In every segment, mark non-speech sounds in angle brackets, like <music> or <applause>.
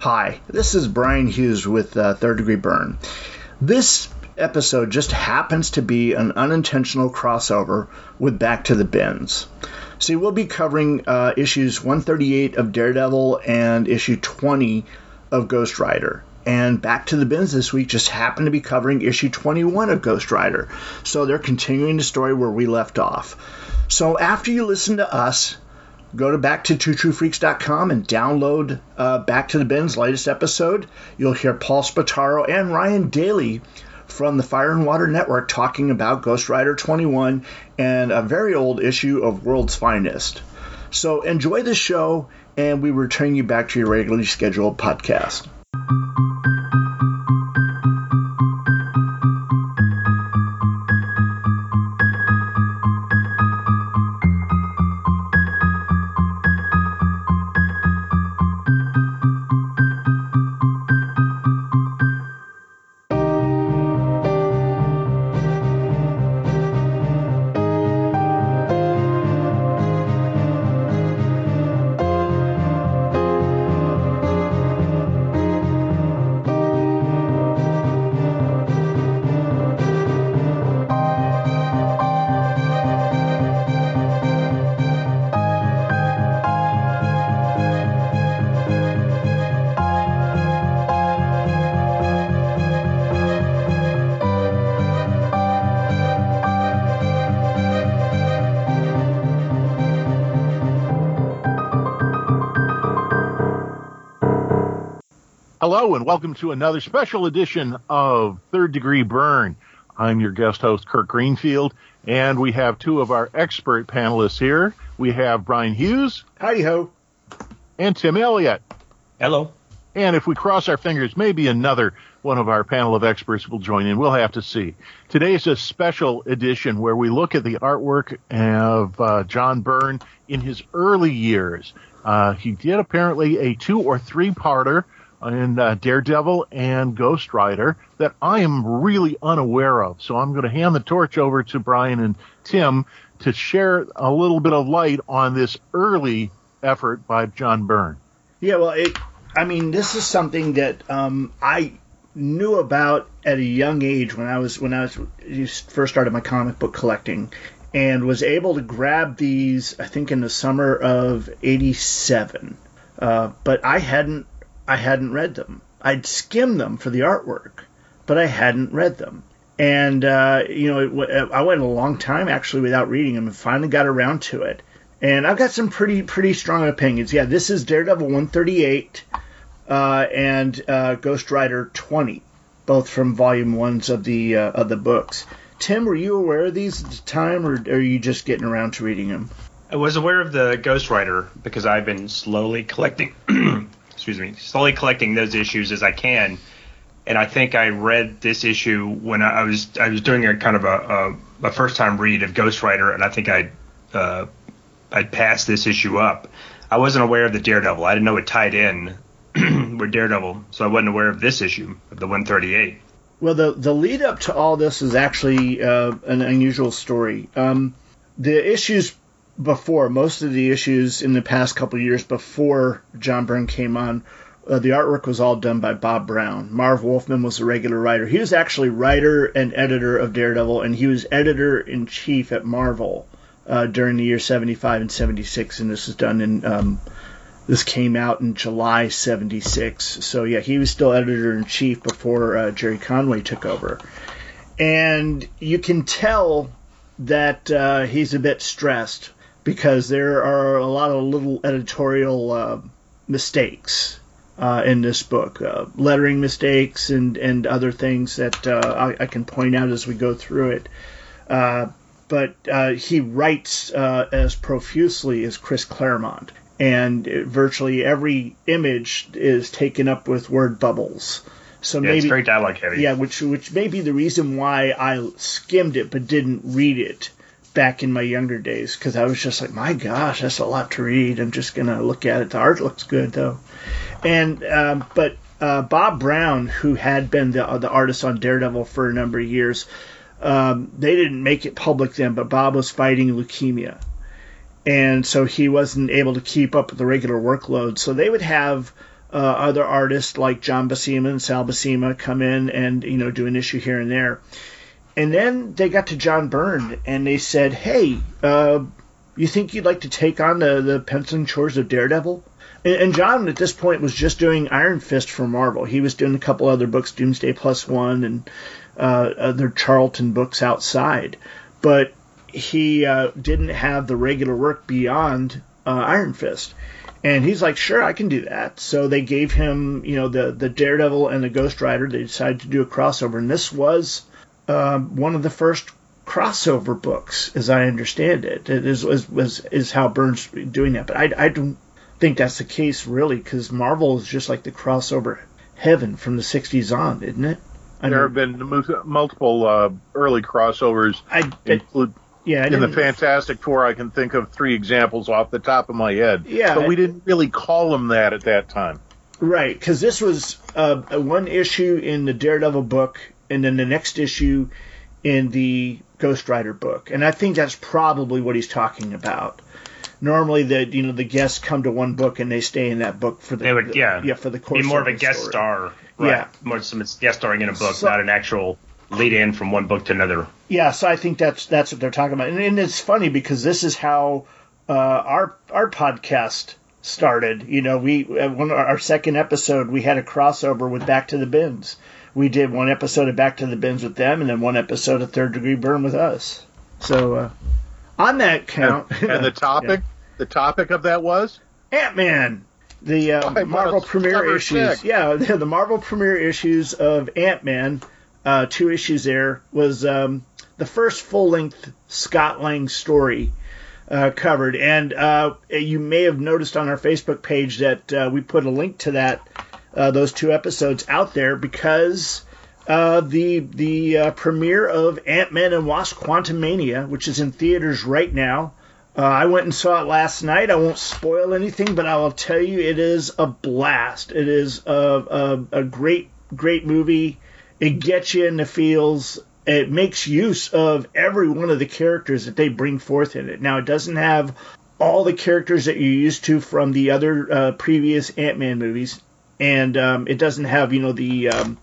Hi, this is Brian Hughes with uh, Third Degree Byrne. This episode just happens to be an unintentional crossover with Back to the Bins. See, we'll be covering uh, issues 138 of Daredevil and issue 20 of Ghost Rider. And Back to the Bins this week just happened to be covering issue 21 of Ghost Rider. So they're continuing the story where we left off. So after you listen to us, go to back to twotruefreaks.com and download uh, Back to the Bins latest episode. You'll hear Paul Spataro and Ryan Daley from the Fire and Water Network talking about Ghost Rider 21 and a very old issue of World's Finest. So enjoy the show, and we return you back to your regularly scheduled podcast. Hello, and welcome to another special edition of Third Degree Byrne. I'm your guest host, Kirk Greenfield, and we have two of our expert panelists here. We have Brian Hughes. Howdy ho. And Tim Elliott. Hello. And if we cross our fingers, maybe another one of our panel of experts will join in. We'll have to see. Today is a special edition where we look at the artwork of uh, John Byrne in his early years. Uh, he did apparently a two or three parter in uh, Daredevil and Ghost Rider that I am really unaware of. So I'm going to hand the torch over to Brian and Tim to share a little bit of light on this early effort by John Byrne. Yeah, well, it, I mean, this is something that um, I knew about at a young age when I was when I was first started my comic book collecting, and was able to grab these. I think in the summer of '87, uh, but I hadn't I hadn't read them. I'd skimmed them for the artwork, but I hadn't read them. And uh, you know, I went a long time actually without reading them, and finally got around to it. And I've got some pretty pretty strong opinions. Yeah, this is Daredevil 138 uh, and uh, Ghost Rider 20, both from volume ones of the uh, of the books. Tim, were you aware of these at the time, or are you just getting around to reading them? I was aware of the Ghost Rider because I've been slowly collecting <clears throat> excuse me, slowly collecting those issues as I can. And I think I read this issue when I was I was doing a kind of a, a, a first time read of Ghost Rider, and I think I uh, I'd passed this issue up. I wasn't aware of the Daredevil. I didn't know it tied in <clears throat> with Daredevil, so I wasn't aware of this issue of the 138. Well, the the lead up to all this is actually uh, an unusual story. Um, the issues before most of the issues in the past couple years before John Byrne came on, uh, the artwork was all done by Bob Brown. Marv Wolfman was a regular writer. He was actually writer and editor of Daredevil, and he was editor in chief at Marvel uh, during the year 75 and 76. And this was done in, um, this came out in July 76. So, yeah, he was still editor in chief before uh, Gerry Conway took over. And you can tell that uh, he's a bit stressed because there are a lot of little editorial uh, mistakes uh, in this book, uh, lettering mistakes and, and other things that uh, I, I, can point out as we go through it. Uh, but uh, he writes as profusely as Chris Claremont, and virtually every image is taken up with word bubbles. So yeah, maybe it's very dialogue heavy. Yeah, which which may be the reason why I skimmed it but didn't read it back in my younger days because I was just like, my gosh, that's a lot to read. I'm just gonna look at it. The art looks good though, and um, but uh, Bob Brown, who had been the the artist on Daredevil for a number of years, um, they didn't make it public then, but Bob was fighting leukemia, and so he wasn't able to keep up with the regular workload. So they would have uh, other artists like John Buscema and Sal Buscema come in and you know do an issue here and there. And then they got to John Byrne and they said, "Hey, uh, you think you'd like to take on the the penciling chores of Daredevil?" And, and John at this point was just doing Iron Fist for Marvel. He was doing a couple other books, Doomsday Plus One, and uh, other Charlton books outside, but he uh, didn't have the regular work beyond uh, Iron Fist. And he's like, sure, I can do that. So they gave him, you know, the the Daredevil and the Ghost Rider. They decided to do a crossover, and this was uh, one of the first crossover books, as I understand it. It is was, was is how Byrne's doing that, but I, I don't think that's the case really, because Marvel is just like the crossover heaven from the '60s on, isn't it? I there mean, have been multiple uh, early crossovers. I, include yeah, in the Fantastic Four, I can think of three examples off the top of my head. Yeah, but we didn't really call them that at that time. Right, because this was uh, one issue in the Daredevil book, and then the next issue in the Ghost Rider book, and I think that's probably what he's talking about. Normally, the you know the guests come to one book and they stay in that book for the, would, yeah yeah for the course. Be more of a guest story. star, right? Yeah, more some guest starring in a book, so, not an actual lead in from one book to another. Yeah, so I think that's that's what they're talking about, and, and it's funny because this is how uh, our our podcast started. You know, we one our second episode we had a crossover with Back to the Bins. We did one episode of Back to the Bins with them, and then one episode of Third Degree Byrne with us. So uh, on that count, and, <laughs> and the <laughs> topic, yeah. the topic of that was Ant Man the uh, Marvel premiere issues. Sick. Yeah, <laughs> the Marvel premiere issues of Ant Man uh, two issues there, was um, the first full length Scott Lang story uh, covered. And uh, you may have noticed on our Facebook page that uh, we put a link to that, uh, those two episodes out there because. Uh, the the premiere of Ant Man and Wasp: Quantumania, which is in theaters right now, I went and saw it last night. I won't spoil anything, but I will tell you it is a blast. It is a, a, a great great movie. It gets you in the feels. It makes use of every one of the characters that they bring forth in it. Now, it doesn't have all the characters that you're used to from the other uh, previous Ant-Man movies, and um, it doesn't have you know the um,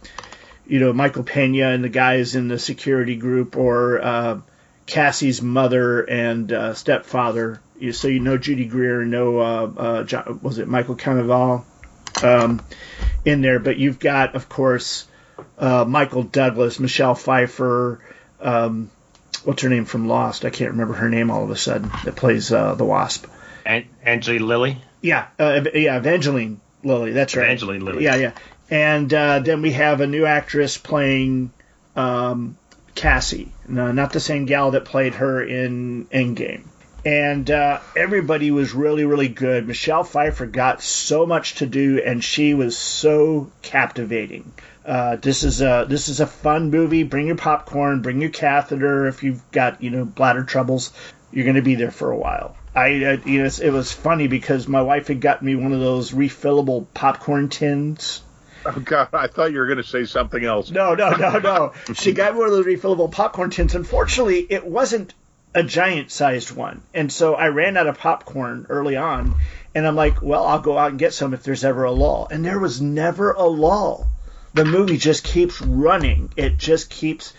you know Michael Pena and the guys in the security group or uh, Cassie's mother and uh, stepfather. So you know Judy Greer, know uh, uh, John, was it Michael Cannavale um, in there, but you've got of course uh, Michael Douglas, Michelle Pfeiffer, um, what's her name from Lost? I can't remember her name all of a sudden. That plays uh, the Wasp. An- Angeline Lilly. Yeah, uh, yeah, Evangeline Lilly. That's right. Evangeline Lilly. Yeah, yeah. And uh, then we have a new actress playing um, Cassie. No, not the same gal that played her in Endgame. And uh, everybody was really, really good. Michelle Pfeiffer got so much to do, and she was so captivating. Uh, this is a this is a fun movie. Bring your popcorn, bring your catheter if you've got you know bladder troubles. You're going to be there for a while. I you know it was funny because my wife had gotten me one of those refillable popcorn tins. Oh God! I thought you were going to say something else. No, no, no, no. she got me one of those refillable popcorn tins. Unfortunately, it wasn't a giant sized one, and so I ran out of popcorn early on. And I'm like, well, I'll go out and get some if there's ever a lull. And there was never a lull the movie just keeps running. It just keeps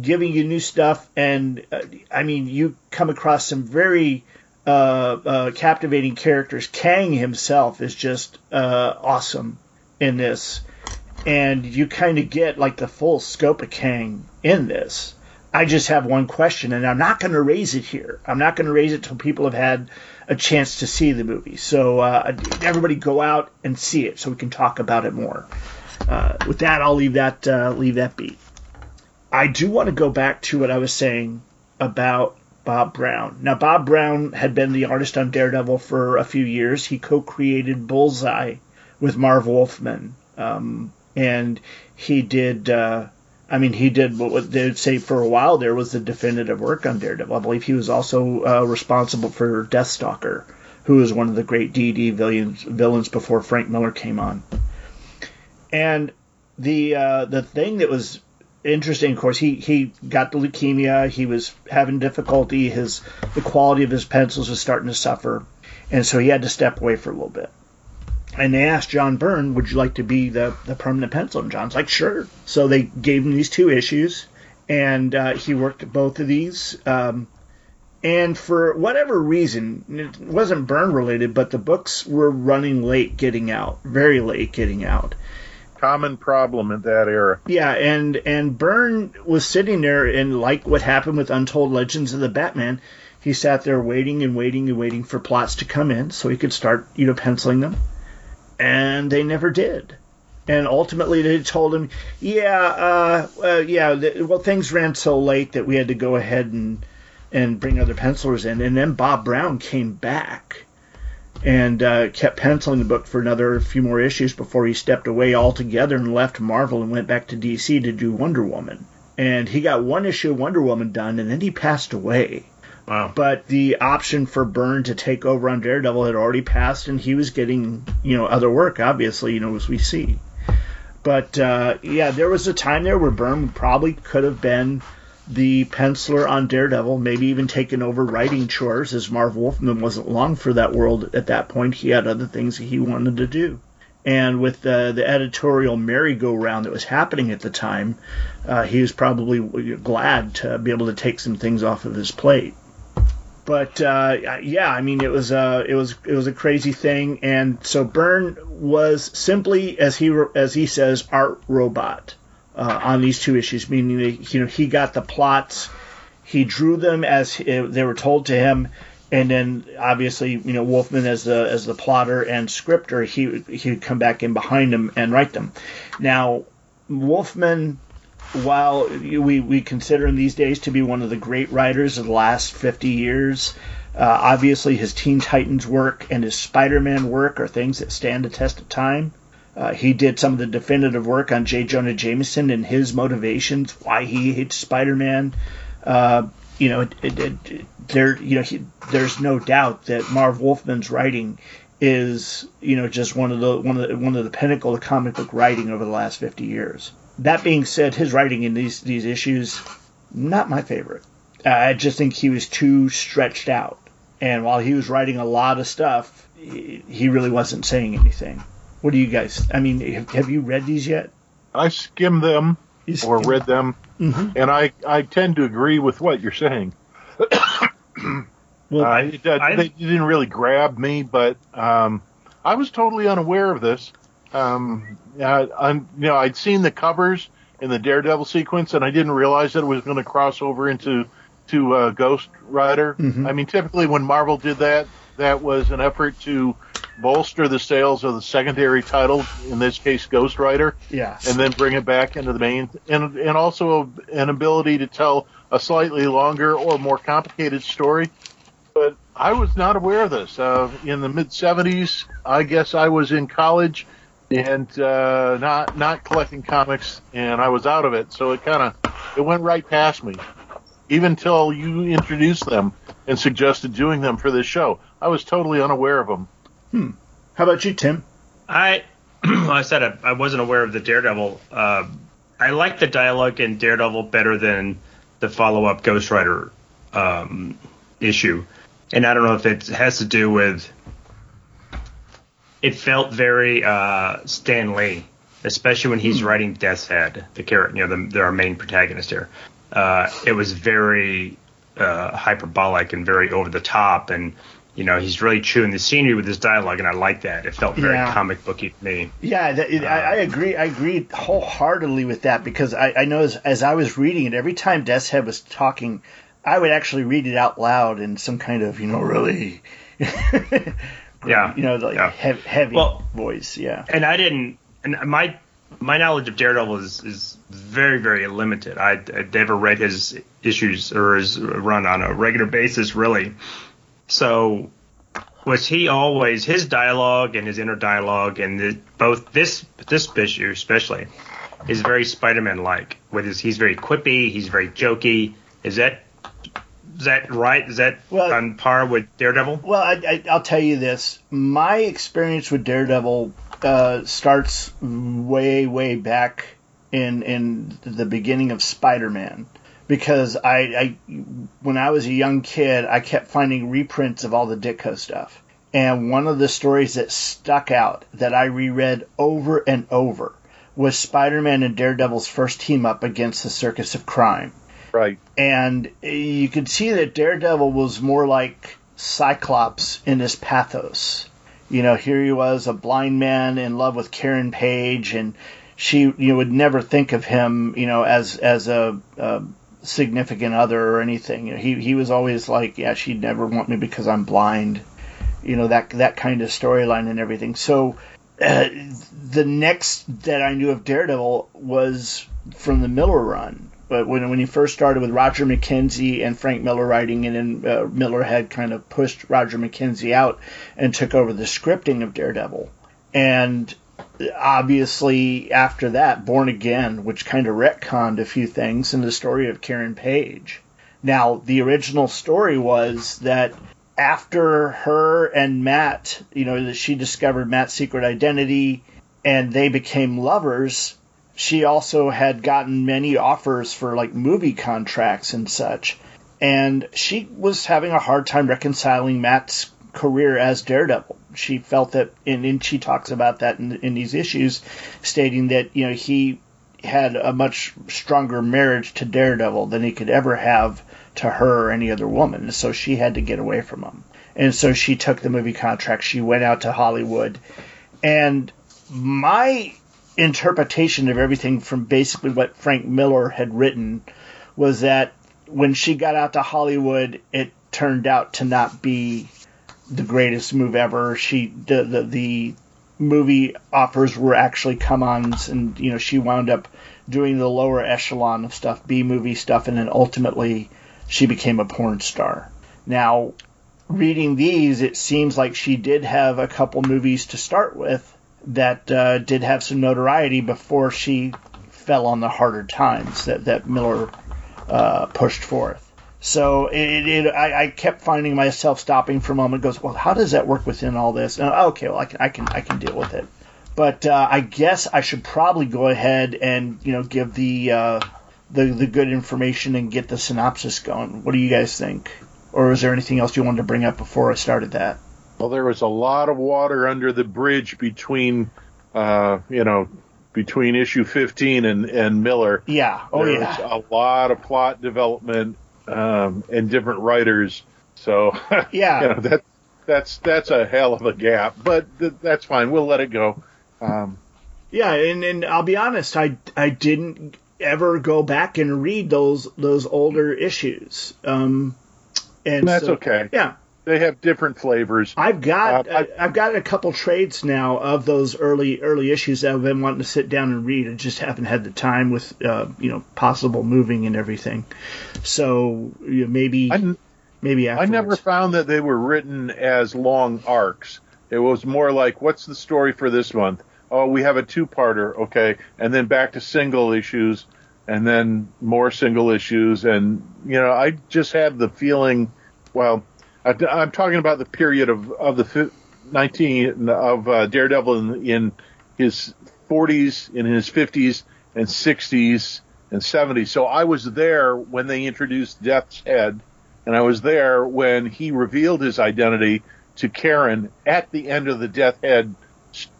giving you new stuff, and uh, I mean, you come across some very uh, uh, captivating characters. Kang himself is just uh, awesome in this, and you kind of get like the full scope of Kang in this. I just have one question, and I'm not going to raise it here. I'm not going to raise it till people have had a chance to see the movie. So uh, everybody go out and see it, so we can talk about it more uh, with that, I'll leave that uh, leave that be. I do want to go back to what I was saying about Bob Brown. Now, Bob Brown had been the artist on Daredevil for a few years. He co-created Bullseye with Marv Wolfman, um, and he did. Uh, I mean, he did what they'd say for a while there was the definitive work on Daredevil. I believe he was also uh, responsible for Deathstalker, who was one of the great D&D villains, villains before Frank Miller came on. And the uh, the thing that was interesting, of course, he, he got the leukemia. He was having difficulty. His the quality of his pencils was starting to suffer, and so he had to step away for a little bit. And they asked John Byrne, "Would you like to be the the permanent pencil?" And John's like, "Sure." So they gave him these two issues, and uh, he worked both of these. Um, and for whatever reason, it wasn't Byrne related, but the books were running late getting out, very late getting out. Common problem in that era. Yeah, and and Byrne was sitting there, and like what happened with Untold Legends of the Batman, he sat there waiting and waiting and waiting for plots to come in so he could start, you know, penciling them, and they never did. And ultimately, they told him, "Yeah, uh, uh, yeah, well, things ran so late that we had to go ahead and." and bring other pencilers in. And then Bob Brown came back and uh, kept penciling the book for another few more issues before he stepped away altogether and left Marvel and went back to DC to do Wonder Woman. And he got one issue of Wonder Woman done, and then he passed away. Wow. But the option for Byrne to take over on Daredevil had already passed, and he was getting, you know, other work, obviously, you know, as we see. But uh, yeah, there was a time there where Byrne probably could have been the penciler on Daredevil, maybe even taken over writing chores, as Marv Wolfman wasn't long for that world at that point. He had other things he wanted to do. And with the, the editorial merry-go-round that was happening at the time, uh, he was probably glad to be able to take some things off of his plate. But uh, yeah, I mean, it was it was it was a crazy thing, and so Byrne was simply, as he as he says, art robot uh, on these two issues, meaning that you know he got the plots, he drew them as they were told to him, and then obviously you know Wolfman as the as the plotter and scripter, he he would come back in behind him and write them. Now Wolfman, while we we consider him these days to be one of the great writers of the last 50 years. Uh, obviously, his Teen Titans work and his Spider-Man work are things that stand the test of time. Uh, he did some of the definitive work on J. Jonah Jameson and his motivations, why he hates Spider-Man. Uh, you know, it, it, it, there, you know, he, there's no doubt that Marv Wolfman's writing is, you know, just one of the one of the one of the pinnacle of comic book writing over the last 50 years. That being said, his writing in these these issues, not my favorite. Uh, I just think he was too stretched out, and while he was writing a lot of stuff, he, he really wasn't saying anything. What do you guys? I mean, have you read these yet? I skimmed them You or read them, Mhm. and I, I tend to agree with what you're saying. Well, Uh, it, uh, they didn't really grab me, but um, I was totally unaware of this. Um, I'm, you know, I'd seen the covers in the Daredevil sequence, and I didn't realize that it was going to cross over into to uh, Ghost Rider. Mhm. I mean, typically when Marvel did that, that was an effort to bolster the sales of the secondary title, in this case, Ghost Rider yeah. and then bring it back into the main, and and also an ability to tell a slightly longer or more complicated story. But I was not aware of this. Uh, in the mid '70s, I guess I was in college and uh, not not collecting comics, and I was out of it. So it kind of it went right past me, even till you introduced them and suggested doing them for this show. I was totally unaware of them. How about you, Tim? I, <clears throat> I said I, I wasn't aware of the Daredevil. Uh, I like the dialogue in Daredevil better than the follow-up Ghost Rider um, issue, and I don't know if it has to do with. It felt very uh, Stan Lee, especially when he's writing Death's Head, the character, you know, the, the, our main protagonist here. Uh, it was very uh, hyperbolic and very over the top, and you know he's really chewing the scenery with his dialogue, and I like that. It felt very Yeah. comic booky to me. Yeah, that, it, I, I uh, agree. I agree wholeheartedly with that because I, I know as, as I was reading it, every time Death's Head was talking, I would actually read it out loud in some kind of, you know, really, <laughs> Yeah, you know, like yeah. heavy, heavy Well- voice. Yeah. and I didn't. And my my knowledge of Daredevil is, is very very limited. I I'd never read his issues or his run on a regular basis really. So was he always his dialogue and his inner dialogue and the, both this this issue especially is very Spider-Man like. With his he's very quippy, he's very jokey. Is that is that right? Is that Well- on par with Daredevil? Well, I, I, I'll tell you this. My experience with Daredevil uh, starts way, way back in in the beginning of Spider-Man, because I, I when I was a young kid, I kept finding reprints of all the Ditko stuff, And one of the stories that stuck out that I reread over and over was Spider Man and Daredevil's first team up against the Circus of Crime. Right. And you could see that Daredevil was more like Cyclops in his pathos. You know, here he was, a blind man in love with Karen Page, and she you know, would never think of him, you know, as as a, a significant other or anything. You know, he he was always like, yeah, she'd never want me because I'm blind. You know that that kind of storyline and everything. So uh, the next that I knew of Daredevil was from the Miller run. But when when he first started with Roger McKenzie and Frank Miller writing, and then uh, Miller had kind of pushed Roger McKenzie out and took over the scripting of Daredevil. And obviously after that, Born Again, which kind of retconned a few things in the story of Karen Page. Now, the original story was that after her and Matt, you know, that she discovered Matt's secret identity and they became lovers, she also had gotten many offers for like movie contracts and such. And she was having a hard time reconciling Matt's career as Daredevil. She felt that, and, and she talks about that in, in these issues, stating that you know he had a much stronger marriage to Daredevil than he could ever have to her or any other woman. So she had to get away from him. And so she took the movie contract. She went out to Hollywood. And my interpretation of everything from basically what Frank Miller had written was that when she got out to Hollywood, it turned out to not be the greatest move ever. She the the, the movie offers were actually come-ons, and you know she wound up doing the lower echelon of stuff, B movie stuff, and then ultimately she became a porn star. Now, reading these, it seems like she did have a couple movies to start with that uh, did have some notoriety before she fell on the harder times that that Miller uh, pushed forth. So it, it I, I, kept finding myself stopping for a moment. Goes, well, how does that work within all this? And, okay, well, I can, I can, I can deal with it. But uh, I guess I should probably go ahead and you know give the uh, the the good information and get the synopsis going. What do you guys think? Or is there anything else you wanted to bring up before I started that? Well, there was a lot of water under the bridge between, uh, you know, between issue 15 and, and Miller. Yeah. Oh, there yeah. Was a lot of plot development um, and different writers. So <laughs> yeah, you know, that that's that's a hell of a gap, but th- that's fine. We'll let it go. Um, yeah, and, and I'll be honest, I I didn't ever go back and read those those older issues. Um, and that's so, okay. Yeah, they have different flavors. I've got uh, I've got a couple trades now of those early early issues that I've been wanting to sit down and read. I just haven't had the time with uh, you know possible moving and everything. So you know, maybe I, maybe afterwards. I never found that they were written as long arcs. It was more like, what's the story for this month? Oh, we have a two-parter, okay, and then back to single issues, and then more single issues, and you know, I just had the feeling, well I'm talking about the period of of the 19 of uh, Daredevil in, in his 40s, in his 50s and 60s and 70s. So I was there when they introduced Death's Head, and I was there when he revealed his identity to Karen at the end of the Death Head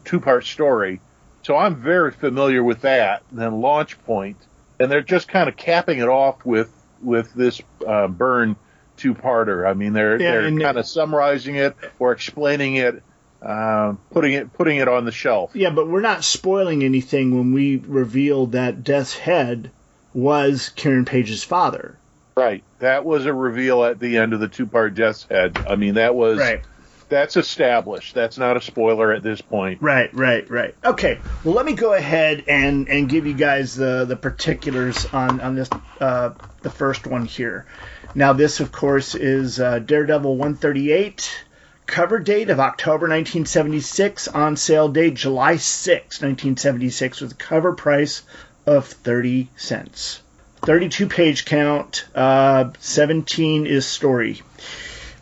two-part story. So I'm very familiar with that. And then Launch Point, and they're just kind of capping it off with with this uh, Byrne two-parter. I mean, they're yeah, they're kind of summarizing it or explaining it, uh, putting it putting it on the shelf. Yeah, but we're not spoiling anything when we reveal that Death's Head was Karen Page's father. Right. That was a reveal at the end of the two-part Death's Head. I mean, that was right. That's established. That's not a spoiler at this point. Right, right, right. Okay. Well, let me go ahead and, and give you guys the, the particulars on on this uh, the first one here. Now, this, of course, is uh, Daredevil 138. Cover date of October 1976. On sale date July 6, 1976, with a cover price of 30 cents. 32 page count, uh, 17 is story.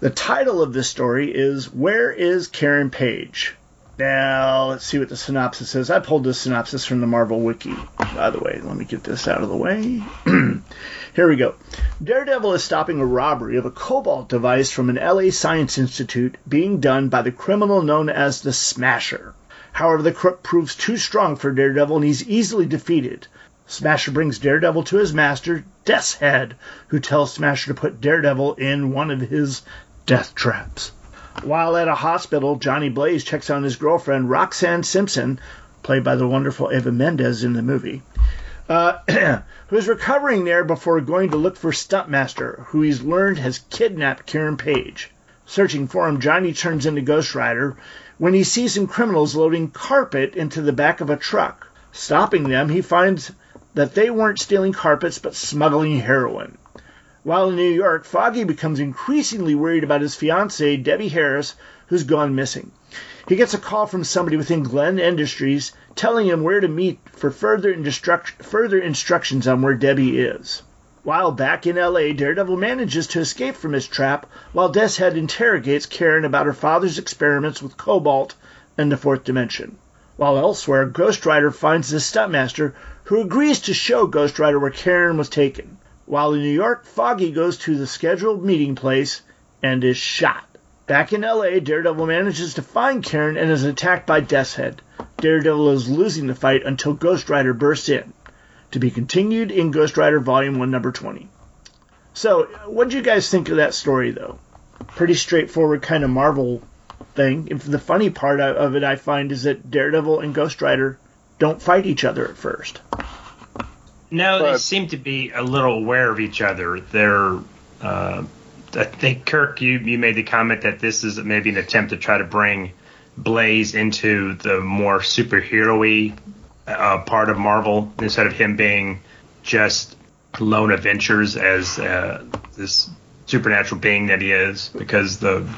The title of this story is Where is Karen Page? Now, let's see what the synopsis says. I pulled this synopsis from the Marvel Wiki, by the way. Let me get this out of the way. <clears throat> Here we go. Daredevil is stopping a robbery of a cobalt device from an LA Science Institute being done by the criminal known as the Smasher. However, the crook proves too strong for Daredevil and he's easily defeated. Smasher brings Daredevil to his master, Death's Head, who tells Smasher to put Daredevil in one of his death traps. While at a hospital, Johnny Blaze checks on his girlfriend, Roxanne Simpson, played by the wonderful Eva Mendes in the movie, uh, <clears throat> who is recovering there before going to look for Stuntmaster, who he's learned has kidnapped Karen Page. Searching for him, Johnny turns into Ghost Rider when he sees some criminals loading carpet into the back of a truck. Stopping them, he finds that they weren't stealing carpets but smuggling heroin. While in New York, Foggy becomes increasingly worried about his fiancee, Debbie Harris, who's gone missing. He gets a call from somebody within Glenn Industries telling him where to meet for further, instruct- further instructions on where Debbie is. While back in LA, Daredevil manages to escape from his trap while Death's Head interrogates Karen about her father's experiments with cobalt and the fourth dimension. While elsewhere, Ghost Rider finds the stuntmaster who agrees to show Ghost Rider where Karen was taken. While in New York, Foggy goes to the scheduled meeting place and is shot. Back in LA, Daredevil manages to find Karen and is attacked by Death's Head. Daredevil is losing the fight until Ghost Rider bursts in. To be continued in Ghost Rider Volume 1, Number 20. So, what do you guys think of that story, though? Pretty straightforward kind of Marvel thing. If the funny part of it, I find, is that Daredevil and Ghost Rider don't fight each other at first. No, but, they seem to be a little aware of each other. They're, uh, I think, Kirk, you, you made the comment that this is maybe an attempt to try to bring Blaze into the more superhero-y uh, part of Marvel instead of him being just lone adventures as uh, this supernatural being that he is. Because the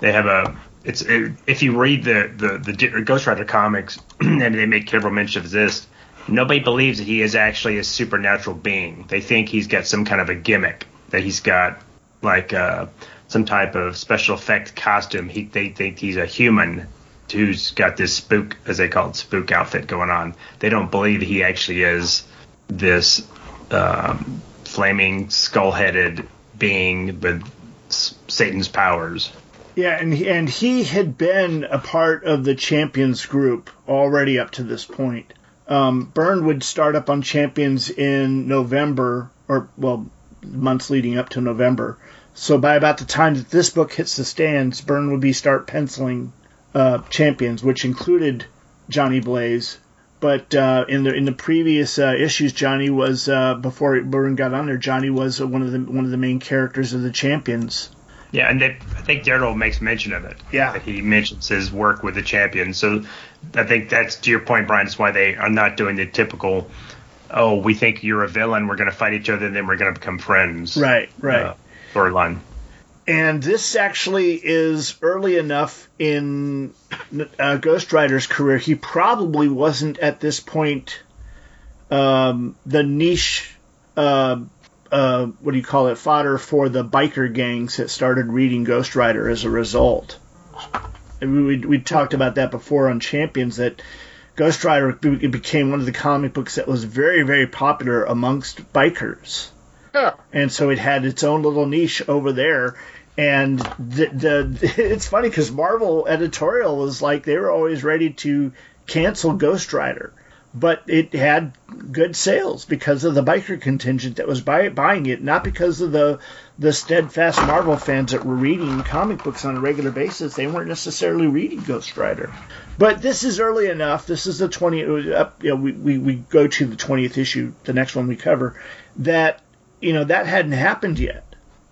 they have a it's it, if you read the the the Ghost Rider comics <clears throat> and they make careful mention of this nobody believes that he is actually a supernatural being. They think he's got some kind of a gimmick, that he's got like uh, some type of special effect costume. He, they think he's a human who's got this spook, as they call it, spook outfit going on. They don't believe he actually is this um, flaming skull-headed being with Satan's powers. Yeah, and he, and he had been a part of the champions group already up to this point um, Byrne would start up on Champions in November, or well, months leading up to November. So by about the time that this book hits the stands, Byrne would be start penciling uh, Champions, which included Johnny Blaze. But uh, in the in the previous uh, issues, Johnny was uh, before Byrne got on there. Johnny was one of the one of the main characters of the Champions. Yeah, and they, I think Daredevil makes mention of it. Yeah, he mentions his work with the Champions. So I think that's to your point, Brian. That's why they are not doing the typical. Oh, we think you're a villain. We're going to fight each other, and then we're going to become friends. Right, right. Uh, storyline. And this actually is early enough in uh, Ghost Rider's career. He probably wasn't at this point um, the niche, uh, uh, what do you call it, fodder for the biker gangs that started reading Ghost Rider as a result we we talked about that before on Champions that Ghost Rider became one of the comic books that was very very popular amongst bikers. Yeah. And so it had its own little niche over there. And the, the <laughs> it's funny because Marvel editorial was like they were always ready to cancel Ghost Rider, but it had good sales because of the biker contingent that was buy, buying it, not because of the the steadfast Marvel fans that were reading comic books on a regular basis, they weren't necessarily reading Ghost Rider. But this is early enough. This is the 20th, uh, you know, we, we, we go to the 20th issue, the next one we cover, that, you know, that hadn't happened yet.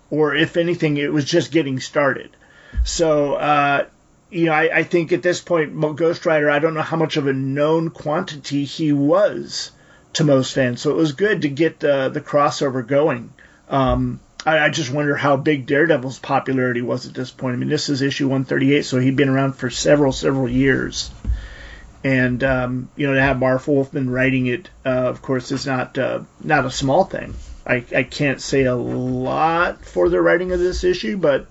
Or if anything, it was just getting started. So, uh, you know, I, I think at this point, Ghost Rider, I don't know how much of a known quantity he was to most fans. So it was good to get the, the crossover going. Um, I, I just wonder how big Daredevil's popularity was at this point. I mean, this is issue 138, so he'd been around for several, several years. And um, you know, to have Marv Wolfman writing it, uh, of course, is not uh, not a small thing. I, I can't say a lot for the writing of this issue, but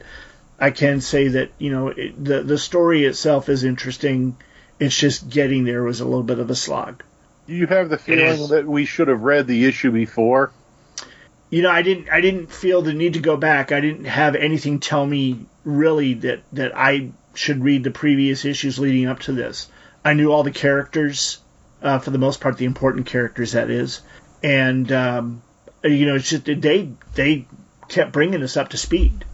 I can say that you know it, the the story itself is interesting, It's just getting there was a little bit of a slog. Do you have the feeling that we should have read the issue before? You know, I didn't. I didn't feel the need to go back. I didn't have anything tell me really that that I should read the previous issues leading up to this. I knew all the characters, uh, for the most part, the important characters that is, and um, you know, it's just they they kept bringing us up to speed.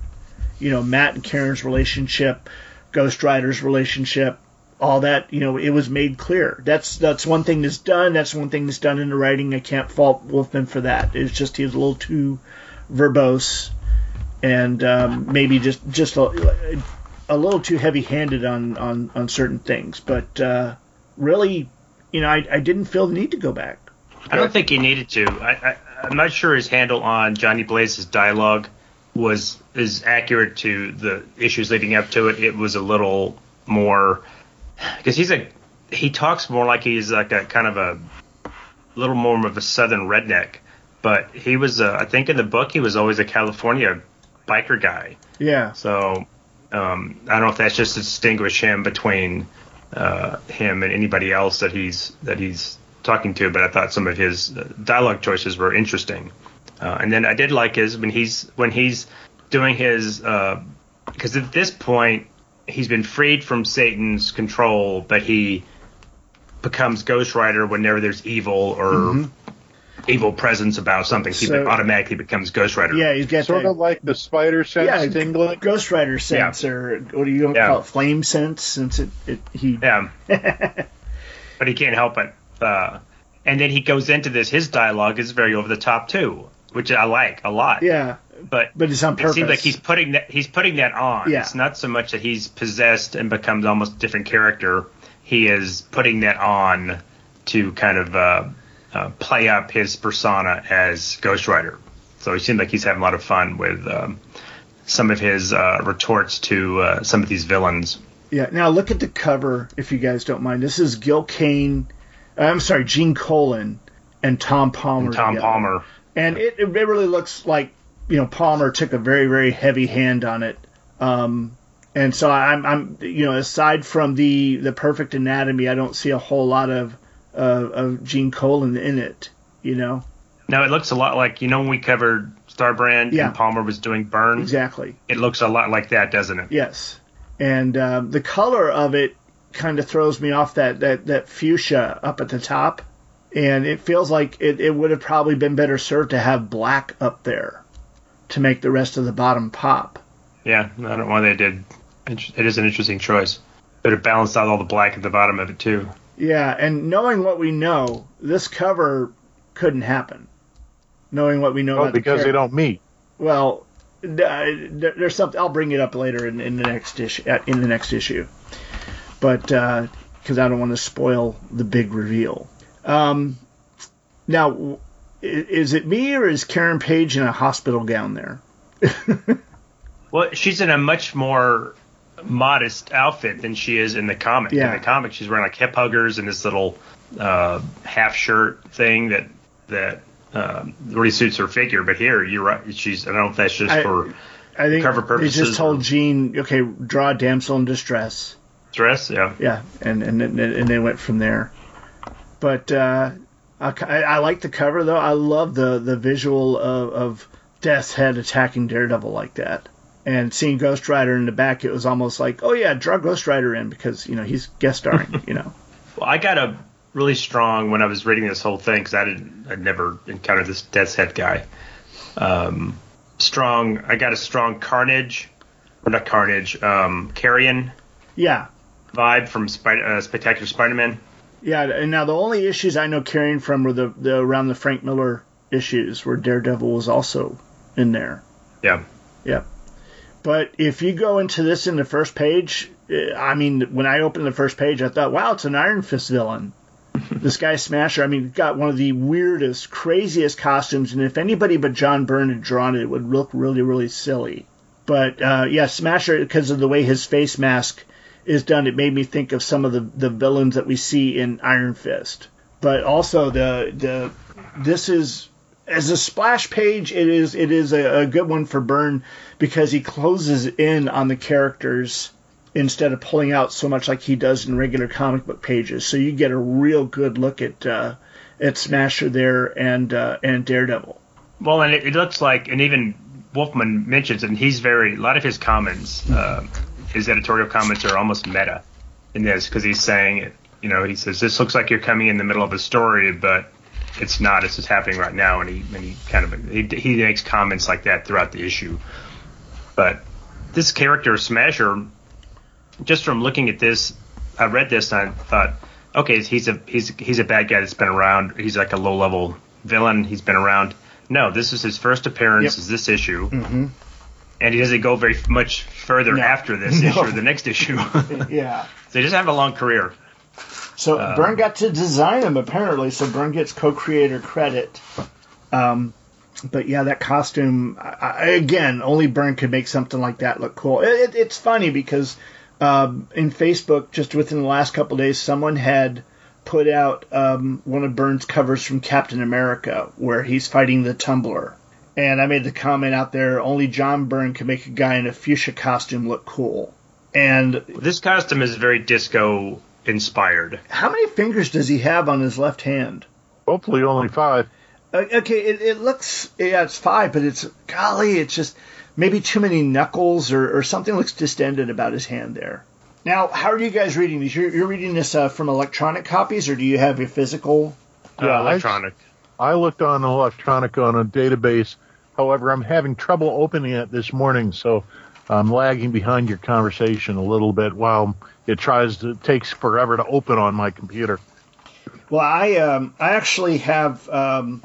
You know, Matt and Karen's relationship, Ghost Rider's relationship, all that. You know, it was made clear. That's that's one thing that's done. That's one thing that's done in the writing. I can't fault Wolfman for that. It's just he was a little too verbose, and um, maybe just just a, a little too heavy-handed on on on certain things. But uh, really, you know, I, I didn't feel the need to go back. I don't think he needed to. I, I, I'm not sure his handle on Johnny Blaze's dialogue was is accurate to the issues leading up to it. It was a little more because he's a he talks more like he's like a kind of a little more of a southern redneck. But he was, uh, I think, in the book he was always a California biker guy. Yeah. So um, I don't know if that's just to distinguish him between uh, him and anybody else that he's that he's talking to. But I thought some of his uh, dialogue choices were interesting. Uh, and then I did like his when he's when he's doing his because at this point he's been freed from Satan's control, but he becomes Ghost Rider whenever there's evil or evil presence about something. He So- automatically becomes Ghost Rider. Yeah, he's got Sort that of like the spider sense yeah, tingling. Ghost Rider sense, or what do you Yeah. call it? Flame sense, since it, it he. Yeah. <laughs> but he can't help it. Uh, and then he goes into this. His dialogue is very over the top too, which I like a lot. Yeah, But but it's on it seems like he's putting that he's putting that on. Yeah. It's not so much that he's possessed and becomes almost a different character. He is putting that on to kind of uh, uh, play up his persona as Ghost Rider. So he seems like he's having a lot of fun with um, some of his uh, retorts to uh, some of these villains. Yeah. Now look at the cover, if you guys don't mind. This is Gil Kane. uh, I'm sorry, Gene Colan and Tom Palmer. Tom together. Palmer. And it, it really looks like you know Palmer took a very very heavy hand on it. Um, and so I'm I'm you know aside from the the perfect anatomy, I don't see a whole lot of uh, of Gene Colan in it. You know No, it looks a lot like you know when we covered Starbrand Yeah. and Palmer was doing Byrne. exactly. It looks a lot like that, doesn't it? Yes, and um, the color of it kind of throws me off that, that, that fuchsia up at the top, and it feels like it, it would have probably been better served to have black up there to make the rest of the bottom pop. Yeah, I don't know why they did. It is an interesting choice. But it balanced out all the black at the bottom of it too. Yeah, and knowing what we know, this cover couldn't happen. Knowing what we know Oh, about the because they don't meet. Well, there's something. I'll bring it up later in, in the next issue. In the next issue, but uh, because I don't want to spoil the big reveal. Um, now, is it me or is Karen Page in a hospital gown there? <laughs> Well, she's in a much more modest outfit than she is in the comic. Yeah. In the comic, she's wearing like hip huggers and this little uh, half shirt thing that that um, really suits her figure. But here, you're right. She's. I don't know if that's just I- for I think Cover they purposes just told Gene, okay, draw a damsel in distress. dress. Yeah. Yeah, and and and, and they went from there. But uh, I, I like the cover though. I love the the visual of, of Death's Head attacking Daredevil like that, and seeing Ghost Rider in the back. It was almost like, oh yeah, draw Ghost Rider in because you know he's guest starring. you know. <laughs> Well, I got a really strong when I was reading this whole thing because I didn't, I'd never encountered this Death's Head guy. Um, strong. I got a strong Carnage, or not Carnage. Um, Carrion Yeah, vibe from Spider, uh, Spectacular Spider-Man. Yeah. And now the only issues I know Carrion from were the, the around the Frank Miller issues where Daredevil was also in there. Yeah. Yep. But if you go into this in the first page, eh, I mean, when I opened the first page, I thought, wow, it's an Iron Fist villain. <laughs> this guy Smasher, I mean, got one of the weirdest, craziest costumes, and if anybody but John Byrne had drawn it, it would look really, really silly. But uh, yeah, Smasher, because of the way his face mask is done, it made me think of some of the, the villains that we see in Iron Fist. But also the the this is as a splash page, it is it is a, a good one for Byrne because he closes in on the characters instead of pulling out so much like he does in regular comic book pages. So you get a real good look at uh, at Smasher there and uh, and Daredevil. Well, and it, it, looks like, and even Wolfman mentions, and he's very a lot of his comments, uh, his editorial comments are almost meta in this because he's saying. You know, he says this looks like you're coming in the middle of a story, but it's not. It's just happening right now, and he and he kind of he, he makes comments like that throughout the issue. But this character Smasher just from looking at this, I read this and I thought, okay, he's a he's he's a bad guy that's been around. He's like a low level villain. He's been around. No, this is his first appearance. Yep. Is this issue? Mm-hmm. And he doesn't go very much further no. after this <laughs> no. issue or the next issue. <laughs> <laughs> yeah. So he doesn't have a long career. So um, Byrne got to design him apparently. So Byrne gets co-creator credit. Um, but yeah, that costume I, again, only Byrne could make something like that look cool. It, it, it's funny because um, in Facebook, just within the last couple days, someone had put out um, one of Byrne's covers from Captain America, where he's fighting the Tumbler. And I made the comment out there: only John Byrne can make a guy in a fuchsia costume look cool. And this costume is very disco inspired. How many fingers does he have on his left hand? Hopefully, only five. Uh, okay, it, it looks yeah, it's five, but it's golly, it's just maybe too many knuckles or, or something looks distended about his hand there. Now, how are you guys reading these? You're, you're reading this uh, from electronic copies, or do you have a physical? Yeah, uh, electronic. I, I looked on electronic on a database. However, I'm having trouble opening it this morning, so I'm lagging behind your conversation a little bit while it tries to it takes forever to open on my computer. Well, I um, I actually have um,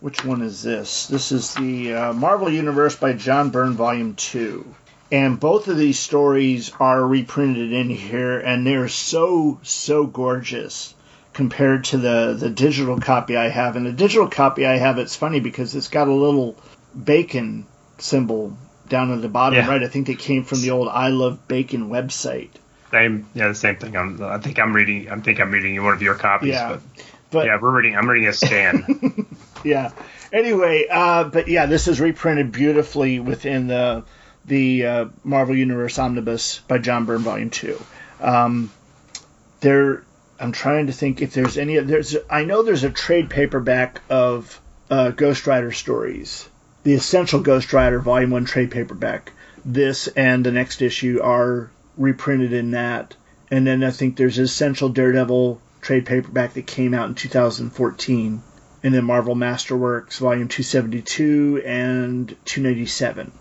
which one is this? This is the uh, Marvel Universe by John Byrne, Volume 2. And both of these stories are reprinted in here, and they're so, so gorgeous compared to the, the digital copy I have. And the digital copy I have, it's funny because it's got a little bacon symbol down at the bottom yeah. right. I think it came from the old I Love Bacon website. Same, yeah, the same thing. I'm, I think I'm reading. I think I'm reading one of your copies. Yeah. But but yeah, we're reading. I'm reading a scan. <laughs> yeah. Anyway, uh, but yeah, this is reprinted beautifully within the the uh, Marvel Universe Omnibus by John Byrne, Volume Two. Um, there, I'm trying to think if there's any. There's I know there's a trade paperback of uh, Ghost Rider stories, the Essential Ghost Rider Volume One trade paperback. This and the next issue are reprinted in that, and then I think there's Essential Daredevil trade paperback that came out in 2014, and then Marvel Masterworks Volume 272 and 297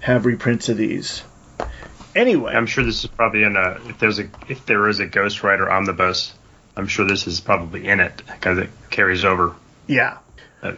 have reprints of these. Anyway, I'm sure this is probably in a if there's a if there is a Ghost Rider omnibus, I'm sure this is probably in it because it carries over. Yeah. Uh,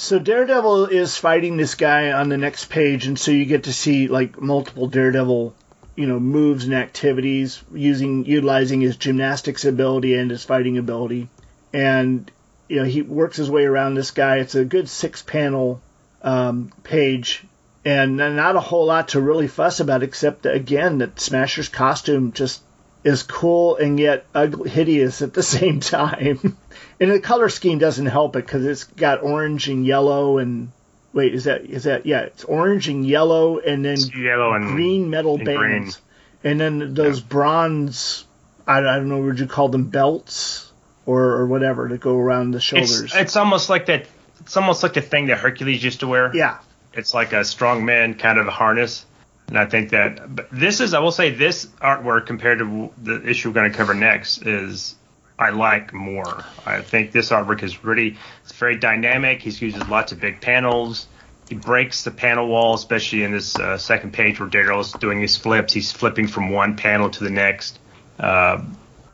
so Daredevil is fighting this guy on the next page, and so you get to see like multiple Daredevil you know moves and activities using utilizing his gymnastics ability and his fighting ability. And you know he works his way around this guy. It's a good six panel um, page and not a whole lot to really fuss about except that, again that smasher's costume just is cool and yet ugly, hideous at the <laughs> same time and the color scheme doesn't help it because it's got orange and yellow and Wait, is that is that yeah? It's orange and yellow, and then yellow and green metal and bands, green. and then those yeah. bronze. I, I don't know. Would you call them belts or, or whatever to go around the shoulders? It's, it's almost like that. It's almost like the thing that Hercules used to wear. Yeah. It's like a strong man kind of harness. And I think that this is, I will say, this artwork compared to the issue we're going to cover next is I like more. I think this artwork is really it's very dynamic. He uses lots of big panels. He breaks the panel wall, especially in this uh, second page where Daryl's doing his flips. He's flipping from one panel to the next. Uh,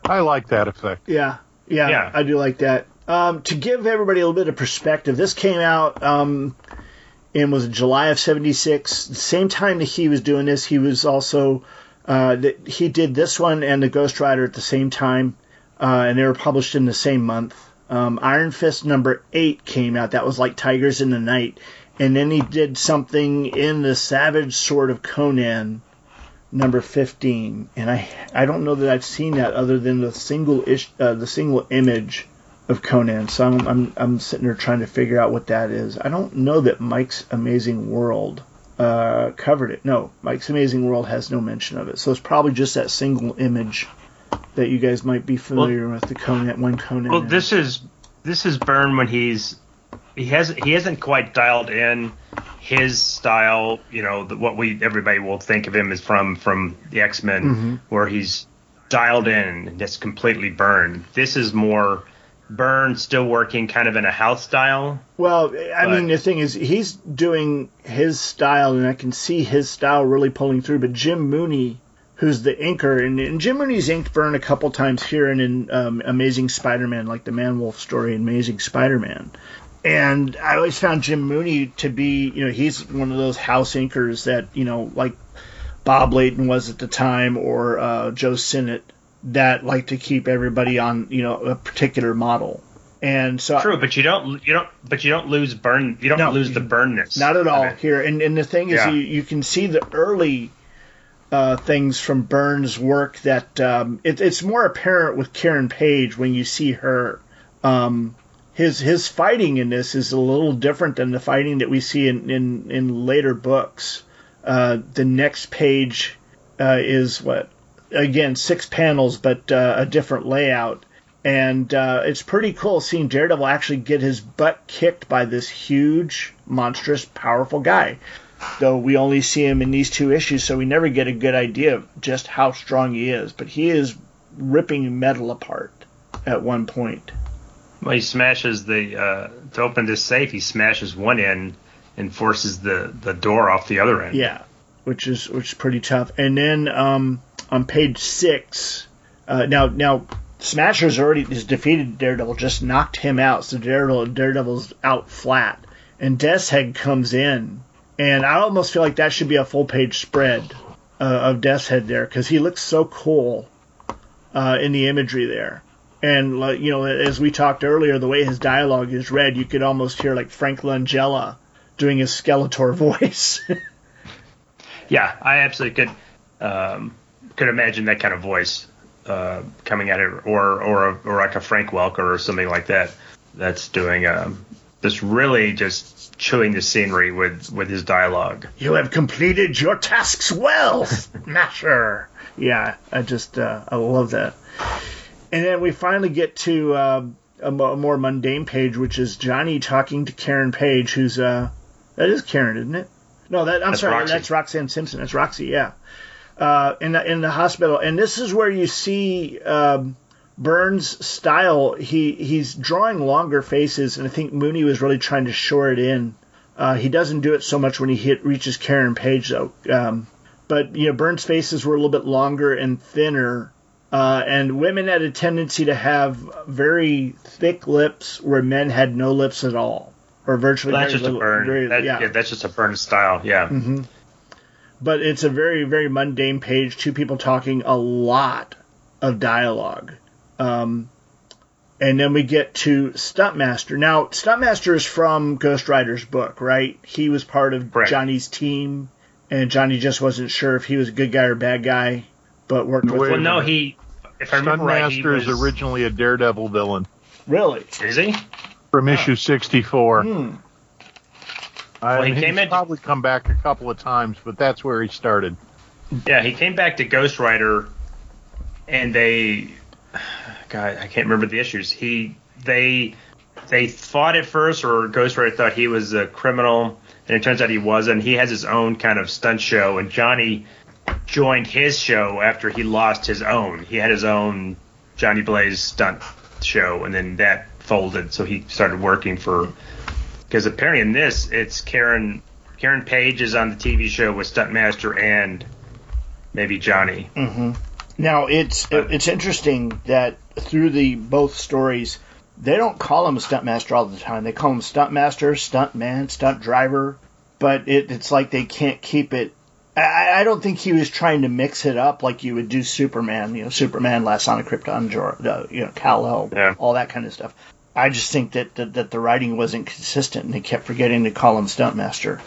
I like that effect. Yeah, yeah, yeah. I do like that. Um, to give everybody a little bit of perspective, this came out um, in was July of '76. The same time that he was doing this, he was also uh, he did this one and the Ghost Rider at the same time uh, and they were published in the same month. Um, Iron Fist number eight came out. That was like Tigers in the Night, and then he did something in the Savage Sword of Conan number 15 and i i don't know that i've seen that other than the single ish uh, the single image of conan so I'm, I'm i'm sitting there trying to figure out what that is i don't know that mike's amazing world uh, covered it. No, Mike's Amazing World has no mention of it. So it's probably just that single image that you guys might be familiar well, with the Conan one Conan. Well, this is this is Byrne when he's he has he hasn't quite dialed in his style. You know, the, what we everybody will think of him is from from the X Men, mm-hmm. where he's dialed in and just completely Byrne. This is more Byrne still working kind of in a house style. Well, I but, mean, the thing is, he's doing his style, and I can see his style really pulling through. But Jim Mooney, who's the inker, and, and Jim Mooney's inked Byrne a couple times here and in um, Amazing Spider-Man, like the Man Wolf story, Amazing Spider-Man. And I always found Jim Mooney to be, you know, he's one of those house inkers that, you know, like Bob Layton was at the time, or uh, Joe Sinnott that like to keep everybody on you know a particular model. And so true, but you don't you don't but you don't lose Byrne you don't no, lose the Byrneness. Not at all here. And and the thing is, yeah. you, you can see the early uh, things from Byrne's work that um, it, it's more apparent with Karen Page when you see her. Um, his his fighting in this is a little different than the fighting that we see in in, in later books. Uh, the next page uh, is what again six panels, but uh, a different layout. And uh, it's pretty cool seeing Daredevil actually get his butt kicked by this huge, monstrous, powerful guy. Though we only see him in these two issues, so we never get a good idea of just how strong he is. But he is ripping metal apart at one point. Well, he smashes the uh, to open this safe. He smashes one end and forces the the door off the other end. Yeah, which is which is pretty tough. And then um, on page six. Uh, now, now Smasher's already has defeated Daredevil, just knocked him out, so Daredevil Daredevil's out flat, and Death's Head comes in, and I almost feel like that should be a full page spread uh, of Death's Head there because he looks so cool uh, in the imagery there. And you know, as we talked earlier, the way his dialogue is read, you could almost hear like Frank Langella doing his Skeletor <laughs> voice. <laughs> yeah, I absolutely could. Um, could imagine that kind of voice uh, coming at it, or or or like a Frank Welker or something like that. That's doing um, this really just chewing the scenery with with his dialogue. You have completed your tasks well, <laughs> Smasher. yeah, I just uh, I love that. And then we finally get to uh, a, more mundane page, which is Johnny talking to Karen Page, who's uh, that is Karen, isn't it? No, that I'm that's sorry, Roxy. that's Roxanne Simpson. That's Roxy, yeah uh, in the in the hospital, and this is where you see um, Byrne's style. He he's drawing longer faces, and I think Mooney was really trying to shore it in. Uh, he doesn't do it so much when he hit reaches Karen Page though. Um, but you know, Byrne's faces were a little bit longer and thinner, uh, and women had a tendency to have very thick lips, where men had no lips at all, or virtually. Well, that's just little, a Byrne. Very, that, yeah. yeah. that's just a Byrne style. Yeah. Mm-hmm but it's a very very mundane page. Two people talking a lot of dialogue. Um, and then we get to Stuntmaster. Now, Stuntmaster is from Ghost Rider's book, right? He was part of Correct. Johnny's team, and Johnny just wasn't sure if he was a good guy or bad guy, but worked with well, him. No, he. If I remember right, he was originally a Daredevil villain. Really? Is he? From issue 64. Hmm. Well, he came in probably come back a couple of times, but that's where he started. Yeah, he came back to Ghost Rider, and they, God, I can't remember the issues. He they they fought at first, or Ghost Rider thought he was a criminal, and it turns out he wasn't. He has his own kind of stunt show, and Johnny joined his show after he lost his own. He had his own Johnny Blaze stunt show, and then that folded, so he started working for because apparently in this it's Karen Karen Page is on the TV show with Stuntmaster and maybe Johnny. Mm-hmm. Now it's but, it's interesting that through the both stories they don't call him a stuntmaster all the time. They call him stuntmaster, stuntman, stunt driver, but it, it's like they can't keep it. I, I don't think he was trying to mix it up like you would do Superman. You know, Superman, Last Son of Krypton, uh, you know, Kal-El, yeah. all that kind of stuff. I just think that, that, that the writing wasn't consistent, and they kept forgetting to call him Stuntmaster.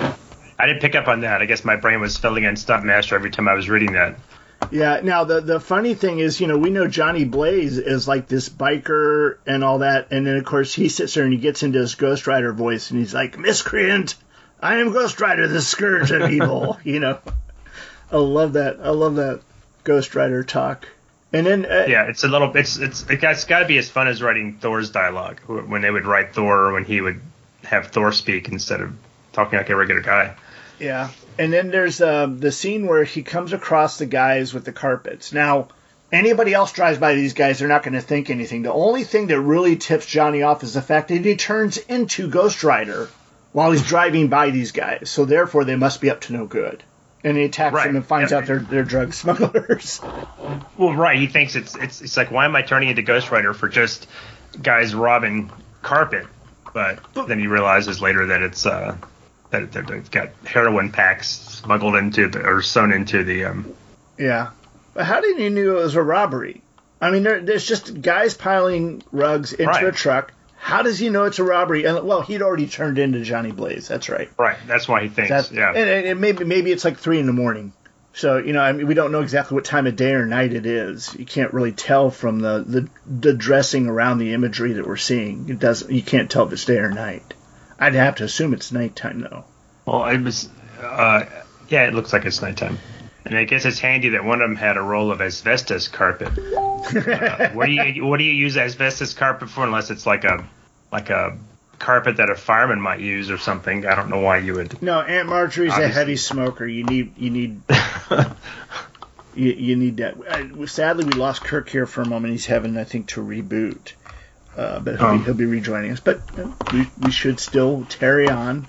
I didn't pick up on that. I guess my brain was filling in Stuntmaster every time I was reading that. Yeah. Now the the funny thing is, you know, we know Johnny Blaze is like this biker and all that, and then of course he sits there and he gets into his Ghost Rider voice, and he's like, "Miscreant, I am Ghost Rider, the scourge of evil. <laughs> you know, I love that. I love that Ghost Rider talk. And then uh, yeah, it's a little. It's it's it's got to be as fun as writing Thor's dialogue when they would write Thor when he would have Thor speak instead of talking like a regular guy. Yeah, and then there's uh, the scene where he comes across the guys with the carpets. Now, anybody else drives by these guys, they're not going to think anything. The only thing that really tips Johnny off is the fact that he turns into Ghost Rider while he's <laughs> driving by these guys. So therefore, they must be up to no good. And he attacks Right. them and finds Yep. out they're they're drug <laughs> smugglers. Well, right. He thinks it's it's it's like why am I turning into Ghost Rider for just guys robbing carpet? But then he realizes later that it's uh that that they've got heroin packs smuggled into the, or sewn into the um. yeah, but how did he knew it was a robbery? I mean, there, there's just guys piling rugs into Right. a truck. How does he know it's a robbery? And well, he'd already turned into Johnny Blaze. That's right. Right. That's why he thinks. That's, yeah. and, and, maybe maybe it's like three in the morning. So you know, I mean, we don't know exactly what time of day or night it is. You can't really tell from the the, the dressing around the imagery that we're seeing. It doesn't. You can't tell if it's day or night. I'd have to assume it's nighttime though. Well, it was. Uh, yeah, it looks like it's nighttime. And I guess it's handy that one of them had a roll of asbestos carpet. Uh, <laughs> what do you what do you use asbestos carpet for unless it's like a like a carpet that a fireman might use or something? I don't know why you would. No, Aunt Marjorie's a heavy smoker. You need you need <laughs> you, you need that. Sadly, we lost Kirk here for a moment. He's having, I think, to reboot. Uh, but he'll, Um. be, he'll be rejoining us. But uh, we, we should still tarry on.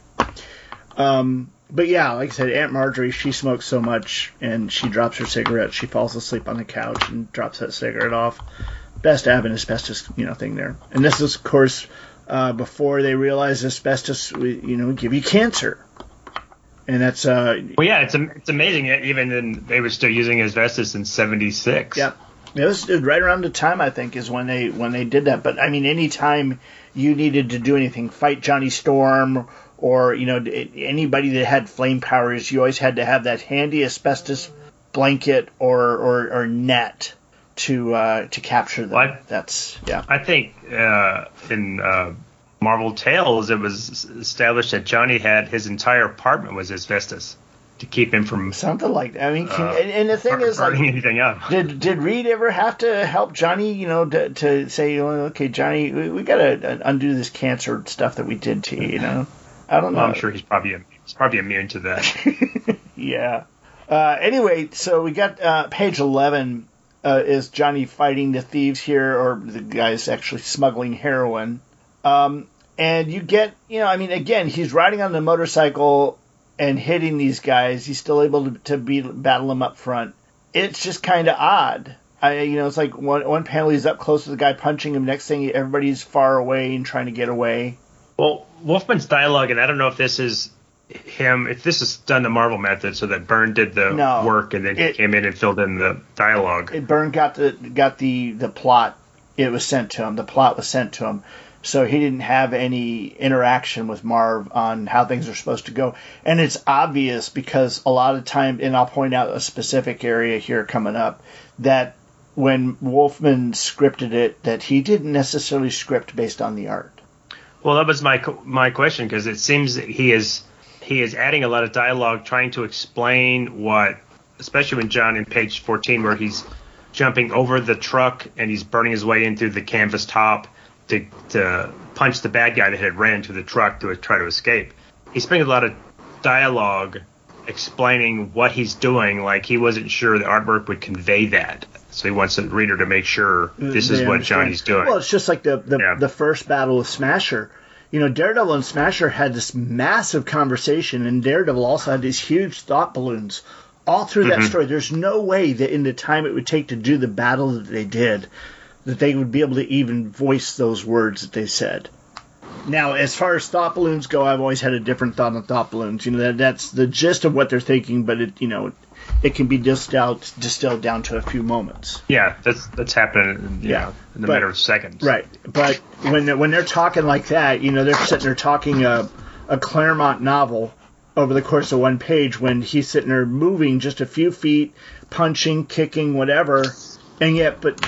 Um, but yeah, like I said, Aunt Marjorie, she smokes so much, and she drops her cigarette. She falls asleep on the couch and drops that cigarette off. Best an asbestos, you know, thing there. And this is, of course, uh, before they realize asbestos, you know, give you cancer. And that's uh, Well, yeah, it's it's amazing. that Even then, they were still using asbestos in '76. Yep. It was right around the time I think is when they when they did that. But I mean, anytime you needed to do anything, fight Johnny Storm, or you know anybody that had flame powers, you always had to have that handy asbestos blanket or or, or net to uh, to capture them. What? That's yeah. I think uh, in uh, Marvel Tales, it was established that Johnny had his entire apartment was asbestos to keep him from Something like that. I mean, can, Uh, and, and the thing is, like, anything up. <laughs> Did did Reed ever have to help Johnny? You know, to, to say, oh, okay, Johnny, we, we got to undo this cancer stuff that we did to you. You know, I don't know. Well, I'm sure he's probably he's probably immune to that. <laughs> <laughs> Yeah. Uh, anyway, so we got uh, page eleven uh, is Johnny fighting the thieves here, or the guys actually smuggling heroin. Um, and you get, you know, I mean, again, he's riding on the motorcycle and hitting these guys. He's still able to, to be battle them up front. It's just kind of odd. I, you know, it's like one one panel he's up close to the guy punching him. Next thing, everybody's far away and trying to get away. well, Wolfman's dialogue, and I don't know if this is him, if this is done the Marvel method, so that Byrne did the No. work and then he came in and filled in the dialogue. it, Byrne got the got the the plot. It was sent to him. The plot was sent to him, so he didn't have any interaction with Marv on how things are supposed to go. And it's obvious because a lot of time, and I'll point out a specific area here coming up that when Wolfman scripted it, that he didn't necessarily script based on the art. Well, that was my my question because it seems that he is he is adding a lot of dialogue, trying to explain what, especially when John in page fourteen, where he's jumping over the truck and he's burning his way in through the canvas top to to punch the bad guy that had ran into the truck to try to escape. He's spending a lot of dialogue explaining what he's doing, like he wasn't sure the artwork would convey that. So he wants the reader to make sure this is They what understand. Johnny's doing. Well, it's just like the the, Yeah. the first battle of Smasher. You know, Daredevil and Smasher had this massive conversation, and Daredevil also had these huge thought balloons all through Mm-hmm. that story. There's no way that in the time it would take to do the battle that they did, that they would be able to even voice those words that they said. Now, as far as thought balloons go, I've always had a different thought on thought balloons. You know, that that's the gist of what they're thinking, but it, you know, it can be distilled distilled down to a few moments. Yeah, that's that's happening. In, Yeah, yeah, in a but- matter of seconds. Right, but when they're, when they're talking like that, you know, they're sitting there talking a, a Claremont novel over the course of one page. When he's sitting there moving just a few feet, punching, kicking, whatever, and yet, but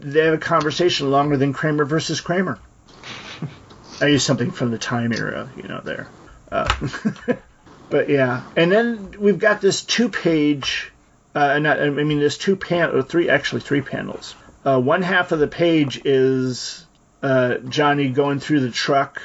they have a conversation longer than Kramer versus Kramer. I use something from the time era, you know, there. Uh, <laughs> But yeah, and then we've got this two-page, uh, not, I mean, this two pan or three, actually three panels. Uh, one half of the page is uh, Johnny going through the truck,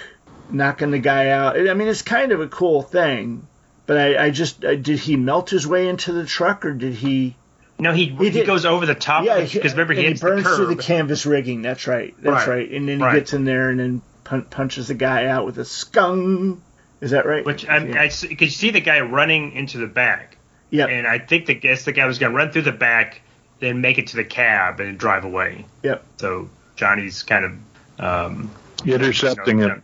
knocking the guy out. I mean, it's kind of a cool thing. But I, I just uh, did he melt his way into the truck or did he? No, he he, did- goes over the top Yeah, because remember he he burns the through the canvas rigging. That's right. That's right. Right. And then he Right. gets in there and then pun- punches the guy out with a skung. Is that right? which I'm, yeah. I s- you could see the guy running into the back, Yeah. and I think the guess the guy was going to run through the back, then make it to the cab and drive away. Yep. So Johnny's kind of um, Intercepting you know, it.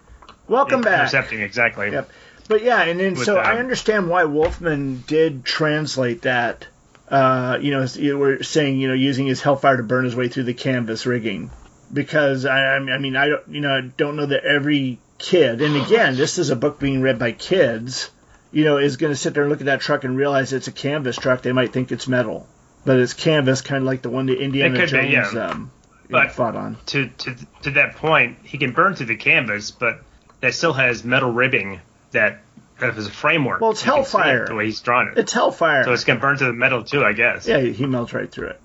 Welcome back. Intercepting exactly. Yep. But yeah, and then With, so I um, understand why Wolfman did translate that. Uh, you know, you were saying you know using his hellfire to burn his way through the canvas rigging, because I, I mean I don't you know I don't know that every kid, and again this is a book being read by kids, you know, is going to sit there and look at that truck and realize it's a canvas truck. They might think it's metal, but it's canvas, kind of like the one that Indiana could be, Jones yeah. um, But- fought on. To to to that point, he can burn through the canvas, but that still has metal ribbing that is a framework. Well, it's see it hellfire. the way he's drawn it. It's hellfire. so it's going to burn through the metal too, I guess. yeah, he melts right through it.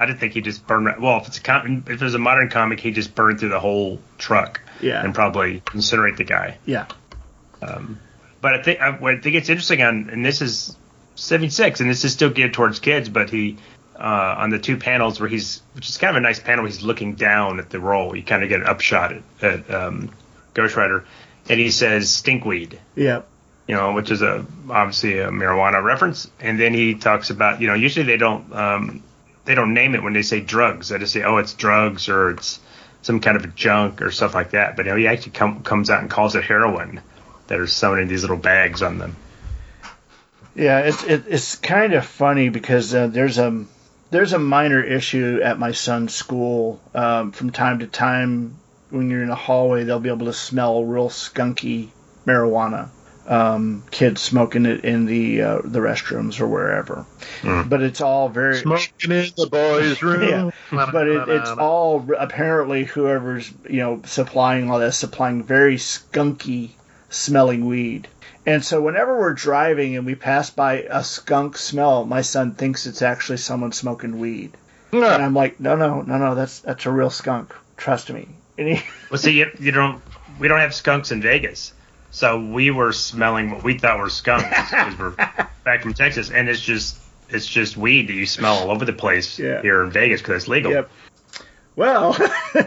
I didn't think he just burned. Well, if it's a com- if it was a modern comic, he just burned through the whole truck. Yeah. And probably incinerate the guy. Yeah. But I think I, what I think it's interesting on, and this is seventy six, and this is still geared towards kids, but he. Uh, on the two panels where he's, which is kind of a nice panel, he's looking down at the roll. You kind of get an upshot at, at um, Ghost Rider, and he says stinkweed. Yeah. you know, which is a obviously a marijuana reference. And then he talks about, you know, usually they don't um, they don't name it when they say drugs. They just say, oh, it's drugs or it's some kind of junk or stuff like that. But you know, he actually com- comes out and calls it heroin that are sewn in these little bags on them. Yeah, it's it, it's kind of funny because uh, there's a there's a minor issue at my son's school. Um, from time to time, when you're in a hallway, they'll be able to smell real skunky marijuana. Um, kids smoking it in the uh, the restrooms or wherever. But it's all very Smoking in the boys' <laughs> room. but it, it's all apparently whoever's you know supplying all that supplying very skunky smelling weed. And so whenever we're driving and we pass by a skunk smell, my son thinks it's actually someone smoking weed. And I'm like, no, no, no, no, that's that's a real skunk. Trust me. And he, Well, see, you, you don't we don't have skunks in Vegas, so we were smelling what we thought were skunks because we're <laughs> back from Texas, and it's just it's just weed that you smell all over the place Yeah. here in Vegas because it's legal. Yep. Well,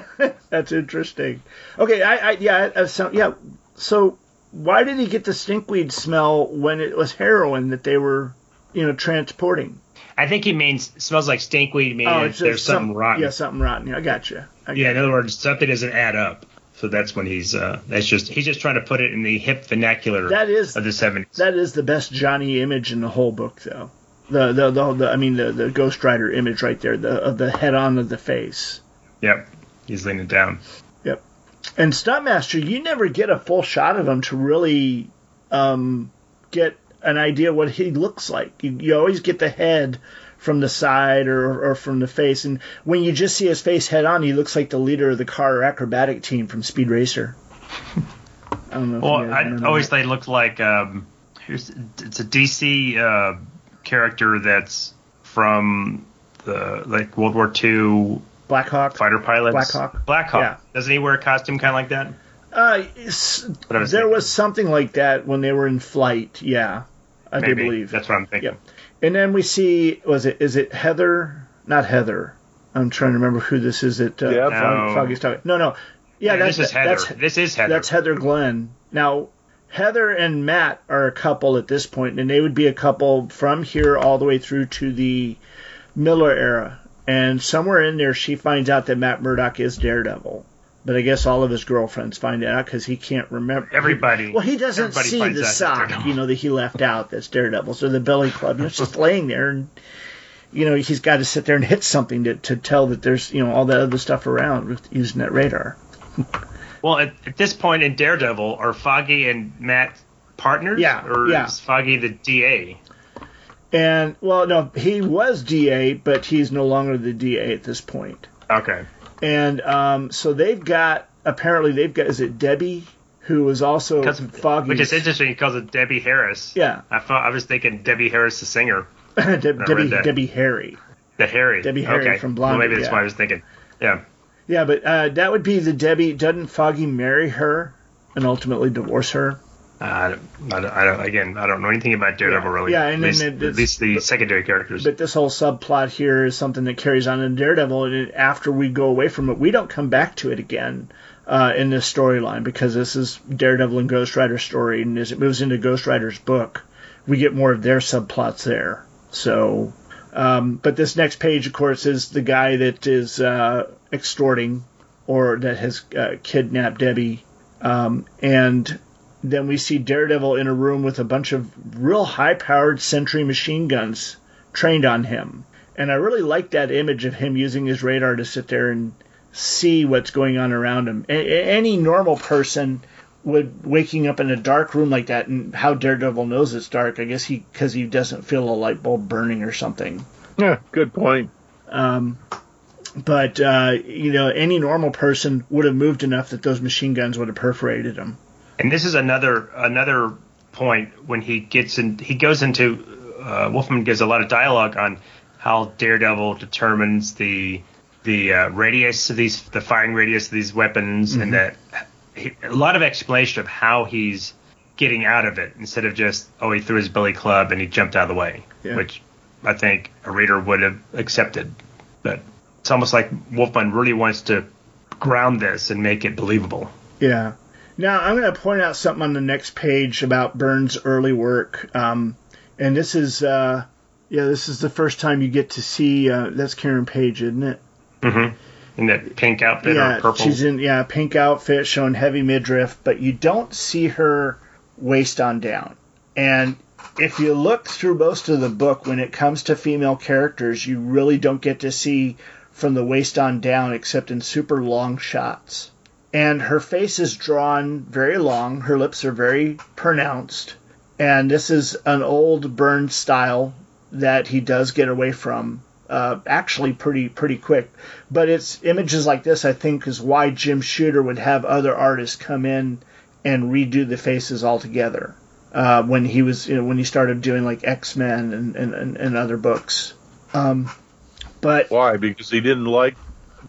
<laughs> that's interesting. Okay, I, I yeah, I, uh, so, yeah. So why did he get the stinkweed smell when it was heroin that they were, you know, transporting? I think he means smells like stinkweed. Meaning Oh, there's something some- rotten. Yeah, something rotten. I got you. I Yeah, in other words, something doesn't add up. So that's when he's uh, that's just he's just trying to put it in the hip vernacular That is of the seventies. that is the best Johnny image in the whole book, though. The the the, the I mean the the Ghost Rider image right there, the of the head on of the face. Yep, he's leaning down. Yep. And Stuntmaster, you never get a full shot of him to really um, get an idea what he looks like. You, you always get the head from the side or, or from the face, and when you just see his face head on, he looks like the leader of the car acrobatic team from Speed Racer. I don't know. Well, I always that. they look like um, it's a DC uh, character that's from the like World War II Blackhawk. fighter pilots. Blackhawk? Black Hawk. Yeah. Doesn't he wear a costume kind of like that? Uh, s- What I was there thinking. was something like that when they were in flight. Yeah, I do believe. that's what I'm thinking. Yep. And then we see was it is it Heather? Not Heather. I'm trying to remember who this is. That uh, Yeah, Fog- No. Foggy's talking. No, no. Yeah, Yeah, that's this is Heather. That's, this is Heather. that's Heather Glenn. Now, Heather and Matt are a couple at this point, and they would be a couple from here all the way through to the Miller era. And somewhere in there, she finds out that Matt Murdock is Daredevil. But I guess all of his girlfriends find out because he can't remember. Everybody- Well, he doesn't everybody see the sock, you know, that he left out. That's Daredevil. So the Billy Club, know, it's just laying there, and you know, he's got to sit there and hit something to, to tell that there's, you know, all that other stuff around with using that radar. <laughs> Well, at, at this point in Daredevil, are Foggy and Matt partners? Yeah, Or yeah. is Foggy the DA? And well, no, he was DA, but he's no longer the DA at this point. Okay. And um, so they've got apparently they've got is it Debbie who was also Foggy. Which is interesting because of Debbie Harris. Yeah, I thought I was thinking Debbie Harris, the singer, <laughs> De- Debbie. Debbie Harry. the Harry. Debbie Harry okay. from Well, Blondie, maybe that's yeah. what I was thinking. Yeah. Yeah, but uh, that would be the Debbie. Doesn't Foggy marry her and ultimately divorce her? Uh, I, don't, I, don't, Again, I don't know anything about Daredevil really. Yeah, and at least, it- at least the secondary characters. But this whole subplot here is something that carries on in Daredevil, and it- after we go away from it, we don't come back to it again uh, in this storyline because this is Daredevil and Ghost Rider story, and as it moves into Ghost Rider's book, we get more of their subplots there. So, um, but this next page, of course, is the guy that is uh, extorting or that has uh, kidnapped Debbie, um, and then we see Daredevil in a room with a bunch of real high-powered Sentry machine guns trained on him. And I really like that image of him using his radar to sit there and see what's going on around him. A- a- any normal person would waking up in a dark room like that, and how Daredevil knows it's dark. I guess he because he doesn't feel a light bulb burning or something. Yeah, good point. Um, but uh, you know, any normal person would have moved enough that those machine guns would have perforated him. And this is another another point when he gets in. He goes into uh, Wolfman gives a lot of dialogue on how Daredevil determines the the uh, radius of these the firing radius of these weapons, and that he, a lot of explanation of how he's getting out of it instead of just oh he threw his billy club and he jumped out of the way, Yeah. which I think a reader would have accepted. But it's almost like Wolfman really wants to ground this and make it believable. Yeah. Now I'm going to point out something on the next page about Byrne's early work, um, and this is uh, yeah, this is the first time you get to see uh, that's Karen Page, isn't it? Mm-hmm. In that pink outfit yeah, or purple. she's in yeah pink outfit showing heavy midriff, but you don't see her waist on down. And if you look through most of the book, when it comes to female characters, you really don't get to see from the waist on down except in super long shots. And her face is drawn very long, her lips are very pronounced, and this is an old Byrne's style that he does get away from uh, actually pretty pretty quick. But it's images like this, I think, is why Jim Shooter would have other artists come in and redo the faces altogether uh, when he was you know, when he started doing like X Men and, and, and, and other books. Um, but Why? Because he didn't like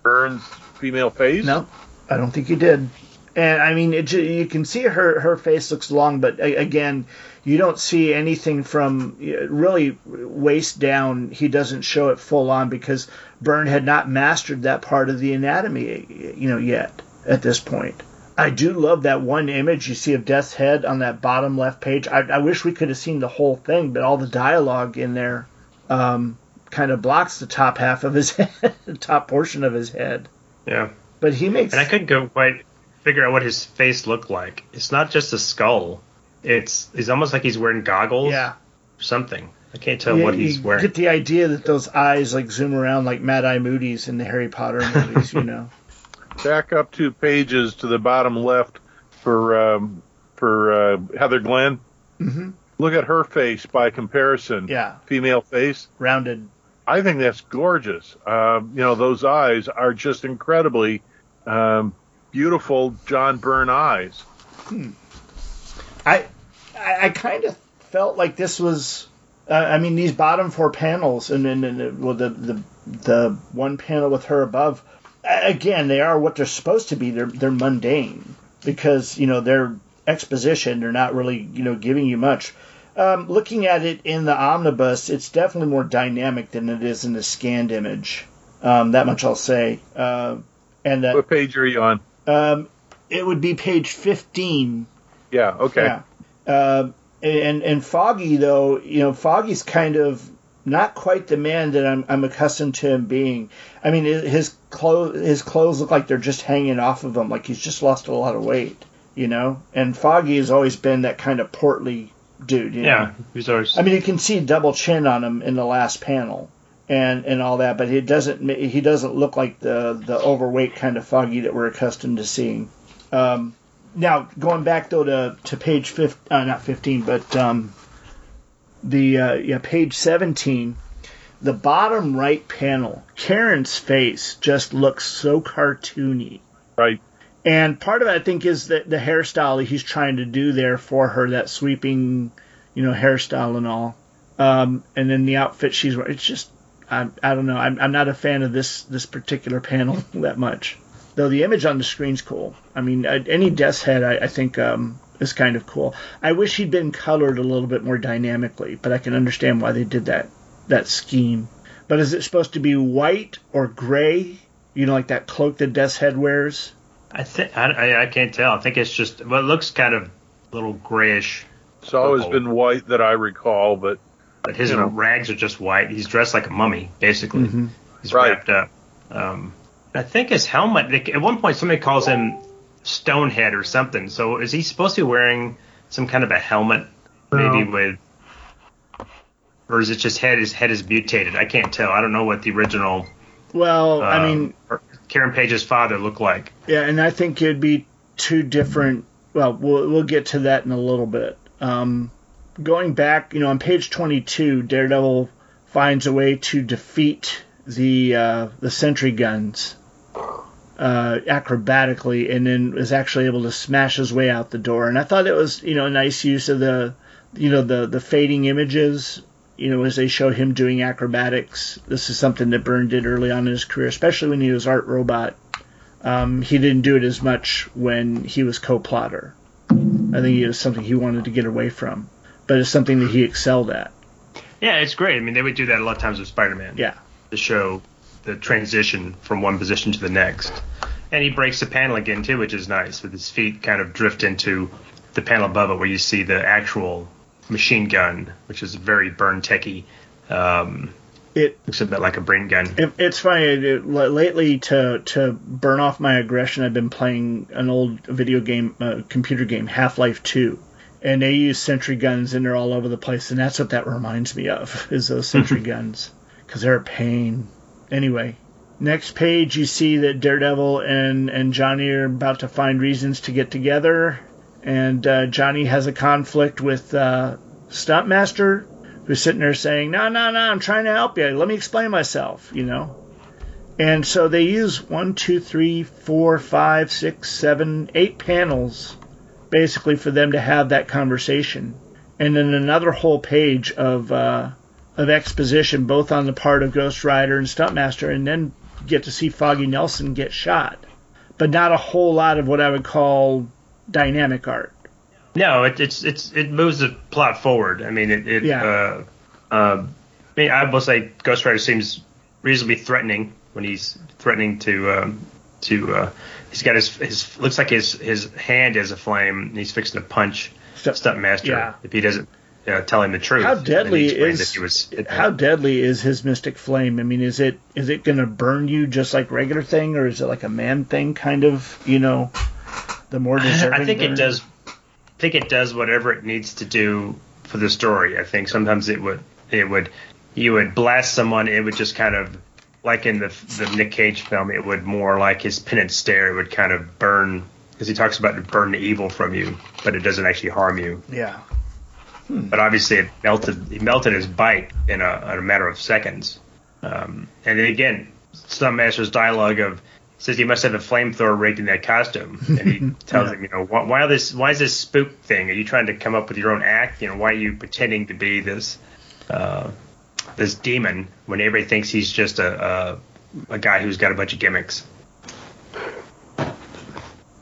Byrne's female face? no, I don't think he did. And I mean, it, you can see her her face looks long, but again, you don't see anything from really waist down. He doesn't show it full on because Byrne had not mastered that part of the anatomy, you know, yet at this point. I do love that one image you see of Death's head on that bottom left page. I, I wish we could have seen the whole thing, but all the dialogue in there um, kind of blocks the top half of his <laughs> head, the top portion of his head. yeah. But he makes And I couldn't go quite figure out what his face looked like. It's not just a skull. It's it's almost like he's wearing goggles yeah. or something. I can't tell Yeah, what he's you wearing. get the idea that those eyes like zoom around like Mad Eye Moody's in the Harry Potter movies, you know. <laughs> Back up two pages to the bottom left for um, for uh, Heather Glenn. hmm Look at her face by comparison. Yeah, Female face. rounded. I think that's gorgeous. Um, you know, those eyes are just incredibly um, beautiful John Byrne eyes. I I, I kind of felt like this was. Uh, I mean, these bottom four panels, and then well, the the the one panel with her above. Again, they are what they're supposed to be. They're they're mundane because you know they're exposition. They're not really you know giving you much. Um, looking at it in the omnibus, it's definitely more dynamic than it is in the scanned image. Um, that much I'll say. Uh, and that What page are you on? um, it would be page fifteen Yeah, okay. yeah. Uh, and and Foggy though, you know, Foggy's kind of not quite the man that I'm I'm accustomed to him being. I mean, his clothes his clothes look like they're just hanging off of him, like he's just lost a lot of weight, you know. And Foggy has always been that kind of portly dude. You know? yeah, he's always I mean, you can see double chin on him in the last panel, and and all that, but he doesn't he doesn't look like the the overweight kind of Foggy that we're accustomed to seeing. Um, now going back though to to page fif- uh, not fifteen, but um, the uh, yeah page seventeen. The bottom right panel, Karen's face just looks so cartoony Right. And part of it, I think, is the, the hairstyle he's trying to do there for her, that sweeping, you know, hairstyle and all. Um, and then the outfit she's wearing, it's just, I, I don't know. I'm, I'm not a fan of this, this particular panel <laughs> that much. Though the image on the screen's cool. I mean, any Death's Head, I, I think, um, is kind of cool. I wish he'd been colored a little bit more dynamically, but I can understand why they did that, that scheme. But is it supposed to be white or gray? You know, like that cloak that Death's Head wears? I think I, I can't tell. I think it's just well, it looks kind of a little grayish. It's always been white that I recall, but But his You know. rags are just white. He's dressed like a mummy, basically. Mhm. He's Right. wrapped up. Um, I think his helmet. like, At one point, somebody calls him Stonehead or something. So is he supposed to be wearing some kind of a helmet, maybe No. with, or is it just head? His head is mutated. I can't tell. I don't know what the original. Well, I um, mean, Karen Page's father looked like. Yeah, and I think it'd be two different. Well, we'll we'll get to that in a little bit. Um, going back, you know, on page 22, Daredevil finds a way to defeat the uh, the sentry guns uh, acrobatically, and then is actually able to smash his way out the door. And I thought it was, you know, a nice use of the, you know, the the fading images. You know, as they show him doing acrobatics, this is something that Byrne did early on in his career, especially when he was Art Robot. Um, he didn't do it as much when he was co-plotter. I think it was something he wanted to get away from, but it's something that he excelled at. Yeah, it's great. I mean, they would do that a lot of times with Spider-Man. Yeah. To show the transition from one position to the next. And he breaks the panel again too, which is nice, with his feet kind of drift into the panel above it, where you see the actual machine gun, which is very Byrne techy. Um, It looks a bit like a brain gun. It, it's funny. It, lately, to to burn off my aggression, I've been playing an old video game, uh, computer game, Half Life Two, and they use sentry guns, and they're all over the place, and that's what that reminds me of <laughs> is those sentry <laughs> guns, because they're a pain. Anyway, next page, you see that Daredevil and and Johnny are about to find reasons to get together, and uh, Johnny has a conflict with uh, Stuntmaster, who's sitting there saying, "No, no, no, I'm trying to help you. Let me explain myself," you know. And so they use one, two, three, four, five, six, seven, eight panels, basically for them to have that conversation, and then another whole page of uh, of exposition, both on the part of Ghost Rider and Stuntmaster, and then get to see Foggy Nelson get shot, but not a whole lot of what I would call dynamic art. No, it, it's it's it moves the plot forward. I mean, it. it Yeah. uh, uh, I mean, I will say Ghost Rider seems reasonably threatening when he's threatening to um, to. Uh, he's got his his looks like his his hand is a flame. And he's fixing to punch Stunt- Stuntmaster yeah. if he doesn't uh, tell him the truth. How And then he deadly is was by how it. deadly is his mystic flame? I mean, is it is it going to burn you just like regular thing, or is it like a man thing kind of? You know, the more deserving. <laughs> I think it does. I think it does whatever it needs to do for the story. I think sometimes it would it would you would blast someone. It would just kind of like in the the Nick Cage film. It would more like his penance stare. It would kind of burn because he talks about to burn the evil from you, but it doesn't actually harm you. Yeah. But obviously, it melted. He melted his bite in a, in a matter of seconds. Um, and then again, Stuntmaster's dialogue of says he must have a flamethrower rigged in that costume, and he <laughs> tells him, you know, why, why this? Why is this spook thing? Are you trying to come up with your own act? You know, why are you pretending to be this uh, this demon when everybody thinks he's just a, a a guy who's got a bunch of gimmicks?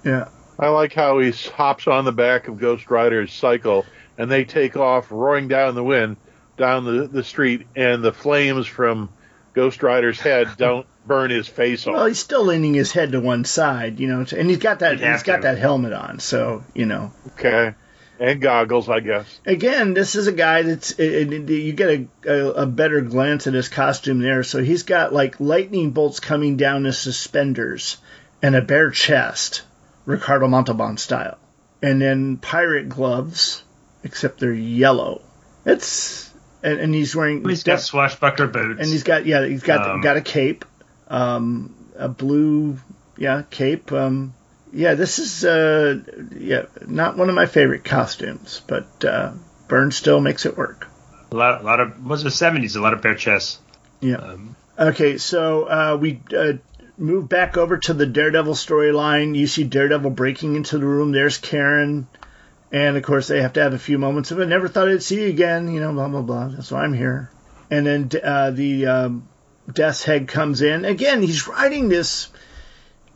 Yeah. I like how he hops on the back of Ghost Rider's cycle and they take off roaring down the wind down the, the street and the flames from Ghost Rider's head don't burn his face off. Well, he's still leaning his head to one side, you know, and he's got that He'd have he's got to. that helmet on, so you know. Okay. And goggles, I guess. Again, this is a guy that's it, it- you get a, a, a better glance at his costume there. So he's got like lightning bolts coming down his suspenders and a bare chest, Ricardo Montalban style, and then pirate gloves, except they're yellow. It's and, and he's wearing He's got swashbuckler boots. and he's got yeah he's got Um, got a cape um a blue yeah cape um yeah this is uh yeah not one of my favorite costumes but uh Byrne still makes it work a lot, a lot of was the seventies. A lot of bare chests. yeah Um, okay so uh we uh move back over to the Daredevil storyline. You see Daredevil breaking into the room. There's Karen. And of course, they have to have a few moments of it. Never thought I'd see you again, you know, blah, blah, blah. That's why I'm here. And then uh, the um, Death's Head comes in. Again, he's riding this.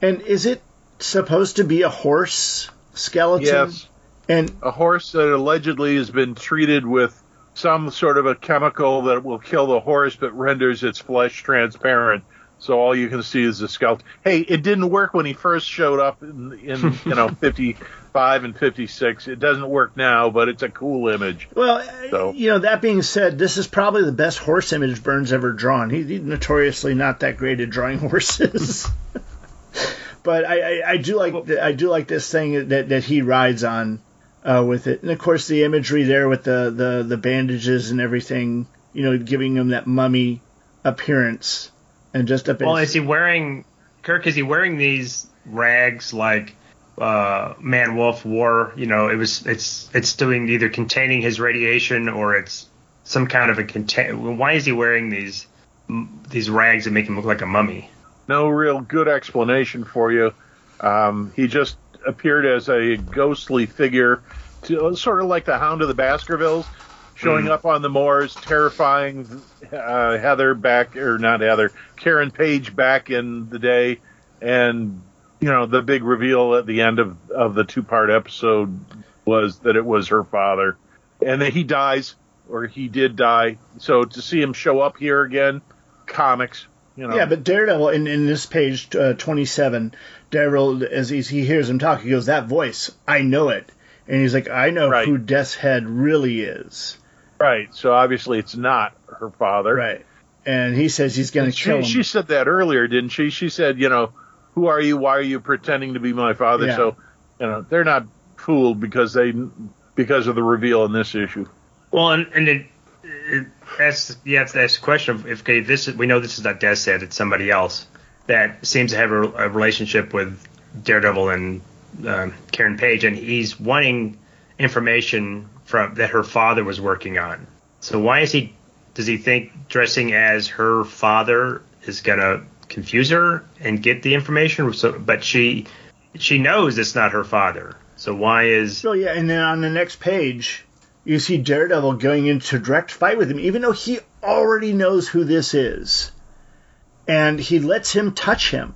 And is it supposed to be a horse skeleton? Yes. And A horse that allegedly has been treated with some sort of a chemical that will kill the horse but renders its flesh transparent. So all you can see is the skeleton. Hey, it didn't work when he first showed up in, in you know <laughs> 55 and 56. It doesn't work now, but it's a cool image. Well, So- you know, that being said, this is probably the best horse image Byrne's ever drawn. He, he's notoriously not that great at drawing <laughs> horses. <laughs> but I, I, I do like I do like this thing that, that he rides on uh, with it, and of course the imagery there with the, the, the bandages and everything, you know, giving him that mummy appearance, and just up. Well, his- is he wearing Kirk? Is he wearing these rags like uh, Man Wolf wore? You know, it was it's it's doing either containing his radiation or it's some kind of a contain. Why is he wearing these these rags that make him look like a mummy? No real good explanation for you. Um, he just appeared as a ghostly figure, to, sort of like the Hound of the Baskervilles, showing Mm. up on the moors, terrifying uh, Heather back, or not Heather, Karen Page back in the day, and you know the big reveal at the end of of the two part episode was that it was her father, and then he dies, or he did die. So to see him show up here again, comics, you know, Yeah, but Daredevil in, in this page uh, 27, Daredevil as he, he hears him talk, he goes, "That voice, I know it," and he's like, "I know Right. who Death's Head really is." Right. So obviously it's not her father. Right. And he says he's going to kill She, him. she said that earlier, didn't she? She said, you know, who are you? Why are you pretending to be my father? Yeah. So, you know, they're not fooled because they because of the reveal in this issue. Well, and, and it, it that's you have to ask the question of if okay, this is, we know this is not Death's Head, it's somebody else that seems to have a, a relationship with Daredevil and um, Karen Page, and he's wanting information from that her father was working on. So why is he? Does he think dressing as her father is gonna confuse her and get the information? So, but she she knows it's not her father. So why is So yeah, and then on the next page, you see Daredevil going into direct fight with him, even though he already knows who this is, and he lets him touch him,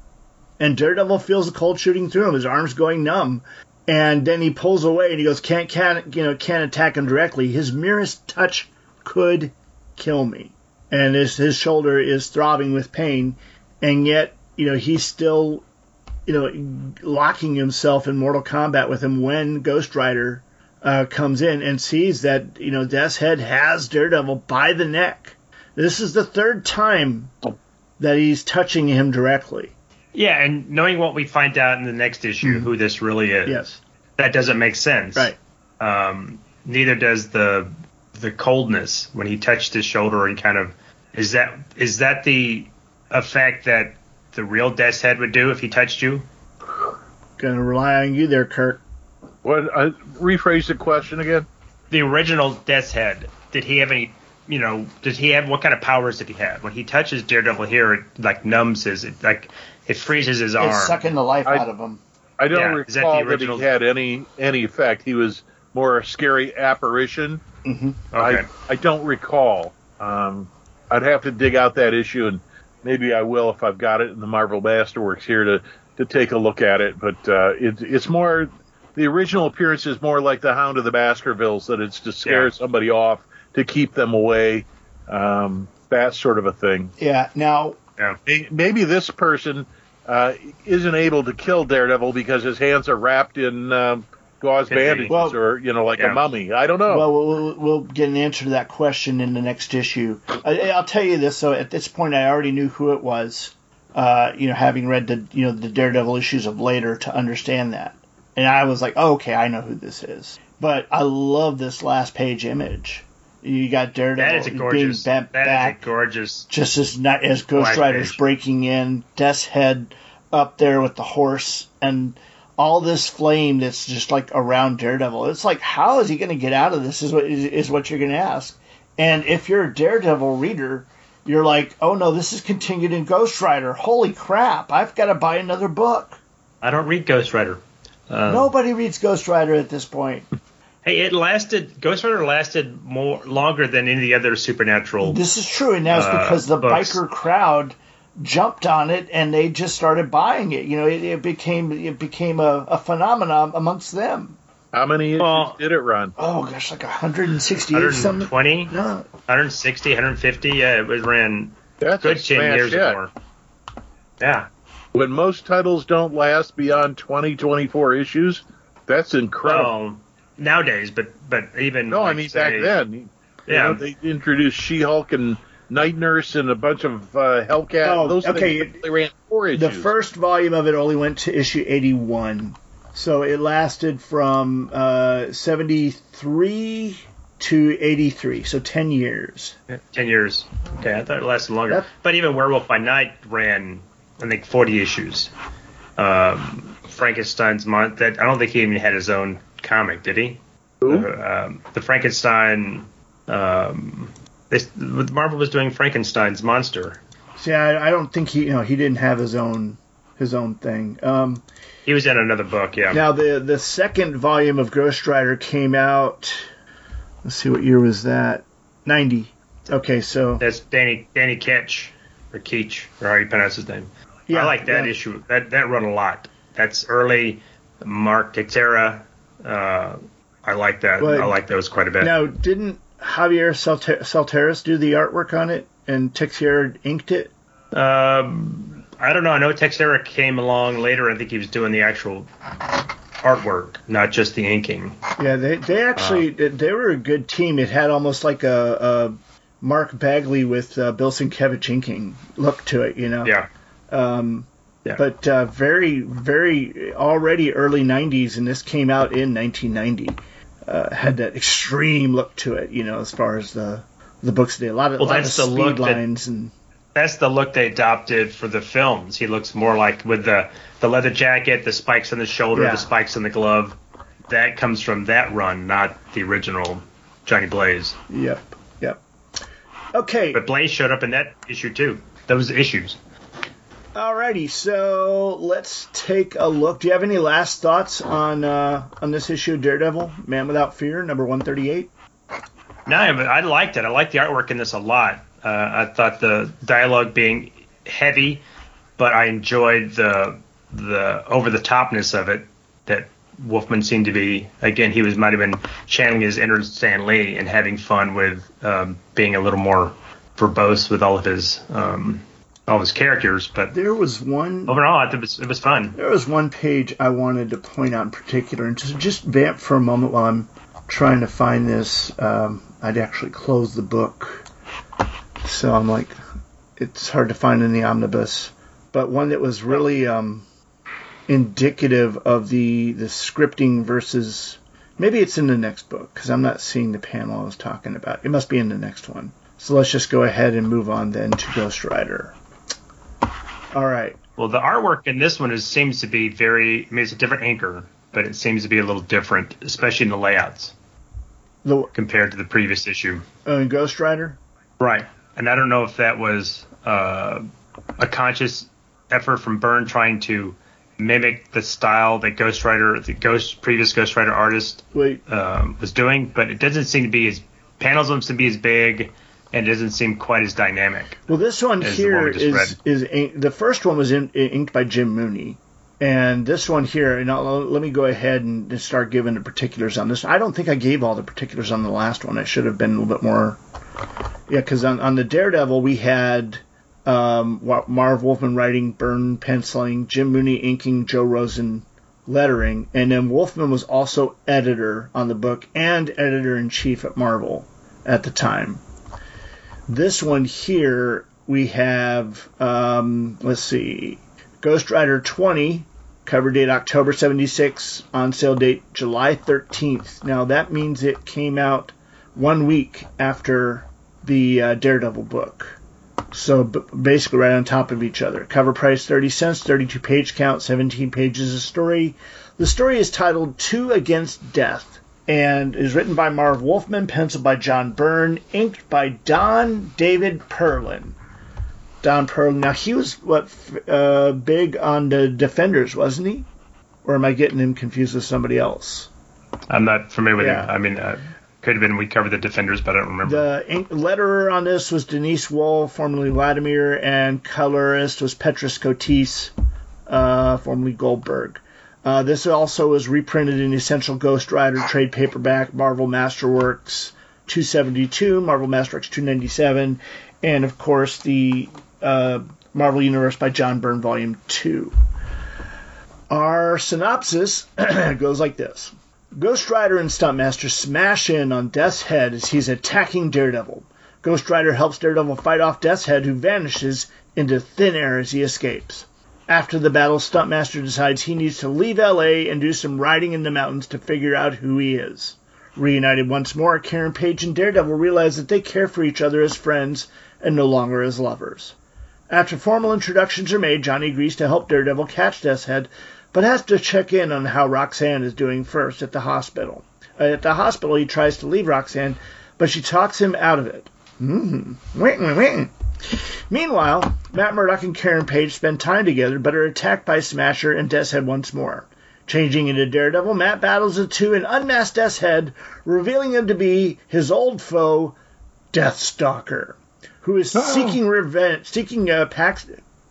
and Daredevil feels the cold shooting through him, his arms going numb, and then he pulls away and he goes, "Can't can't you know can't attack him directly. His merest touch could kill me," and his his shoulder is throbbing with pain, and yet you know he's still you know, locking himself in Mortal combat with him when Ghost Rider uh, comes in and sees that, you know, Death's Head has Daredevil by the neck. This is the third time that he's touching him directly. Yeah, and knowing what we find out in the next issue, who this really is, Yes. that doesn't make sense. Right. Um, neither does the the coldness when he touched his shoulder and kind of is that is that the effect that the real Death's Head would do if he touched you? Gonna rely on you there, Kirk. What? I rephrase the question again. The original Death's Head, did he have any? You know, did he have what kind of powers did he have? When he touches Daredevil here, it like numbs his, it like it freezes his arm. It's sucking the life I- out of him. I don't Yeah, is that the recall that, he had any any effect. He was more a scary apparition. hmm okay. I I don't recall. Um, I'd have to dig out that issue, and maybe I will if I've got it in the Marvel Masterworks here to to take a look at it. But uh, it, it's more the original appearance is more like the Hound of the Baskervilles, that it's to scare Yeah. somebody off to keep them away. Um, that sort of a thing. Yeah. Now, yeah. Maybe this person uh, isn't able to kill Daredevil because his hands are wrapped in um, gauze Could bandages, Well- or you know, like Yeah. a mummy. I don't know. well, we'll, we'll get an answer to that question in the next issue. I, I'll tell you this. So at this point, I already knew who it was. Uh, you know, having read the you know the Daredevil issues of later to understand that, and I was like, oh, okay, I know who this is. But I love this last page image. You got Daredevil That is a being gorgeous. ba- That is back a gorgeous. just as not as Ghost Rider's page. breaking in, Death's head up there with the horse, and all this flame that's just like around Daredevil. It's like, how is he going to get out of this? Is what is, is what you're going to ask. And if you're a Daredevil reader, you're like, oh no, this is continued in Ghost Rider. Holy crap! I've got to buy another book. I don't read Ghost Rider. Um, Nobody reads Ghost Rider at this point. Hey, it lasted. Ghost Rider lasted more longer than any of the other supernatural. This is true, and that's uh, because the books. biker crowd jumped on it and they just started buying it. You know, it, it became it became a, a phenomenon amongst them. How many well, did it run? Oh gosh, like 168 120? No. 160, 150. Yeah, it was ran That's good 10 years hit. more. Yeah. When most titles don't last beyond 20, 24 issues, that's incredible. Well, nowadays, but but even no, like I mean say, back then. Yeah, know, they introduced She-Hulk and Night Nurse and a bunch of uh, Hellcat. Oh, Those okay. they ran four issues. The first volume of it only went to issue 81. So it lasted from uh, 73 to 83, so 10 years. 10 years. Okay, I thought it lasted longer. Yep. But even Werewolf by Night ran, I think, 40 issues. Um, Frankenstein's month. That I don't think he even had his own comic, did he? Who? Uh, um, the Frankenstein. Um, they, Marvel was doing Frankenstein's monster. See, I, I, don't think he, you know, he didn't have his own his own thing. Um, he was in another book, yeah. Now the the second volume of Ghost Rider came out. Let's see, what year was that? Ninety. Okay, so that's Danny Danny Ketch or Keach or how you pronounce his name. Yeah, I like that yeah. issue. That that run a lot. That's early. Mark Texeira. Uh, I like that. But I like those quite a bit. Now, didn't Javier Saltares do the artwork on it and Texeira inked it? Um, I don't know. I know Texeira came along later. I think he was doing the actual artwork, not just the inking. Yeah, they they actually uh, they were a good team. It had almost like a, a Mark Bagley with uh, Bill Sienkiewicz inking look to it, you know. Yeah. Um, yeah. But uh, very, very already early '90s, and this came out in 1990. Uh, had that extreme look to it, you know, as far as the the books did. A lot of, well, lot that's of the speed lines that, and that's the look they adopted for the films. He looks more like with the the leather jacket, the spikes on the shoulder, yeah. the spikes on the glove. That comes from that run, not the original Johnny Blaze. Yep, yep. Okay. But Blaze showed up in that issue too. Those issues. Alrighty, so let's take a look. Do you have any last thoughts on uh, on this issue of Daredevil, Man Without Fear, number one thirty eight? No, I liked it. I liked the artwork in this a lot. Uh, I thought the dialogue being heavy, but I enjoyed the the over the topness of it. That Wolfman seemed to be again. He was might have been channeling his inner Stan Lee and having fun with um, being a little more verbose with all of his um, all his characters. But there was one overall, I it was, it was fun. There was one page I wanted to point out in particular, and just just vamp for a moment while I'm trying to find this. Um, I'd actually close the book so I'm like, it's hard to find in the omnibus. But one that was really um, indicative of the the scripting versus maybe it's in the next book because I'm not seeing the panel I was talking about. It must be in the next one. So let's just go ahead and move on then to Ghost Rider. All right. Well, the artwork in this one is seems to be very. I mean, it's a different inker, but it seems to be a little different, especially in the layouts the, compared to the previous issue. Oh, in Ghost Rider. Right and I don't know if that was uh, a conscious effort from Byrne trying to mimic the style that Ghost Rider, the Ghost previous Ghost Rider artist um, was doing, but it doesn't seem to be as panels don't seem to be as big, and it doesn't seem quite as dynamic. Well, this one here one is is the first one was in, inked by Jim Mooney. And this one here, and I'll, let me go ahead and start giving the particulars on this. I don't think I gave all the particulars on the last one. I should have been a little bit more yeah, because on, on the Daredevil we had um, Marv Wolfman writing, Byrne penciling, Jim Mooney inking, Joe Rosen lettering, and then Wolfman was also editor on the book and editor in chief at Marvel at the time. This one here we have, um, let's see, Ghost Rider 20, cover date October 76, on sale date July 13th. Now that means it came out one week after the uh, Daredevil book. So basically, right on top of each other. Cover price 30 cents, 32 page count, 17 pages of story. The story is titled Two Against Death, and is written by Marv Wolfman, penciled by John Byrne, inked by Don David Perlin. Don Perlin. Now he was what uh, big on the Defenders, wasn't he? Or am I getting him confused with somebody else? I'm not familiar with Yeah. him. I mean, uh, could have been we covered the Defenders, but I don't remember. The ink- letterer on this was Denise Wohl, formerly Vladimer, and colorist was Petra Scotese, uh, formerly Goldberg. Uh, this also was reprinted in Essential Ghost Rider trade paperback, Marvel Masterworks 272, Marvel Masterworks 297, and of course the uh, Marvel Universe by John Byrne Volume 2. Our synopsis <clears throat> goes like this. Ghost Rider and Stuntmaster smash in on Death's head as he's attacking Daredevil. Ghost Rider helps Daredevil fight off Death's head, who vanishes into thin air as he escapes. After the battle, Stuntmaster decides he needs to leave LA and do some riding in the mountains to figure out who he is. Reunited once more, Karen Page and Daredevil realize that they care for each other as friends and no longer as lovers. After formal introductions are made, Johnny agrees to help Daredevil catch Death's Head, but has to check in on how Roxanne is doing first at the hospital. Uh, At the hospital, he tries to leave Roxanne, but she talks him out of it. Mm-hmm. Meanwhile, Matt Murdock and Karen Page spend time together, but are attacked by Smasher and Death's Head once more. Changing into Daredevil, Matt battles the two and unmasks Death's Head, revealing him to be his old foe, Deathstalker, who is seeking revenge, seeking uh, Pax,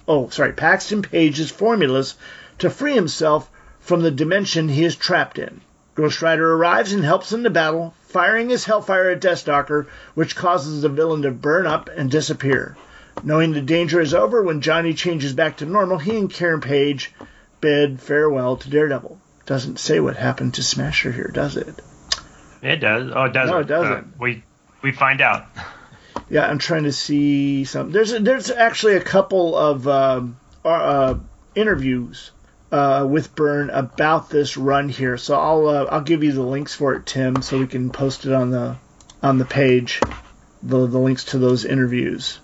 oh sorry, Paxton Page's formulas to free himself from the dimension he is trapped in. Ghost Rider arrives and helps in the battle, firing his Hellfire at Deathstalker, which causes the villain to burn up and disappear. Knowing the danger is over, when Johnny changes back to normal, he and Karen Page bid farewell to Daredevil. Doesn't say what happened to Smasher here, does it? it does. Oh, it doesn't. No, it doesn't. Uh, we we find out. Yeah, I'm trying to see some. There's there's actually a couple of um, uh, uh, interviews uh, with Byrne about this run here, so I'll uh, I'll give you the links for it, Tim, so we can post it on the on the page. The the links to those interviews.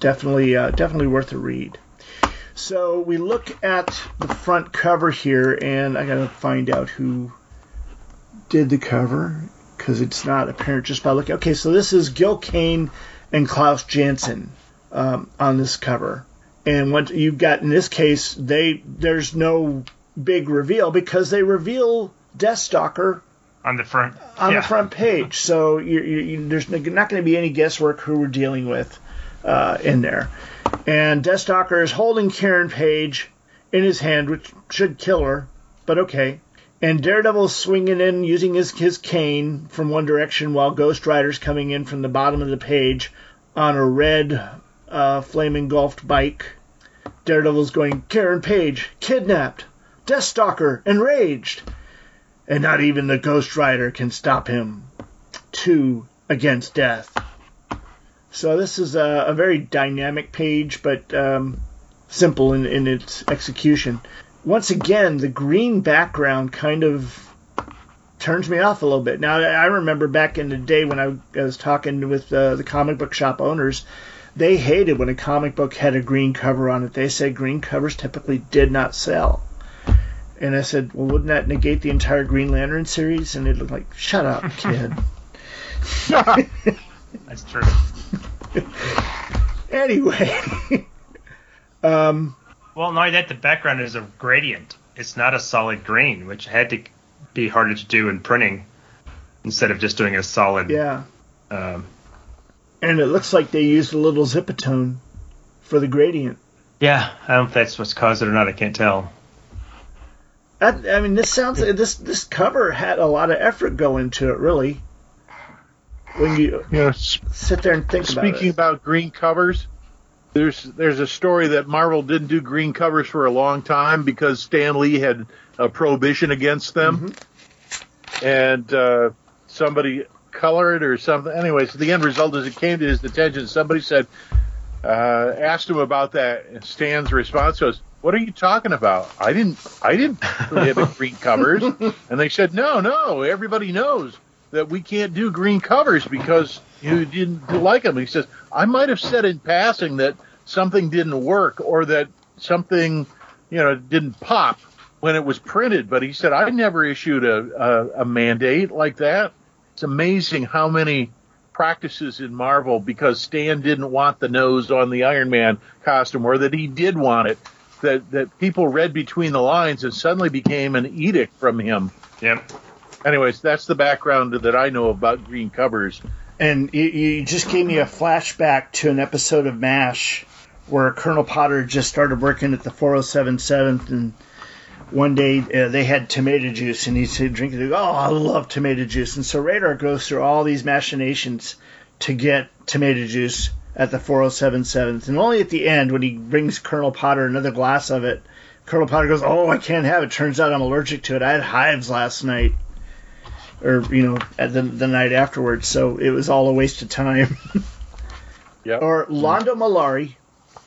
Definitely uh, definitely worth a read. So we look at the front cover here, and I gotta find out who did the cover because it's not apparent just by looking. Okay, so this is Gil Kane and Klaus Janson um, on this cover, and what you've got in this case, they there's no big reveal because they reveal Deathstalker On the front. on yeah. the front page. So you, you, you, there's not going to be any guesswork who we're dealing with uh, in there. And Deathstalker is holding Karen Page in his hand, which should kill her, but okay. And Daredevil's swinging in using his, his cane from one direction while Ghost Rider's coming in from the bottom of the page on a red uh, flame engulfed bike. Daredevil's going, Karen Page, kidnapped, Deathstalker, enraged and not even the Ghost Rider can stop him. Two against death. So this is a, a very dynamic page, but um, simple in, in its execution. Once again, the green background kind of turns me off a little bit. Now, I remember back in the day when I was talking with uh, the comic book shop owners, they hated when a comic book had a green cover on it. They said green covers typically did not sell. And I said, well, wouldn't that negate the entire Green Lantern series? And it looked like, shut up, kid. <laughs> That's true. <laughs> anyway, um, Well, not only that, the background is a gradient. It's not a solid green, which had to be harder to do in printing instead of just doing a solid. yeah. Um, And it looks like they used a little zipatone for the gradient. yeah, I don't know if that's what's caused it or not. I can't tell. I, I mean, this sounds this this cover had a lot of effort go into it, really. When you You know, s- sit there and think speaking about about green covers, there's there's a story that Marvel didn't do green covers for a long time because Stan Lee had a prohibition against them, and uh, somebody colored or something. Anyway, so the end result is it came to his attention. Somebody said, uh, asked him about that, and Stan's response was, "What are you talking about? I didn't, I didn't prohibit green covers." <laughs> And they said, "No, no, everybody knows that we can't do green covers because you didn't like them." He says, "I might have said in passing that something didn't work or that something, you know, didn't pop." when it was printed, but he said I never issued a, a, a mandate like that. It's amazing how many practices in Marvel because Stan didn't want the nose on the Iron Man costume, or that he did want it. That that people read between the lines and suddenly became an edict from him. Yep. Anyways, that's the background that I know about green covers. And you, you just gave me a flashback to an episode of MASH where Colonel Potter just started working at the 407 and one day uh, they had tomato juice and he he's drinking. Oh, I love tomato juice. And so Radar goes through all these machinations to get tomato juice at the 407 And only at the end, when he brings Colonel Potter another glass of it, Colonel Potter goes, "Oh, I can't have it. Turns out I'm allergic to it. I had hives last night." or you know at the, the night afterwards. So it was all a waste of time. <laughs> yeah. Or Londo Mollari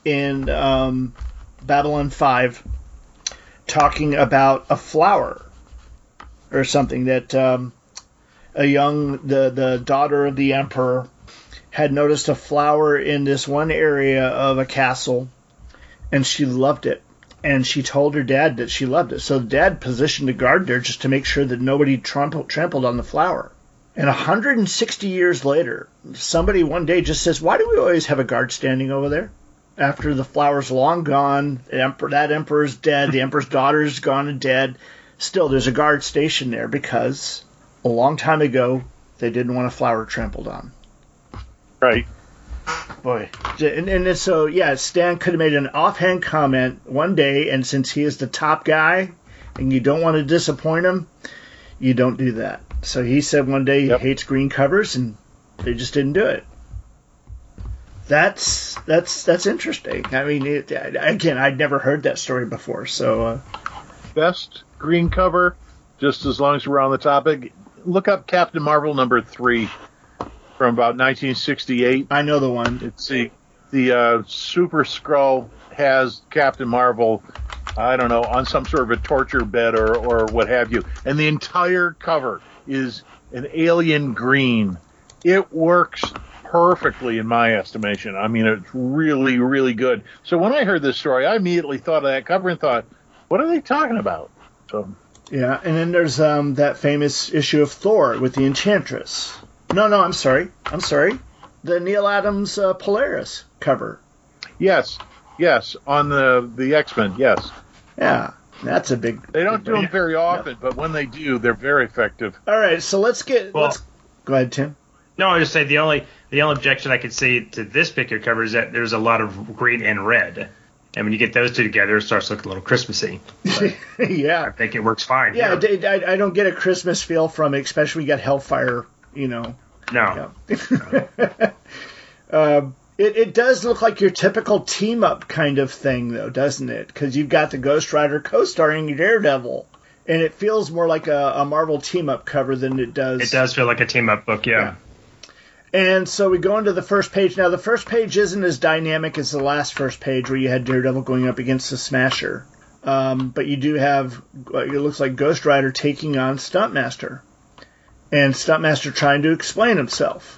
in um, Babylon Five talking about a flower or something that um, a young the the daughter of the emperor had noticed a flower in this one area of a castle and she loved it and she told her dad that she loved it. So dad positioned a guard there just to make sure that nobody trampled, trampled on the flower. And 160 years later, somebody one day just says, "Why do we always have a guard standing over there?" After the flower's long gone, emperor, that emperor's dead, the emperor's <laughs> daughter's gone and dead. Still, there's a guard stationed there because a long time ago they didn't want a flower trampled on. Right. Boy, and, and so yeah, Stan could have made an offhand comment one day, and since he is the top guy, and you don't want to disappoint him, you don't do that. So he said one day he yep. hates green covers, and they just didn't do it. That's that's that's interesting. I mean, it, again, I'd never heard that story before. So, uh, best green cover, just as long as we're on the topic, look up Captain Marvel number three from about 1968. I know the one. It's the the uh, Super Skrull has Captain Marvel, I don't know, on some sort of a torture bed or or what have you, and the entire cover is an alien green. It works perfectly in my estimation. I mean, it's really, really good. So when I heard this story, I immediately thought of that cover and thought, what are they talking about? So yeah, and then there's um, that famous issue of Thor with the Enchantress. No, no, I'm sorry. I'm sorry. The Neal Adams uh, Polaris cover. Yes, yes, on the the X Men. Yes. Yeah, that's a big. They don't do them very often, but when they do, they're very effective. All right, so let's get. Well, let's go ahead, Tim. No, I just say the only the only objection I could see to this particular cover is that there's a lot of green and red. And when you get those two together, it starts looking a little Christmassy. <laughs> yeah, I think it works fine. Yeah, I, I, don't get a Christmas feel from it, especially we got Hellfire you know. No. Yeah. uh, <laughs> it, it does look like your typical team up kind of thing, though, doesn't it? Because you've got the Ghost Rider co starring Daredevil. And it feels more like a, a Marvel team up cover than it does. It does feel like a team up book, yeah. yeah. And so we go into the first page. Now, the first page isn't as dynamic as the last first page where you had Daredevil going up against the Smasher. Um, but you do have, it looks like Ghost Rider taking on Stuntmaster and Stuntmaster trying to explain himself.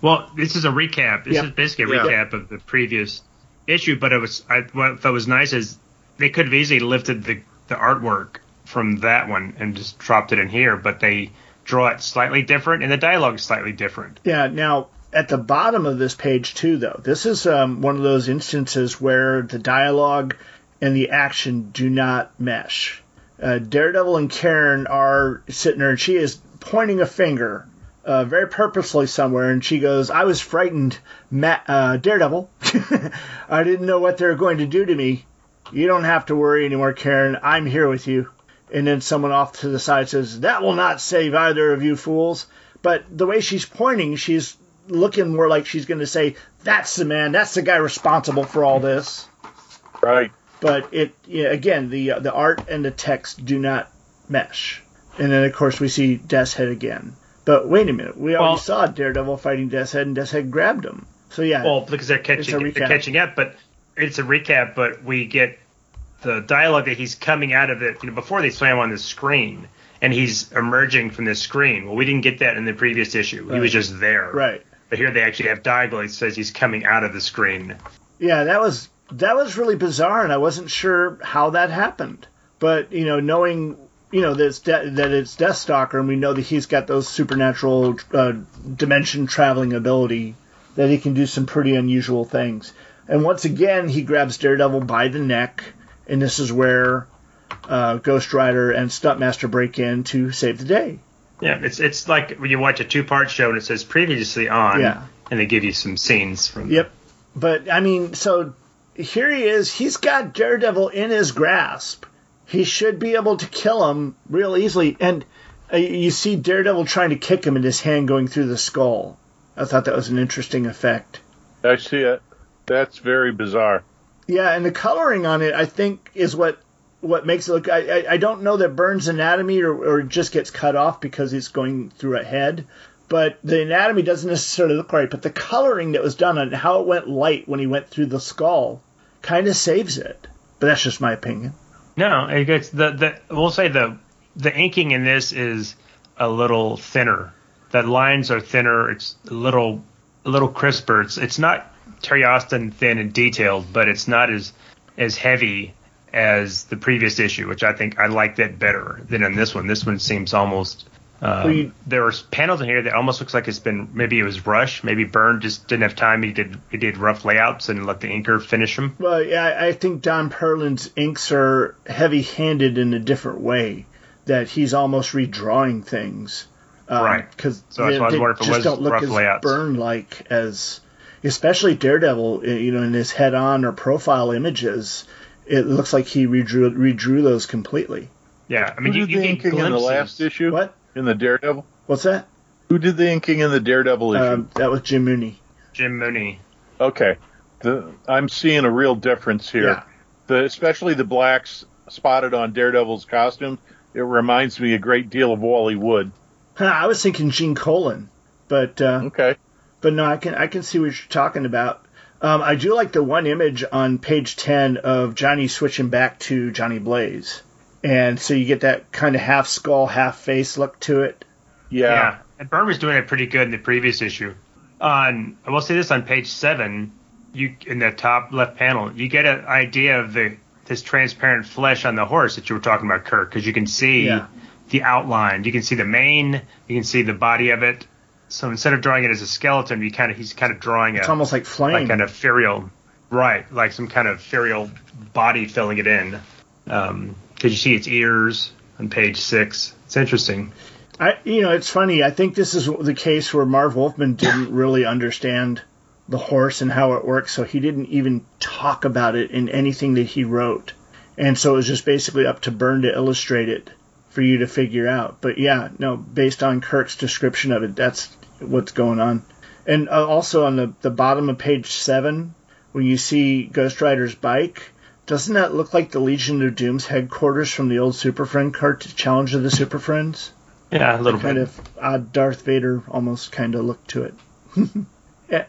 Well, this is a recap. This yep. is basically a recap of the previous issue, but it was I, what I thought was nice is they could have easily lifted the, the artwork from that one and just dropped it in here, but they draw it slightly different and the dialogue is slightly different. Yeah, now at the bottom of this page too though, this is um, one of those instances where the dialogue and the action do not mesh. Uh, Daredevil and Karen are sitting there and she is pointing a finger uh, very purposely somewhere, and she goes, "I was frightened, Ma- uh, Daredevil. <laughs> I didn't know what they were going to do to me. You don't have to worry anymore, Karen. I'm here with you." And then someone off to the side says, "That will not save either of you fools." But the way she's pointing, she's looking more like she's going to say, "That's the man. That's the guy responsible for all this." Right. But it you know, again, the uh, the art and the text do not mesh. And then, of course, we see Death's Head again. But wait a minute, we already well, saw Daredevil fighting Death's Head, and Death's Head grabbed him. So yeah, well, because they're catching, they're catching up. But it's a recap. But we get the dialogue that he's coming out of it. You know, before they slam on the screen, and he's emerging from the screen. Well, we didn't get that in the previous issue. Right. He was just there. Right. But here they actually have dialogue that says he's coming out of the screen. Yeah, that was that was really bizarre, and I wasn't sure how that happened. But you know, knowing you know that it's De- that it's Deathstalker, and we know that he's got those supernatural uh, dimension traveling ability that he can do some pretty unusual things. And once again, he grabs Daredevil by the neck, and this is where uh, Ghost Rider and Stuntmaster break in to save the day. Yeah, it's it's like when you watch a two part show and it says previously on, Yeah. and they give you some scenes from. Yep. But I mean, so here he is. He's got Daredevil in his grasp. He should be able to kill him real easily. And uh, you see Daredevil trying to kick him and his hand going through the skull. I thought that was an interesting effect. I see it. That's very bizarre. Yeah, and the coloring on it, I think, is what what makes it look. I, I, I don't know that Byrne's anatomy or, or just gets cut off because it's going through a head, but the anatomy doesn't <laughs> necessarily look right. But the coloring that was done on how it went light when he went through the skull, kind of saves it. But that's just my opinion. No, it gets the the. We'll say the the inking in this is a little thinner. The lines are thinner. It's a little a little crisper. It's it's not Terry Austin thin and detailed, but it's not as as heavy as the previous issue, which I think I like that better than in this one. This one seems almost. Um, Well, there are panels in here that almost looks like it's been maybe it was rush, maybe Byrne just didn't have time. He did he did rough layouts and let the inker finish them. Well, yeah, I think Don Perlin's inks are heavy-handed in a different way. That he's almost redrawing things, um, Right. Because So that's why I was wondering if it just don't look as layouts. Byrne-like as, especially Daredevil. uh, You know, in his head-on or profile images, it looks like he redrew redrew those completely. Yeah, I mean Who you, did you the inking in the last issue? What? In the Daredevil? What's that? Who did the inking in the Daredevil issue? Um, that was Jim Mooney. Jim Mooney. okay. The, I'm seeing a real difference here. Yeah. The, especially the blacks spotted on Daredevil's costume. It reminds me a great deal of Wally Wood. Huh, I was thinking Gene Colan, but uh, Okay. But no, I can I can see what you're talking about. Um, I do like the one image on page ten of Johnny switching back to Johnny Blaze, and so you get that kind of half skull, half face look to it. Yeah. Yeah. And Byrne was doing it pretty good in the previous issue. On I will say this on page seven, you in the top left panel, you get an idea of the this transparent flesh on the horse that you were talking about, Kirk, because you can see Yeah. the outline. You can see the mane. You can see the body of it. So instead of drawing it as a skeleton, you kind of he's kind of drawing it. It's a almost like flame. like kind of ferial, right? Like some kind of ferial body filling it in. Um, because you see its ears on page six. It's interesting. I, you know, it's funny. I think this is the case where Marv Wolfman didn't <laughs> really understand the horse and how it works, so he didn't even talk about it in anything that he wrote. And so it was just basically up to Byrne to illustrate it for you to figure out. But yeah, no, based on Kirk's description of it, that's what's going on. And uh, also on the, the bottom of page seven, when you see Ghost Rider's bike, doesn't that look like the Legion of Doom's headquarters from the old Super Friend cart Challenge of the Super Friends? Yeah, a little kind bit. of odd Darth Vader almost kind of look to it. <laughs>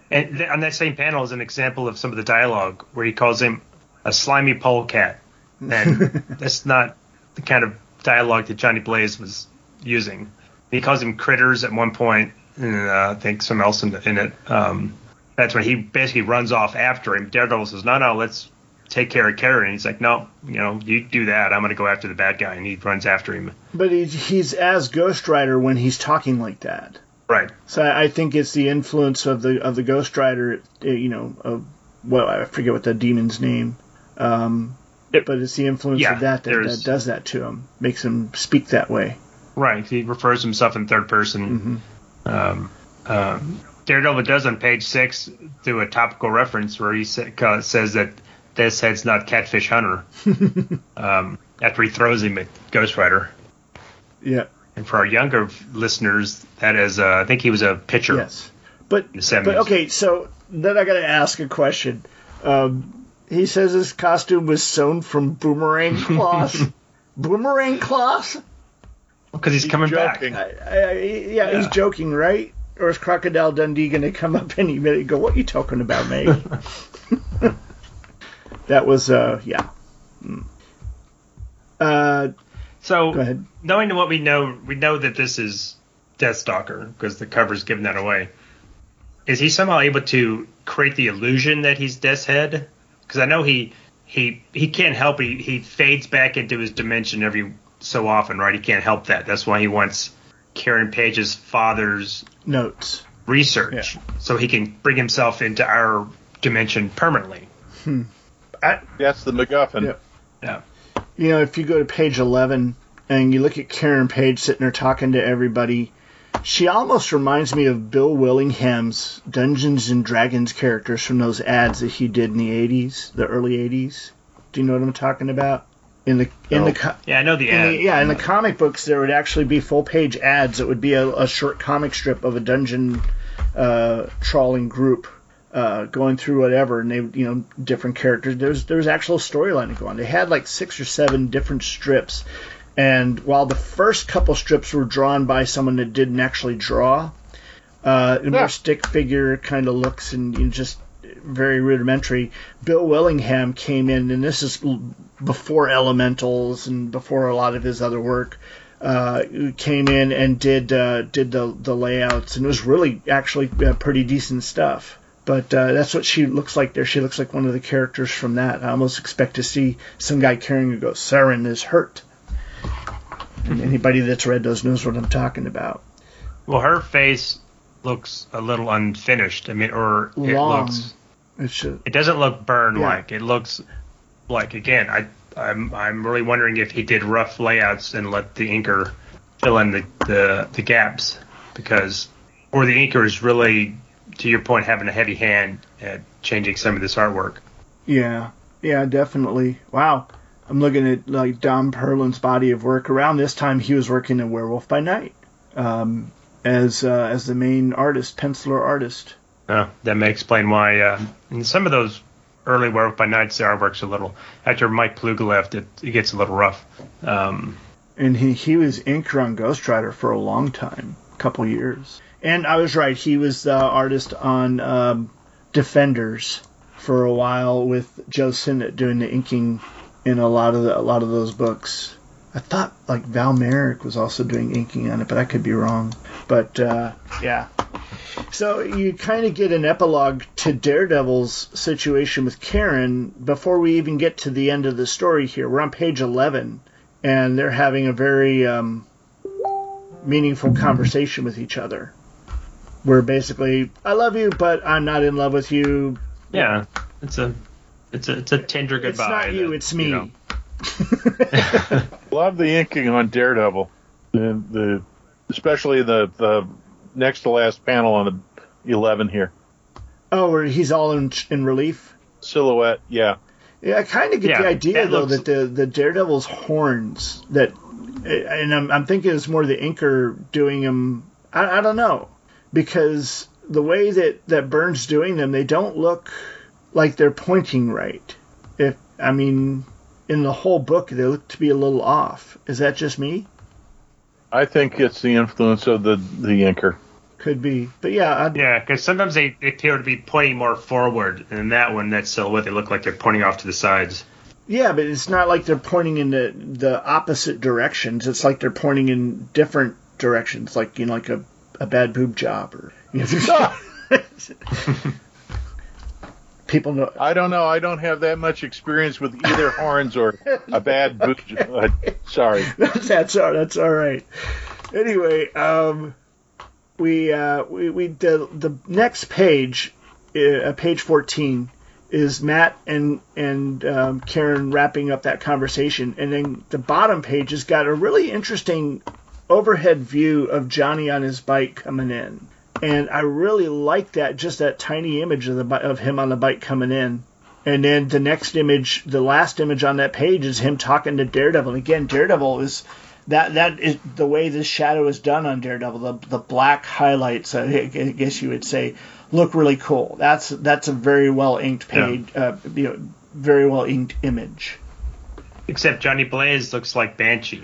And th- on that same panel is an example of some of the dialogue where he calls him a slimy polecat, and <laughs> that's not the kind of dialogue that Johnny Blaze was using. He calls him critters at one point, and uh, I think some else in, in it. Um, that's when he basically runs off after him. Daredevil says, "No, no, let's take care of Karen." And he's like, "No, you know, you do that. I'm going to go after the bad guy," and he runs after him. But he's, he's as Ghost Rider when he's talking like that. Right. So I, think it's the influence of the of the Ghost Rider, you know, of well, I forget what the demon's name, um, But it's the influence Yeah, of that that, that does that to him, makes him speak that way. Right. He refers himself in third person. Um, um, Daredevil does on page six do a topical reference where he says that this head's not Catfish Hunter <laughs> um, after he throws him at Ghost Rider. Yeah. And for our younger listeners, that is, uh, I think he was a pitcher. Yes. But but okay, so then I got to ask a question. Um, he says his costume was sewn from boomerang <laughs> cloth. boomerang cloth? Because he's coming joking. back. I, I, yeah, he's joking, right? Or is Crocodile Dundee going to come up any minute and go, "What are you talking about, mate?" <laughs> <laughs> that was, uh, yeah. Mm. Uh, So, go ahead. knowing what we know, we know that this is Deathstalker because the cover's giving that away. Is he somehow able to create the illusion that he's Death's head? Because I know he he he can't help he he fades back into his dimension every so often, right? He can't help that. That's why he wants Karen Page's father's Notes. research, so he can bring himself into our dimension permanently. Hmm. I, That's the MacGuffin. Yeah. Yeah. you know, if you go to page 11 and you look at Karen Page sitting there talking to everybody, she almost reminds me of Bill Willingham's Dungeons and Dragons characters from those ads that he did in the 80s, the early 80s. Do you know what I'm talking about? In the in No. the Yeah, I know the in ad. the, yeah, in the comic books, there would actually be full page ads. It would be a, a short comic strip of a dungeon uh, trawling group uh, going through whatever, and they, you know, different characters. There's there's actual storyline to go on. They had like six or seven different strips, and while the first couple strips were drawn by someone that didn't actually draw, uh, Yeah. more stick figure kind of looks and you know, just very rudimentary. Bill Willingham came in, and this is before Elementals and before a lot of his other work. Uh, came in and did uh, did the the layouts, and it was really actually uh, pretty decent stuff. But uh, that's what she looks like there. She looks like one of the characters from that. I almost expect to see some guy carrying a go. Saren is hurt. And anybody that's read those knows what I'm talking about. Well, her face looks a little unfinished. I mean, or it Long. looks. Just, It doesn't look Byrne like. It looks like again. I I'm I'm really wondering if he did rough layouts and let the inker fill in the the, the gaps because or the inker is really to your point having a heavy hand at changing some of this artwork. Yeah, yeah, definitely. Wow. I'm looking at like Don Perlin's body of work. Around this time, he was working in Werewolf by Night um, as uh, as the main artist, penciler artist. Uh, that may explain why uh, in some of those early Werewolf by Nights the artwork's a little after Mike Ploog left it, it gets a little rough. Um, And he, he was inker on Ghost Rider for a long time, a couple years. And I was right, he was the artist on um, Defenders for a while with Joe Sinnott doing the inking in a lot of the, a lot of those books. I thought like Val Mayerik was also doing inking on it, but I could be wrong. But uh, yeah. So you kind of get an epilogue to Daredevil's situation with Karen before we even get to the end of the story here. We're on page 11, and they're having a very um, meaningful conversation with each other. Where basically, I love you, but I'm not in love with you. yeah, it's a it's a it's a tender goodbye. It's not you, that, it's me. know. <laughs> Love the inking on Daredevil. The, the especially the the next to last panel on the eleven here. oh, where he's all in, in relief. Silhouette, yeah. Yeah, I kind of get Yeah, the idea that though looks- that the the Daredevil's horns that, eh, and I'm, I'm thinking it's more the inker doing them. I, I don't know because the way that that Byrne's doing them, they don't look like they're pointing right. If I mean, in the whole book, they look to be a little off. Is that just me? I think it's the influence of the the inker. Could be, but yeah, I, Yeah, because sometimes they, they appear to be pointing more forward, and in that one, that silhouette, uh, they look like they're pointing off to the sides. Yeah, but it's not like they're pointing in the, the opposite directions. It's like they're pointing in different directions, like you know, like a, a bad boob job or you know, <laughs> <laughs> <laughs> people know. I don't know. I don't have that much experience with either <laughs> horns or a bad boot. Uh, sorry. <laughs> that's all. That's all right. Anyway, um, we uh, we we the the next page, uh, page fourteen, is Matt and and um, Karen wrapping up that conversation, and then the bottom page has got a really interesting overhead view of Johnny on his bike coming in, and I really like that just that tiny image of the of him on the bike coming in. And then the next image, the last image on that page is him talking to Daredevil. And again, Daredevil is that that is the way this shadow is done on Daredevil. The the black highlights, I I guess you would say, look really cool. That's that's a very well inked page, uh, you know, very well inked image. Except Johnny Blaze looks like Banshee.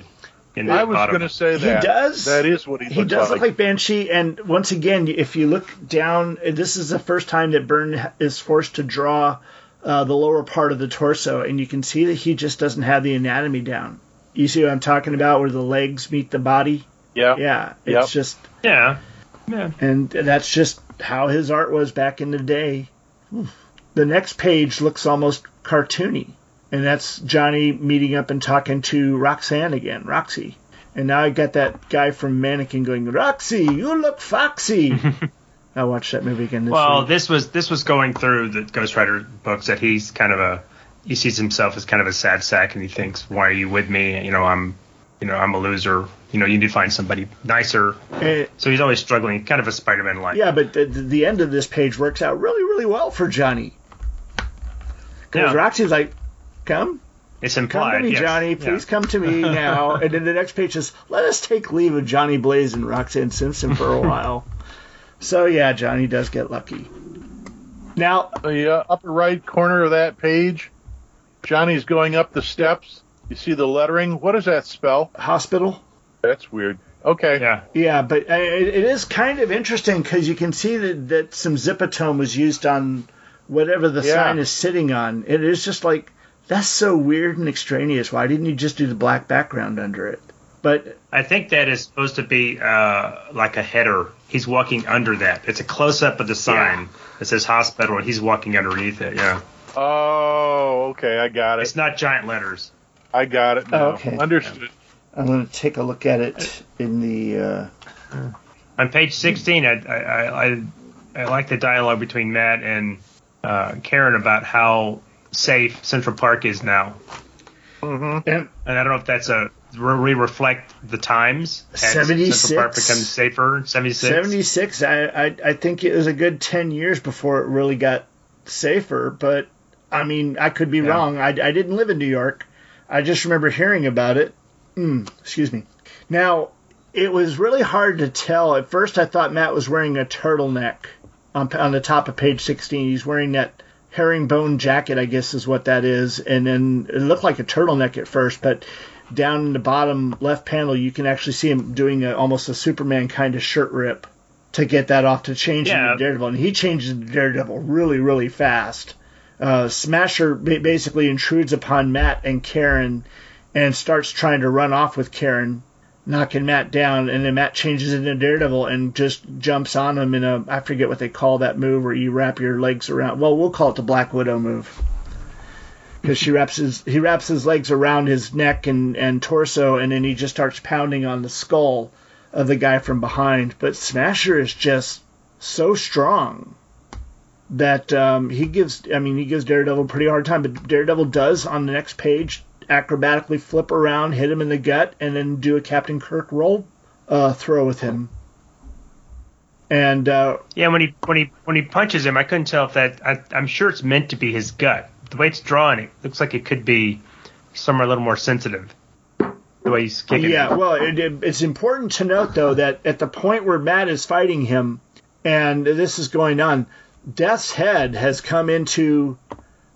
In the I was going to say that He that. does. That is what he looks He does like. look like Banshee, and once again, if you look down, this is the first time that Byrne is forced to draw uh, the lower part of the torso, and you can see that he just doesn't have the anatomy down. You see what I'm talking about, where the legs meet the body? yeah. Yeah, it's Yep. just, Yeah. Yeah. and that's just how his art was back in the day. The next page looks almost cartoony. And that's Johnny meeting up and talking to Roxanne again, Roxy. And now I got that guy from Mannequin going, Roxy, you look foxy. <laughs> I watched that movie again this week. well, week. this was this was going through the Ghost Rider books that he's kind of a he sees himself as kind of a sad sack, and he thinks, "Why are you with me? You know, I'm, you know, I'm a loser. You know, you need to find somebody nicer." Eh, So he's always struggling, kind of a Spider-Man like. yeah, but the, the end of this page works out really, really well for Johnny. Because Yeah. Roxy's like, come, It's come to me, yes. Johnny. Yeah. Please come to me <laughs> now. and then the next page is, let us take leave of Johnny Blaze and Roxanne Simpson for a <laughs> while. So, yeah, Johnny does get lucky. Now, The uh, upper right corner of that page, Johnny's going up the steps. You see the lettering. What does that spell? hospital. That's weird. Okay. Yeah. Yeah, but uh, it, it is kind of interesting because you can see that, that some zipatone was used on whatever the Yeah. sign is sitting on. It is just like that's so weird and extraneous. Why didn't you just do the black background under it? But I think that is supposed to be uh, like a header. He's walking under that. It's a close-up of the sign that says hospital, and he's walking underneath it. Yeah. Oh, okay. I got it. It's not giant letters. I got it now. Oh, okay. Understood. I'm going to take a look at it in the. Uh, On page 16, I I, I, I like the dialogue between Matt and uh, Karen about how safe Central Park is now. and And I don't know if that's a we reflect the times. 76? Central Park becomes safer. 76. 76, I, I I think it was a good 10 years before it really got safer. But I mean, I could be Yeah. wrong. I, I didn't live in New York. I just remember hearing about it. Mm, excuse me. Now, it was really hard to tell. At first, I thought Matt was wearing a turtleneck on, on the top of page 16. He's wearing that herringbone jacket, I guess is what that is. And then it looked like a turtleneck at first, but down in the bottom left panel, you can actually see him doing a, almost a Superman kind of shirt rip to get that off to change Yeah. into Daredevil. And he changes into Daredevil really, really fast. Uh, Smasher basically intrudes upon Matt and Karen and starts trying to run off with Karen, knocking Matt down. And then Matt changes into Daredevil and just jumps on him in a I forget what they call that move where you wrap your legs around. Well, we'll call it the Black Widow move because she wraps his he wraps his legs around his neck and and torso, and then he just starts pounding on the skull of the guy from behind. But Smasher is just so strong that um, he gives I mean he gives Daredevil a pretty hard time. But Daredevil does on the next page acrobatically flip around, hit him in the gut, and then do a Captain Kirk roll uh, throw with him. And uh, Yeah, when he when he when he punches him, I couldn't tell if that. I, I'm sure it's meant to be his gut. The way it's drawn, it looks like it could be somewhere a little more sensitive. The way he's kicking. Yeah, it. well, it, it- it's important to note though that at the point where Matt is fighting him, and this is going on, Death's head has come into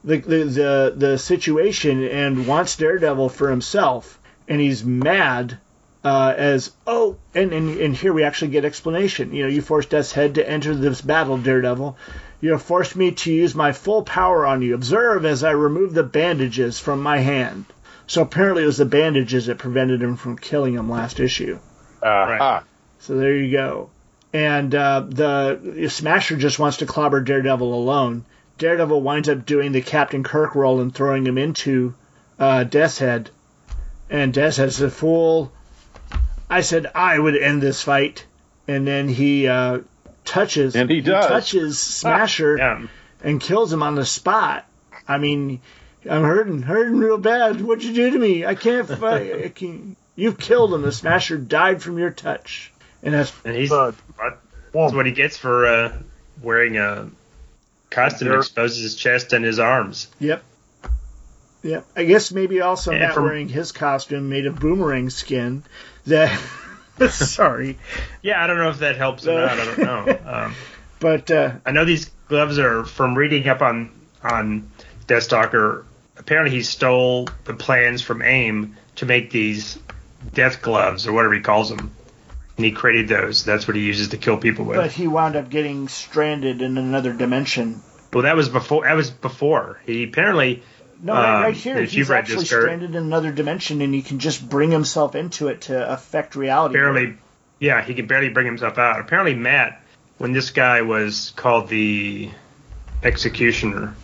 the the the, the situation and wants Daredevil for himself, and he's mad. Uh, as oh, and, and and here we actually get explanation. You know, you forced Death's head to enter this battle, Daredevil. You have forced me to use my full power on you. Observe as I remove the bandages from my hand. So apparently it was the bandages that prevented him from killing him last issue. Aha. So there you go. And uh, the Smasher just wants to clobber Daredevil alone. Daredevil winds up doing the Captain Kirk role and throwing him into uh, Death's Head. And Death's Head says, Fool, I said I would end this fight. And then he uh, touches And he does. touches <laughs> Smasher Yeah. and kills him on the spot. I mean, I'm hurting, hurting real bad. What'd you do to me? I can't <laughs> fight. I can't. You've killed him. The Smasher died from your touch. And that's And he's Uh, that's what he gets for uh, wearing a costume exposes his chest and his arms. Yep. Yep. I guess maybe also Yeah, Matt from- wearing his costume made of boomerang skin. That. <laughs> sorry, Yeah, I don't know if that helps or not. I don't know. <laughs> Um, but uh, I know these gloves are from reading up on on Deathstalker. Apparently, he stole the plans from AIM to make these death gloves or whatever he calls them, and he created those. That's what he uses to kill people with. but he wound up getting stranded in another dimension. well, that was before. That was before. He apparently. No, right, Um, right here. He's you've read actually stranded in another dimension, and he can just bring himself into it to affect reality. barely yeah he can barely bring himself out apparently matt when this guy was called the executioner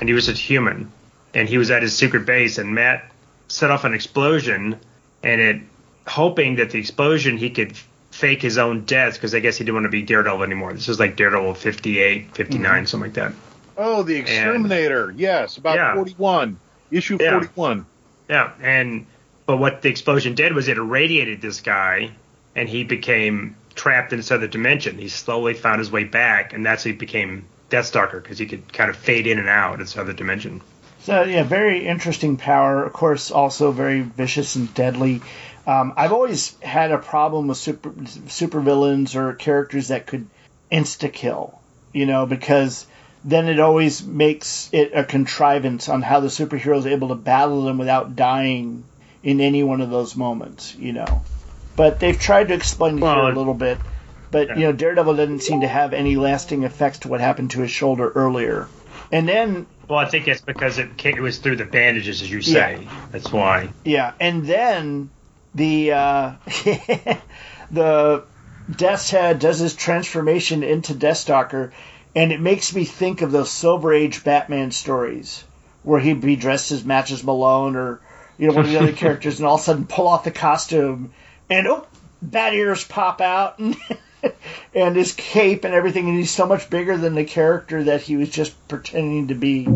and he was a human and he was at his secret base, and Matt set off an explosion, and it hoping that the explosion he could fake his own death because I guess he didn't want to be Daredevil anymore. This was like Daredevil 58, 59, mm-hmm. something like that. Oh, the Exterminator. And, yes, about yeah. 41. Issue yeah. 41. Yeah, and but what the explosion did was it irradiated this guy, and he became trapped in this other dimension. He slowly found his way back, and that's how he became Deathstalker because he could kind of fade in and out this other dimension. So yeah, very interesting power. Of course, also very vicious and deadly. Um, I've always had a problem with super super villains or characters that could insta kill. You know, because then it always makes it a contrivance on how the superhero is able to battle them without dying in any one of those moments. You know, but they've tried to explain it well, here a little bit. But yeah. you know, Daredevil doesn't seem to have any lasting effects to what happened to his shoulder earlier. And then well, I think it's because it, it was through the bandages, as you say. Yeah. That's why. Yeah, and then the uh, <laughs> the Death's Head does his transformation into Deathstalker, and it makes me think of those Silver Age Batman stories where he'd be dressed as Matches Malone or you know one of the other <laughs> characters, and all of a sudden pull off the costume, and oh, bat ears pop out. And <laughs> and his cape and everything, and he's so much bigger than the character that he was just pretending to be.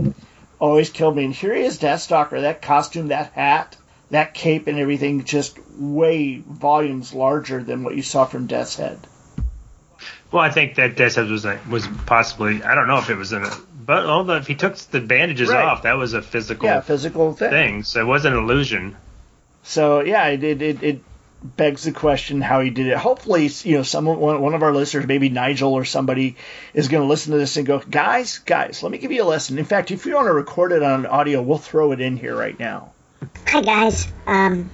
Always killed me. And here he is, Deathstalker. That costume, that hat, that cape, and everything just way volumes larger than what you saw from Death's Head. Well, I think that Death's Head was a, was possibly I don't know if it was in a but although if he took the bandages right. off, that was a physical yeah physical thing. thing. So it wasn't an illusion. So yeah, it it, it, it begs the question how he did it. Hopefully, you know, someone one, one of our listeners, maybe Nigel or somebody, is going to listen to this and go, guys, guys, let me give you a lesson. In fact, if you want to record it on audio, we'll throw it in here right now. Hi guys, um,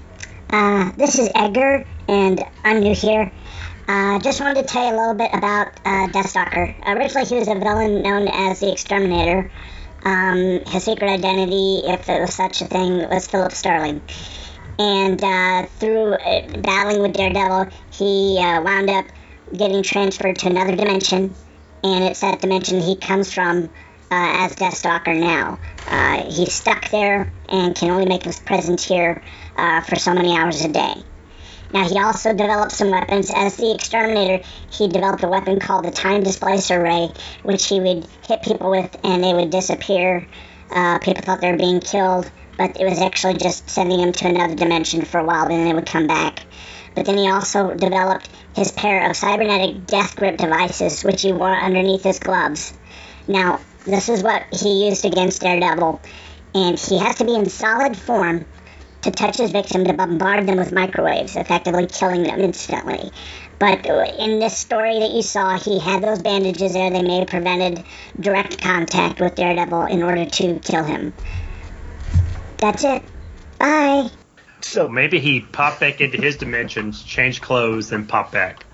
uh, this is Edgar, and I'm new here. Uh, just wanted to tell you a little bit about uh, Deathstalker. Originally, he was a villain known as the Exterminator. Um, his secret identity, if it was such a thing, was Philip Sterling and uh, through uh, battling with Daredevil, he uh, wound up getting transferred to another dimension, and it's that dimension he comes from uh, as Deathstalker now. Uh, he's stuck there and can only make his presence here uh, for so many hours a day. Now, he also developed some weapons. As the Exterminator, he developed a weapon called the Time Displacer Ray, which he would hit people with and they would disappear. people thought they were being killed but it was actually just sending them to another dimension for a while, then they would come back. But then he also developed his pair of cybernetic death grip devices, which he wore underneath his gloves. Now, this is what he used against Daredevil, and he has to be in solid form to touch his victim to bombard them with microwaves, effectively killing them instantly. But in this story that you saw, he had those bandages there. They may have prevented direct contact with Daredevil in order to kill him. That's it. Bye. So maybe he popped back into his dimensions, changed clothes, and popped back.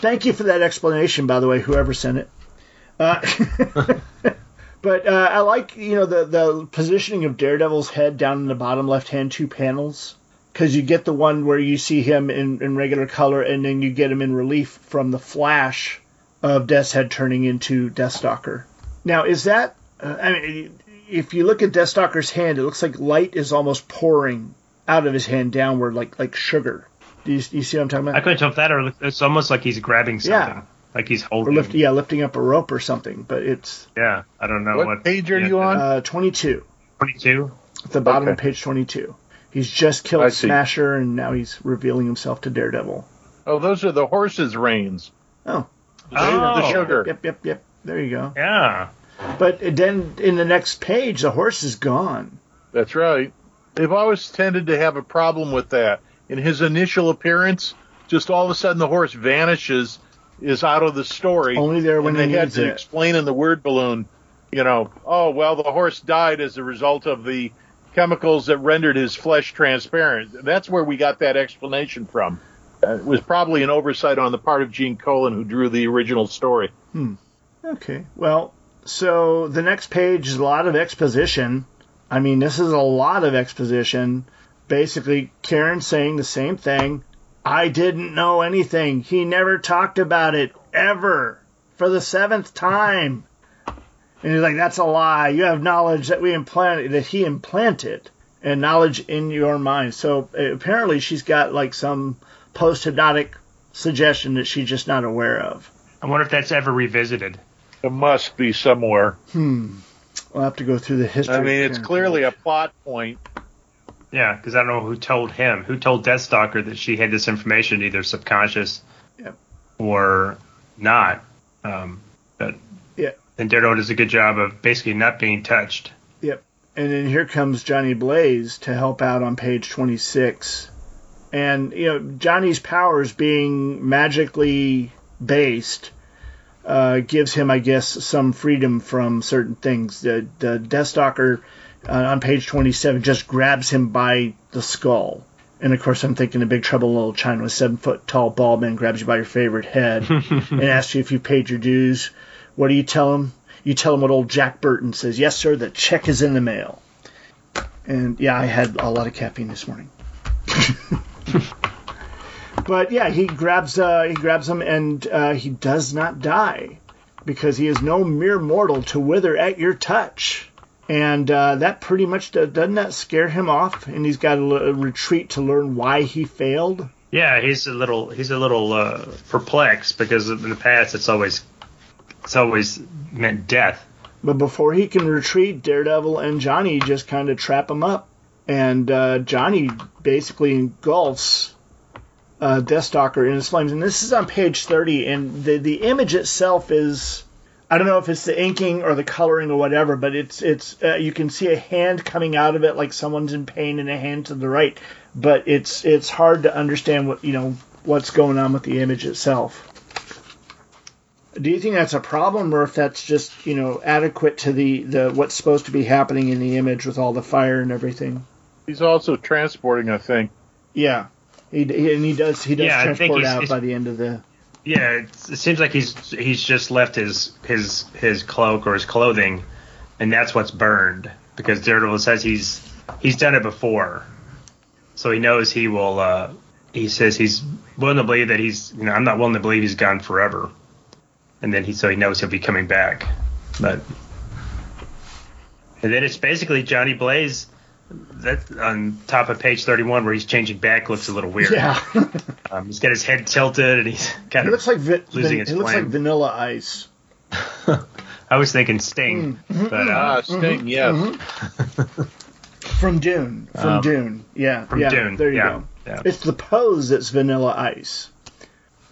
Thank you for that explanation, by the way, whoever sent it. Uh, <laughs> <laughs> but uh, I like you know the the positioning of Daredevil's head down in the bottom left hand two panels because you get the one where you see him in, in regular color and then you get him in relief from the flash of Death's head turning into Deathstalker. Now is that uh, I mean if you look at Deathstalker's hand, it looks like light is almost pouring out of his hand downward, like like sugar. Do you, do you see what I'm talking about? I couldn't tell if that or it's almost like he's grabbing something. Yeah. Like he's holding. Lift, yeah, lifting up a rope or something. But it's. Yeah, I don't know what, what page are you on? Uh, 22. 22. At the bottom okay. of page 22. He's just killed Smasher, and now he's revealing himself to Daredevil. Oh, those are the horse's reins. Oh. Oh. The sugar. Yep, yep, yep. There you go. Yeah. But then in the next page, the horse is gone. That's right. They've always tended to have a problem with that. In his initial appearance, just all of a sudden the horse vanishes, is out of the story. Only there when they had to it. explain in the word balloon, you know, oh well, the horse died as a result of the chemicals that rendered his flesh transparent. That's where we got that explanation from. Uh, it was probably an oversight on the part of Gene Colan, who drew the original story. Hmm. Okay. Well, so the next page is a lot of exposition. I mean, this is a lot of exposition. Basically, Karen saying the same thing. I didn't know anything. He never talked about it ever for the seventh time. And he's like, "That's a lie. You have knowledge that we implanted, that he implanted, and knowledge in your mind." So uh, apparently, she's got like some post hypnotic suggestion that she's just not aware of. I wonder if that's ever revisited. It must be somewhere. Hmm. We'll have to go through the history. I mean, it's clearly a plot point. Yeah, because I don't know who told him. Who told Deathstalker that she had this information, either subconscious Yep. or not. Um, but Yeah. and Daredevil does a good job of basically not being touched. Yep. And then here comes Johnny Blaze to help out on page 26. And, you know, Johnny's powers being magically based uh, gives him, I guess, some freedom from certain things. The, the Deathstalker uh, on page 27 just grabs him by the skull. And of course, I'm thinking of Big Trouble in Little China, a seven foot tall bald man grabs you by your favorite head <laughs> and asks you if you paid your dues. What do you tell him? You tell him what old Jack Burton says. Yes, sir, the check is in the mail. And yeah, I had a lot of caffeine this morning. <laughs> but yeah, he grabs uh, he grabs him, and uh, he does not die because he is no mere mortal to wither at your touch. And uh, that pretty much doesn't that scare him off? And he's got a, l- a retreat to learn why he failed. Yeah, he's a little he's a little uh, perplexed because in the past it's always it's always meant death. But before he can retreat, Daredevil and Johnny just kind of trap him up. And uh, Johnny basically engulfs uh, Deathstalker in his flames. And this is on page 30. And the, the image itself is. I don't know if it's the inking or the coloring or whatever, but it's it's uh, you can see a hand coming out of it like someone's in pain and a hand to the right, but it's it's hard to understand what you know what's going on with the image itself. Do you think that's a problem, or if that's just you know adequate to the, the what's supposed to be happening in the image with all the fire and everything? He's also transporting a thing. Yeah, he, he and he does he does Yeah, transport he's- out he's- by the end of the. Yeah, it seems like he's he's just left his his his cloak or his clothing, and that's what's burned because Daredevil says he's he's done it before, so he knows he will. Uh, he says he's willing to believe that he's you know I'm not willing to believe he's gone forever, and then he so he knows he'll be coming back, but and then it's basically Johnny Blaze. That on top of page 31 where he's changing back looks a little weird. Yeah, <laughs> Um, he's got his head tilted and he's kind he of looks like vi- losing van- its he looks like. Vanilla Ice. <laughs> I was thinking Sting, but uh, Ah, Sting, yes. From Dune. From Um, Dune. Yeah. from yeah, Dune, There you yeah, go. yeah. It's the pose that's Vanilla Ice.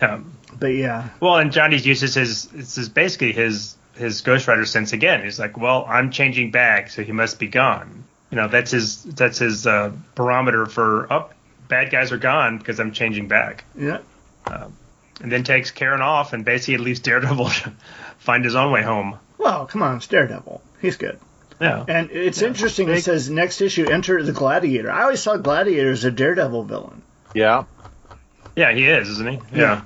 um, But yeah. well, and Johnny's uses his this is basically his his Ghost Rider sense again. He's like, well, I'm changing back, so he must be gone. You know, that's his that's his uh, barometer for up. Oh, bad guys are gone because I'm changing back, Yeah. and then takes Karen off and basically leaves Daredevil <laughs> to find his own way home. Well, come on, it's Daredevil. He's good. Yeah, And it's interesting. It says next issue, enter the Gladiator. I always thought Gladiator is a Daredevil villain. Yeah. yeah, he is, isn't he? Yeah.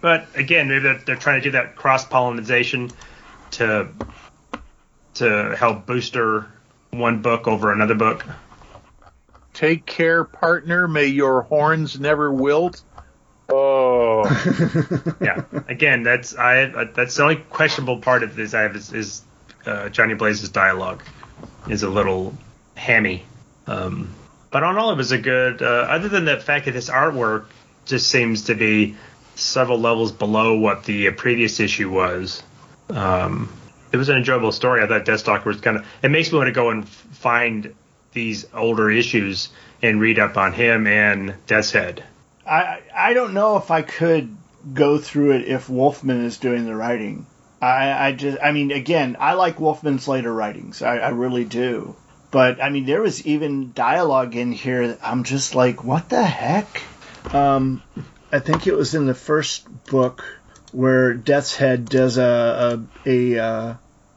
But again, maybe they're, they're trying to do that cross pollination to to help booster one book over another book. Take care, partner. May your horns never wilt. Oh, <laughs> Yeah. Again, that's I uh, that's the only questionable part of this I have is, is uh, Johnny Blaze's dialogue is a little hammy. Um, but on all of it is a good. Uh, other than the fact that this artwork just seems to be several levels below what the uh, previous issue was. Um, it was an enjoyable story. I thought Deathstalker was kind of. It makes me want to go and find these older issues and read up on him and Death's Head. I I don't know if I could go through it if Wolfman is doing the writing. I I just I mean again I like Wolfman's later writings. I, I really do. But I mean there was even dialogue in here. I'm just like what the heck. Um, I think it was in the first book where Death's Head does a a a, uh,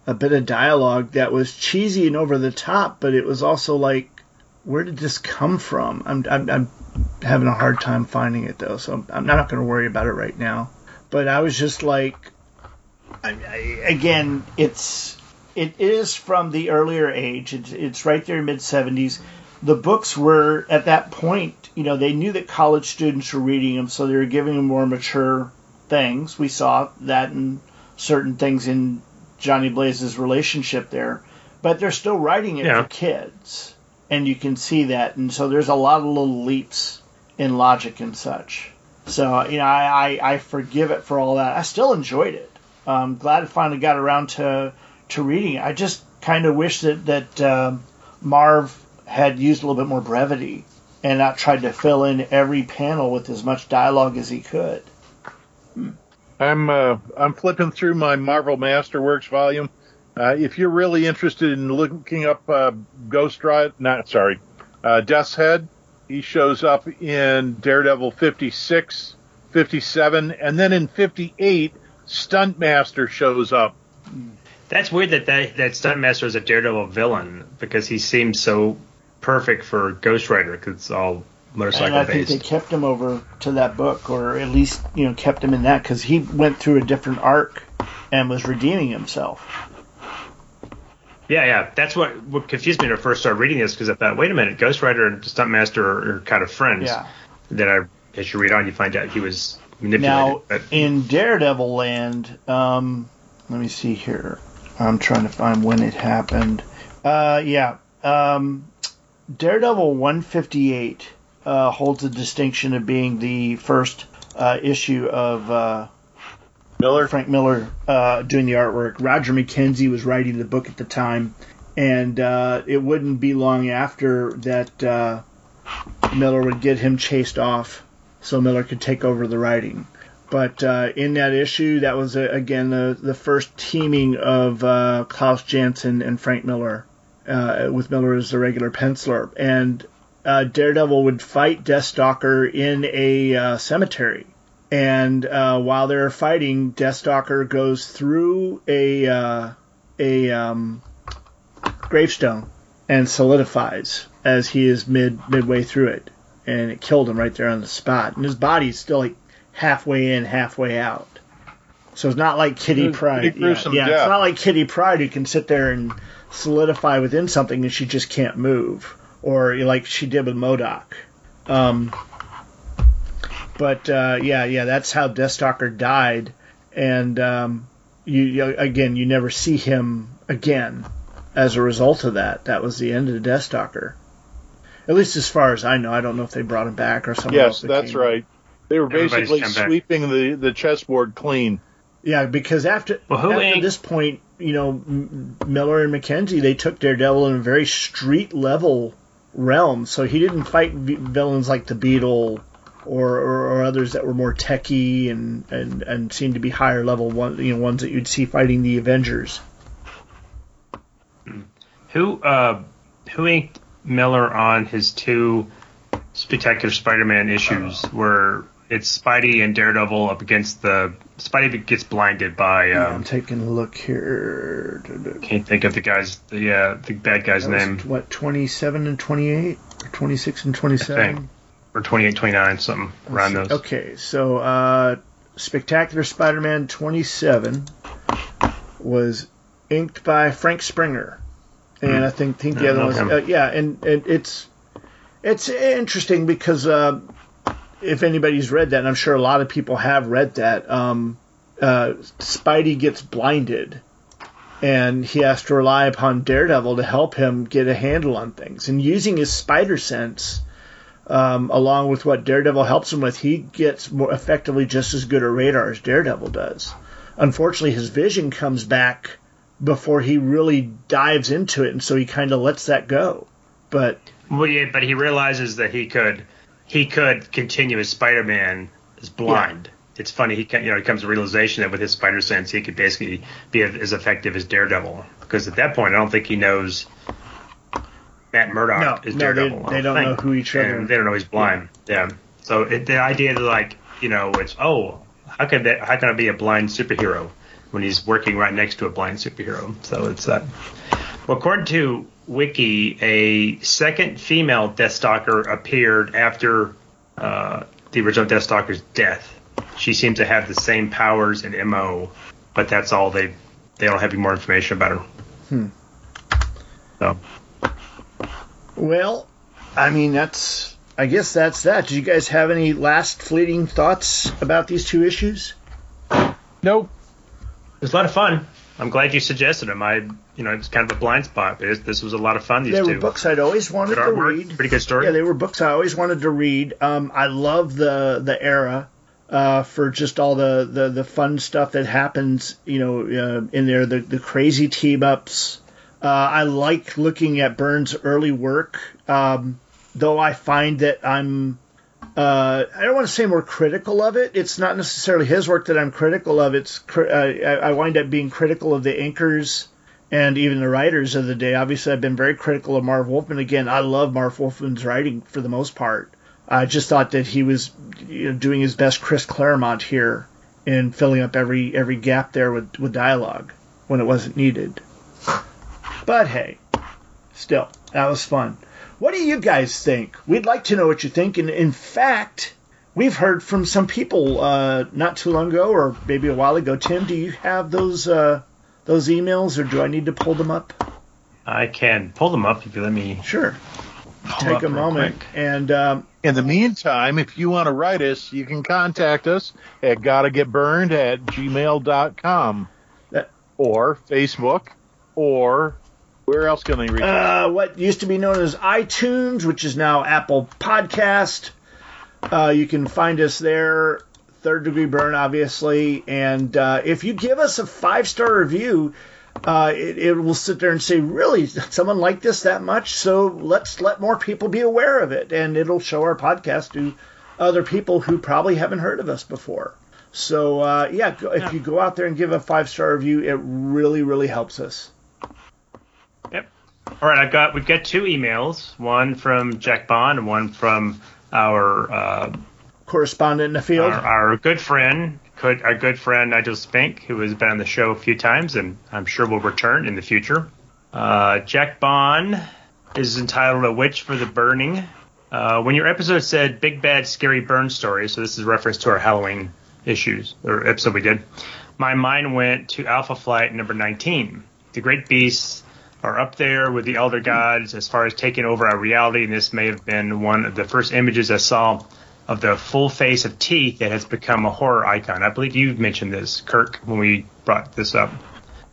a bit of dialogue that was cheesy and over the top, but it was also like where did this come from? I'm, I'm, I'm having a hard time finding it though, so I'm not going to worry about it right now. But I was just like, I, I, again, it's it is from the earlier age. It's, it's right there mid 70s. The books were at that point, you know, they knew that college students were reading them, so they were giving them more mature things. We saw that in certain things in Johnny Blaze's relationship there, but they're still writing it Yeah. for kids, and you can see that, and so there's a lot of little leaps in logic and such. So you know, I, I, I forgive it for all that. I still enjoyed it. I'm glad I finally got around to to reading it. I just kind of wish that that um, Marv had used a little bit more brevity and not tried to fill in every panel with as much dialogue as he could. I'm uh, I'm flipping through my Marvel Masterworks volume. Uh, if you're really interested in looking up uh, Ghost Rider, not sorry, uh, Death's Head, he shows up in Daredevil 56, 57, and then in 58, Stuntmaster shows up. That's weird that that, that Stuntmaster is a Daredevil villain because he seems so perfect for Ghost Rider because it's all And motorcycle I think they kept him over to that book, or at least you know kept him in that because he went through a different arc and was redeeming himself. Yeah, yeah. That's what, what confused me when I first started reading this because I thought, wait a minute, Ghost Rider and Stuntmaster are, are kind of friends. Yeah. Then I, as you read on, you find out he was manipulated. Now but in Daredevil land, um, let me see here. I'm trying to find when it happened. Uh, yeah, um, Daredevil 158 uh, holds the distinction of being the first uh, issue of uh, Miller, Frank Miller uh, doing the artwork. Roger McKenzie was writing the book at the time, and uh, it wouldn't be long after that uh, Miller would get him chased off, so Miller could take over the writing. But uh, in that issue, that was uh, again the the first teaming of uh, Klaus Janson and Frank Miller, uh, with Miller as the regular penciler, and uh, Daredevil would fight Deathstalker in a uh, cemetery and uh, while they're fighting, Deathstalker goes through a uh, a um, gravestone and solidifies as he is mid midway through it, and it killed him right there on the spot. And his body's still like halfway in, halfway out. So it's not like Kitty It Pride. Yeah, yeah, it's not like Kitty Pride who can sit there and solidify within something and she just can't move, or like she did with MODOK. Um, but uh, yeah, yeah, that's how Deathstalker died, and um, you, you again, you never see him again as a result of that. That was the end of the Deathstalker. At least as far as I know, I don't know if they brought him back or something. yes, that's right. They were Everybody's basically come back. sweeping the, the chessboard clean. Yeah, because after Well, who after ain't- this point, you know, M- Miller and McKenzie they took Daredevil in a very street level realm. So he didn't fight v- villains like the Beetle or, or, or others that were more techy and, and, and seemed to be higher level one, you know, ones that you'd see fighting the Avengers. who uh, who inked Miller on his two Spectacular Spider-Man issues where it's Spidey and Daredevil up against the Spidey gets blinded by I'm um, taking a look here. can't think of the guy's the uh, the bad guy's name what, 27 and 28? Or 26 and 27? or 28 29 something around those. Okay, so uh, Spectacular Spider-Man 27 was inked by Frank Springer, and I think think the Yeah, other one was uh, yeah, and, and it's it's interesting because uh, if anybody's read that, and I'm sure a lot of people have read that, um, uh, Spidey gets blinded. And he has to rely upon Daredevil to help him get a handle on things. And using his spider sense, um, along with what Daredevil helps him with, he gets more effectively just as good a radar as Daredevil does. Unfortunately, his vision comes back before he really dives into it, and so he kind of lets that go. But Well, yeah, but he realizes that he could he could continue as Spider-Man as blind. It's funny. He ca- you know he comes to realization that with his spider sense he could basically be as effective as Daredevil because at that point I don't think he knows Matt Murdock No, is no, they- Daredevil. They don't think. know who each other- And they don't know he's blind. Yeah. So it, the idea that like you know it's oh how can that how can I be a blind superhero when he's working right next to a blind superhero? So it's that. Well, according to Wiki, a second female Deathstalker appeared after uh, the original Deathstalker's death. She seems to have the same powers and MO, but that's all they they don't have any more information about her. Hmm. So well, I mean that's I guess that's that. Do you guys have any last fleeting thoughts about these two issues? Nope. It was a lot of fun. I'm glad you suggested them. I, you know, it was kind of a blind spot. But this was a lot of fun. These they two. were books I'd always wanted to read. pretty good story. Yeah, they were books I always wanted to read. Um, I love the the era uh, for just all the, the, the fun stuff that happens, you know, uh, in there. The the crazy team ups. Uh, I like looking at Byrne's early work, um, though I find that I'm. Uh, I don't want to say more critical of it. It's not necessarily his work that I'm critical of. It's uh, I wind up being critical of the inkers and even the writers of the day. Obviously, I've been very critical of Marv Wolfman. Again, I love Marv Wolfman's writing for the most part. I just thought that he was you know, doing his best Chris Claremont here in filling up every every gap there with, with dialogue when it wasn't needed. But hey, still, that was fun. What do you guys think? We'd like to know what you think. And in fact, we've heard from some people uh, not too long ago, or maybe a while ago. Tim, do you have those uh, those emails, or do I need to pull them up? I can pull them up if you let me. Sure. Take a moment quick. and um, In the meantime, if you want to write us, you can contact us at gotta get burned at gmail.com That- or Facebook or where else can they reach us? uh, what used to be known as iTunes, which is now Apple Podcast. Uh, you can find us there. Third degree Byrne, obviously. And uh, if you give us a five star review, uh, it, it will sit there and say, "Really, someone liked this that much?" So let's let more people be aware of it, and it'll show our podcast to other people who probably haven't heard of us before. So uh, yeah, go, if you go out there and give a five star review, it really, really helps us. Yep. All right, I've got we've got two emails. One from Jack Bond and one from our uh, Correspondent in the field. our, our good friend, could, our good friend Nigel Spink, who has been on the show a few times and I'm sure will return in the future. Uh, Jack Bond is entitled "A Witch for the Burning." Uh, when your episode said "Big Bad Scary Byrne Story," so this is a reference to our Halloween issues or episode we did. My mind went to Alpha Flight number 19. The great beasts are up there with the elder gods as far as taking over our reality, and this may have been one of the first images I saw of the full face of teeth that has become a horror icon. I believe you mentioned this, Kirk, when we brought this up.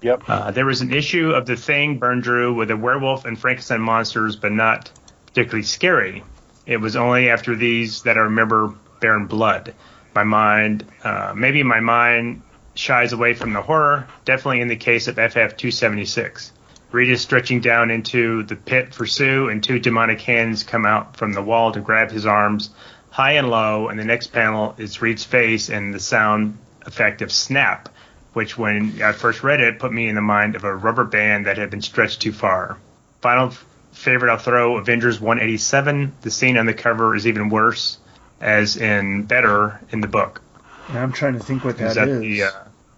Yep. Uh, there was an issue of the thing Byrne drew with a werewolf and Frankenstein monsters, but not particularly scary. It was only after these that I remember Baron Blood. My mind, uh, maybe my mind shies away from the horror. Definitely in the case of FF 276. Reed stretching down into the pit for Sue, and two demonic hands come out from the wall to grab his arms, high and low. And the next panel is Reed's face and the sound effect of snap, which when I first read it put me in the mind of a rubber band that had been stretched too far. Final favorite I'll throw Avengers 187. The scene on the cover is even worse, as in better in the book. I'm trying to think what that that is. the? Uh,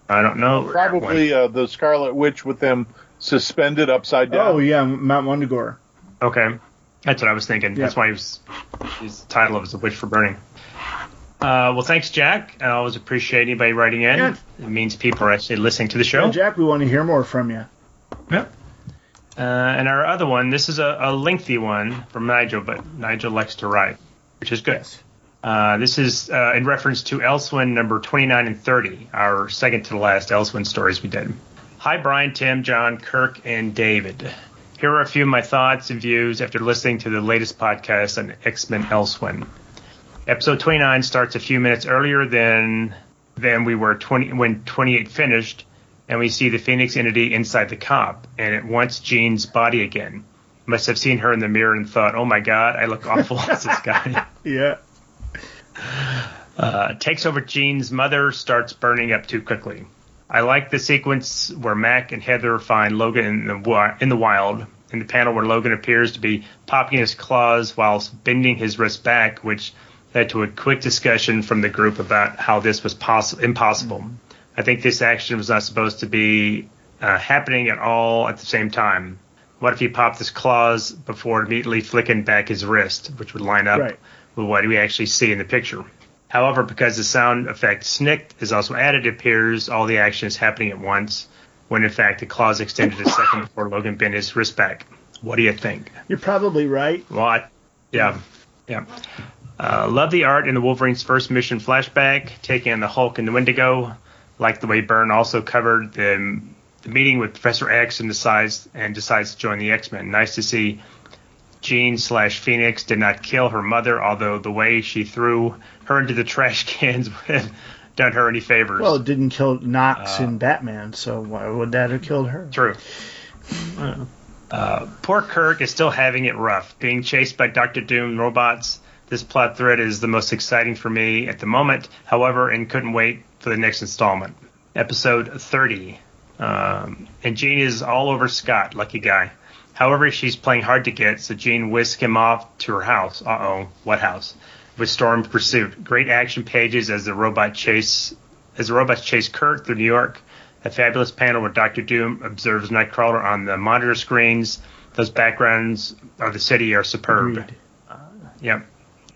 I don't know. Probably uh, the Scarlet Witch with them suspended upside down. oh yeah, Mount Wundagore. Okay, that's what I was thinking. That's why he was, his title was "A Wish for Burning." Uh, well, thanks, Jack. I always appreciate anybody writing in. Yeah. It means people are actually listening to the show. Yeah, Jack, we want to hear more from you. Yep. Uh, and our other one, this is a, a lengthy one from Nigel, but Nigel likes to write, which is good. Yes. Uh, this is uh, in reference to Elsewhen number 29 and 30, our second to the last Elsewhen stories we did. Hi, Brian, Tim, John, Kirk, and David. Here are a few of my thoughts and views after listening to the latest podcast on X Men Elsewhen. Episode 29 starts a few minutes earlier than than we were 20 when 28 finished, and we see the Phoenix entity inside the cop, and it wants Jean's body again. Must have seen her in the mirror and thought, "Oh my God, I look awful as this guy." <laughs> Yeah. uh, takes over Jean's mother, starts burning up too quickly. I like the sequence where Mac and Heather find Logan in the, in the wild. In the panel where Logan appears to be popping his claws whilst bending his wrist back, which led to a quick discussion from the group about how this was poss- impossible. I think this action was not supposed to be uh, happening at all at the same time. What if he popped his claws before immediately flicking back his wrist, which would line up Right. with what we actually see in the picture? However, because the sound effect snicked is also added, it appears all the action is happening at once, when in fact the claws extended a second before Logan bent his wrist back. What do you think? You're probably right. Well, I, yeah, yeah. Uh, love the art in the Wolverine's first mission flashback, taking on the Hulk and the Wendigo. Like the way Byrne also covered the, the meeting with Professor X and decides and decides to join the X Men. Nice to see Jean slash Phoenix did not kill her mother, although the way she threw her into the trash <laughs> cans would have done her any favors. Well, it didn't kill Knox in Batman, so why would that have killed her? True. Uh, poor Kurt is still having it rough, being chased by Doctor Doom robots. This plot thread is the most exciting for me at the moment, however, and couldn't wait for the next installment. Episode 30. Um, and Jean is all over Scott, lucky guy. However, she's playing hard to get, so Jean whisks him off to her house. Uh oh, what house? With Storm pursuit. Great action pages as the robot chase as the robots chase Kurt through New York. A fabulous panel where Doctor Doom observes Nightcrawler on the monitor screens. Those backgrounds of the city are superb. Agreed. Yep.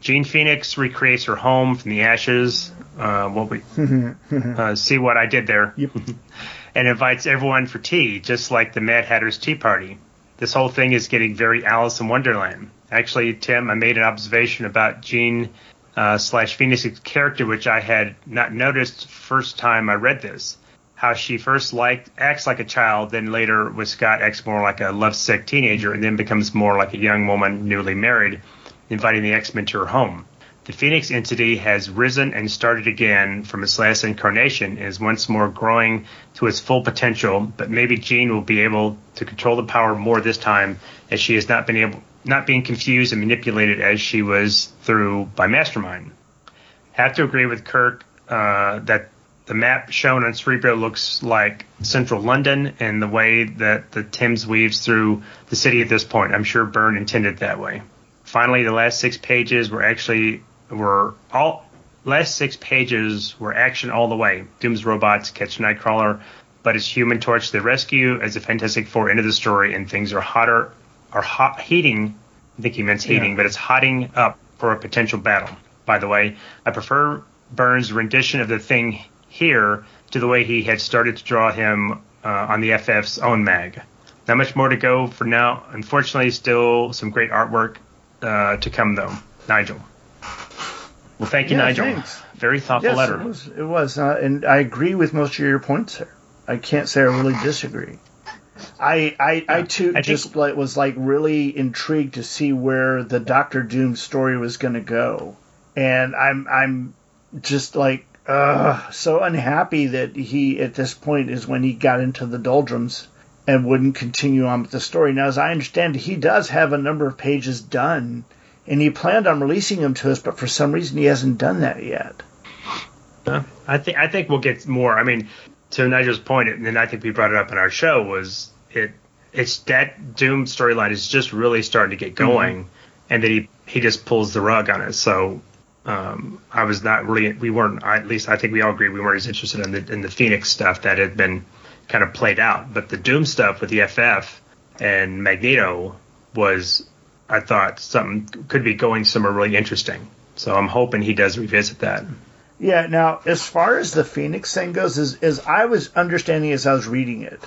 Jean Phoenix recreates her home from the ashes. Uh, what we <laughs> uh, see what I did there, Yep. <laughs> and invites everyone for tea, just like the Mad Hatter's tea party. This whole thing is getting very Alice in Wonderland. Actually, Tim, I made an observation about Jean uh, slash Phoenix's character, which I had not noticed first time I read this. How she first like acts like a child, then later with Scott acts more like a lovesick teenager, and then becomes more like a young woman newly married, inviting the X Men to her home. The Phoenix entity has risen and started again from its last incarnation and is once more growing to its full potential, but maybe Jean will be able to control the power more this time as she has not been able not being confused and manipulated as she was through by Mastermind. Have to agree with Kirk uh, that the map shown on Cerebro looks like central London and the way that the Thames weaves through the city at this point. I'm sure Byrne intended that way. Finally, the last six pages were actually were all last six pages were action all the way. Doom's robots catch Nightcrawler, but it's Human Torch to the rescue as the Fantastic Four into the story, and things are hotter are hot heating. I think he meant heating, Yeah. but it's hotting up for a potential battle. By the way, I prefer Byrne's rendition of the thing here to the way he had started to draw him uh, on the FF's own mag. Not much more to go for now. Unfortunately, still some great artwork uh, to come, though. Nigel. Well, thank you, Yeah, Nigel. thanks. Very thoughtful Yes, letter. it was. It was, uh, and I agree with most of your points there. I can't say I really disagree. I I, I too I think- just like was like really intrigued to see where the Doctor Doom story was going to go, and I'm I'm just like uh, so unhappy that he at this point is when he got into the doldrums and wouldn't continue on with the story. Now, as I understand, he does have a number of pages done, and he planned on releasing them to us, but for some reason he hasn't done that yet. Yeah. I think I think we'll get more. I mean, to Nigel's point, and then I think we brought it up in our show was it. It's that Doom storyline is just really starting to get going, and then he he just pulls the rug on it. So um, I was not really. We weren't. I, at least I think we all agree we weren't as interested in the in the Phoenix stuff that had been kind of played out. But the Doom stuff with the FF and Magneto was, I thought, something could be going somewhere really interesting. So I'm hoping he does revisit that. Yeah. Now, as far as the Phoenix thing goes, as, as I was understanding as I was reading it,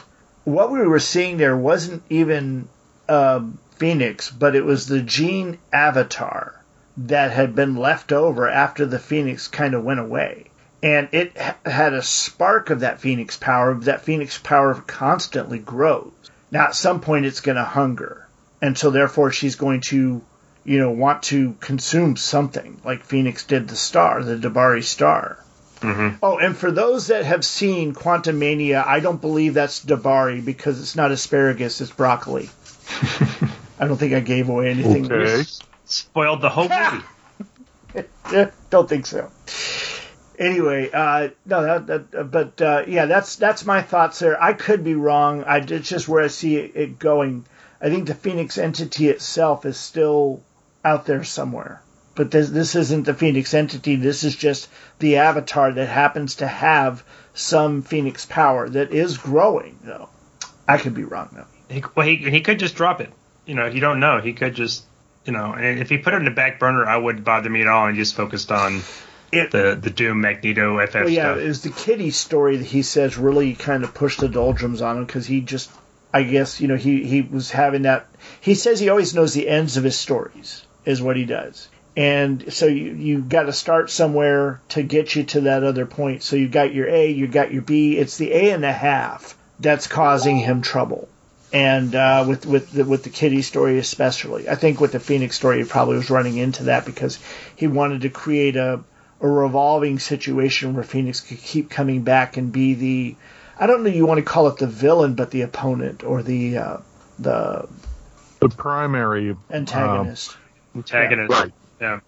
what we were seeing there wasn't even um, Phoenix, but it was the Jean avatar that had been left over after the Phoenix kind of went away. And it ha- had a spark of that Phoenix power. That Phoenix power constantly grows. Now, at some point, it's going to hunger. And so, therefore, she's going to you know, want to consume something like Phoenix did the star, the D'Bari star. Mhm. Oh, and for those that have seen Quantumania, I don't believe that's D'Bari because it's not asparagus, it's broccoli. <laughs> I don't think I gave away anything. Okay. Spoiled the whole movie. <laughs> Don't think so. Anyway, uh, no, that, that, but uh, yeah, that's that's my thoughts there. I could be wrong. I it's just where I see it, it going. I think the Phoenix entity itself is still out there somewhere. But this this isn't the Phoenix entity. This is just the avatar that happens to have some Phoenix power that is growing, though. I could be wrong though. He, well, he, he could just drop it. You know, you don't know. He could just, you know, and if he put it in the back burner, I wouldn't bother me at all and just focused on <laughs> It, the the Doom Magneto FF Well, yeah, stuff. it was the kitty story that he says really kind of pushed the doldrums on him because he just, I guess, you know, he, he was having that. He says he always knows the ends of his stories, is what he does. and so you you got to start somewhere to get you to that other point. So you got your A, you got your B. It's the A and a half that's causing him trouble, and uh, with with the, with the Kitty story especially. I think with the Phoenix story, he probably was running into that because he wanted to create a a revolving situation where Phoenix could keep coming back and be the I don't know you want to call it the villain, but the opponent or the uh, the the primary antagonist. Um, antagonist. Yeah. Right. Yeah.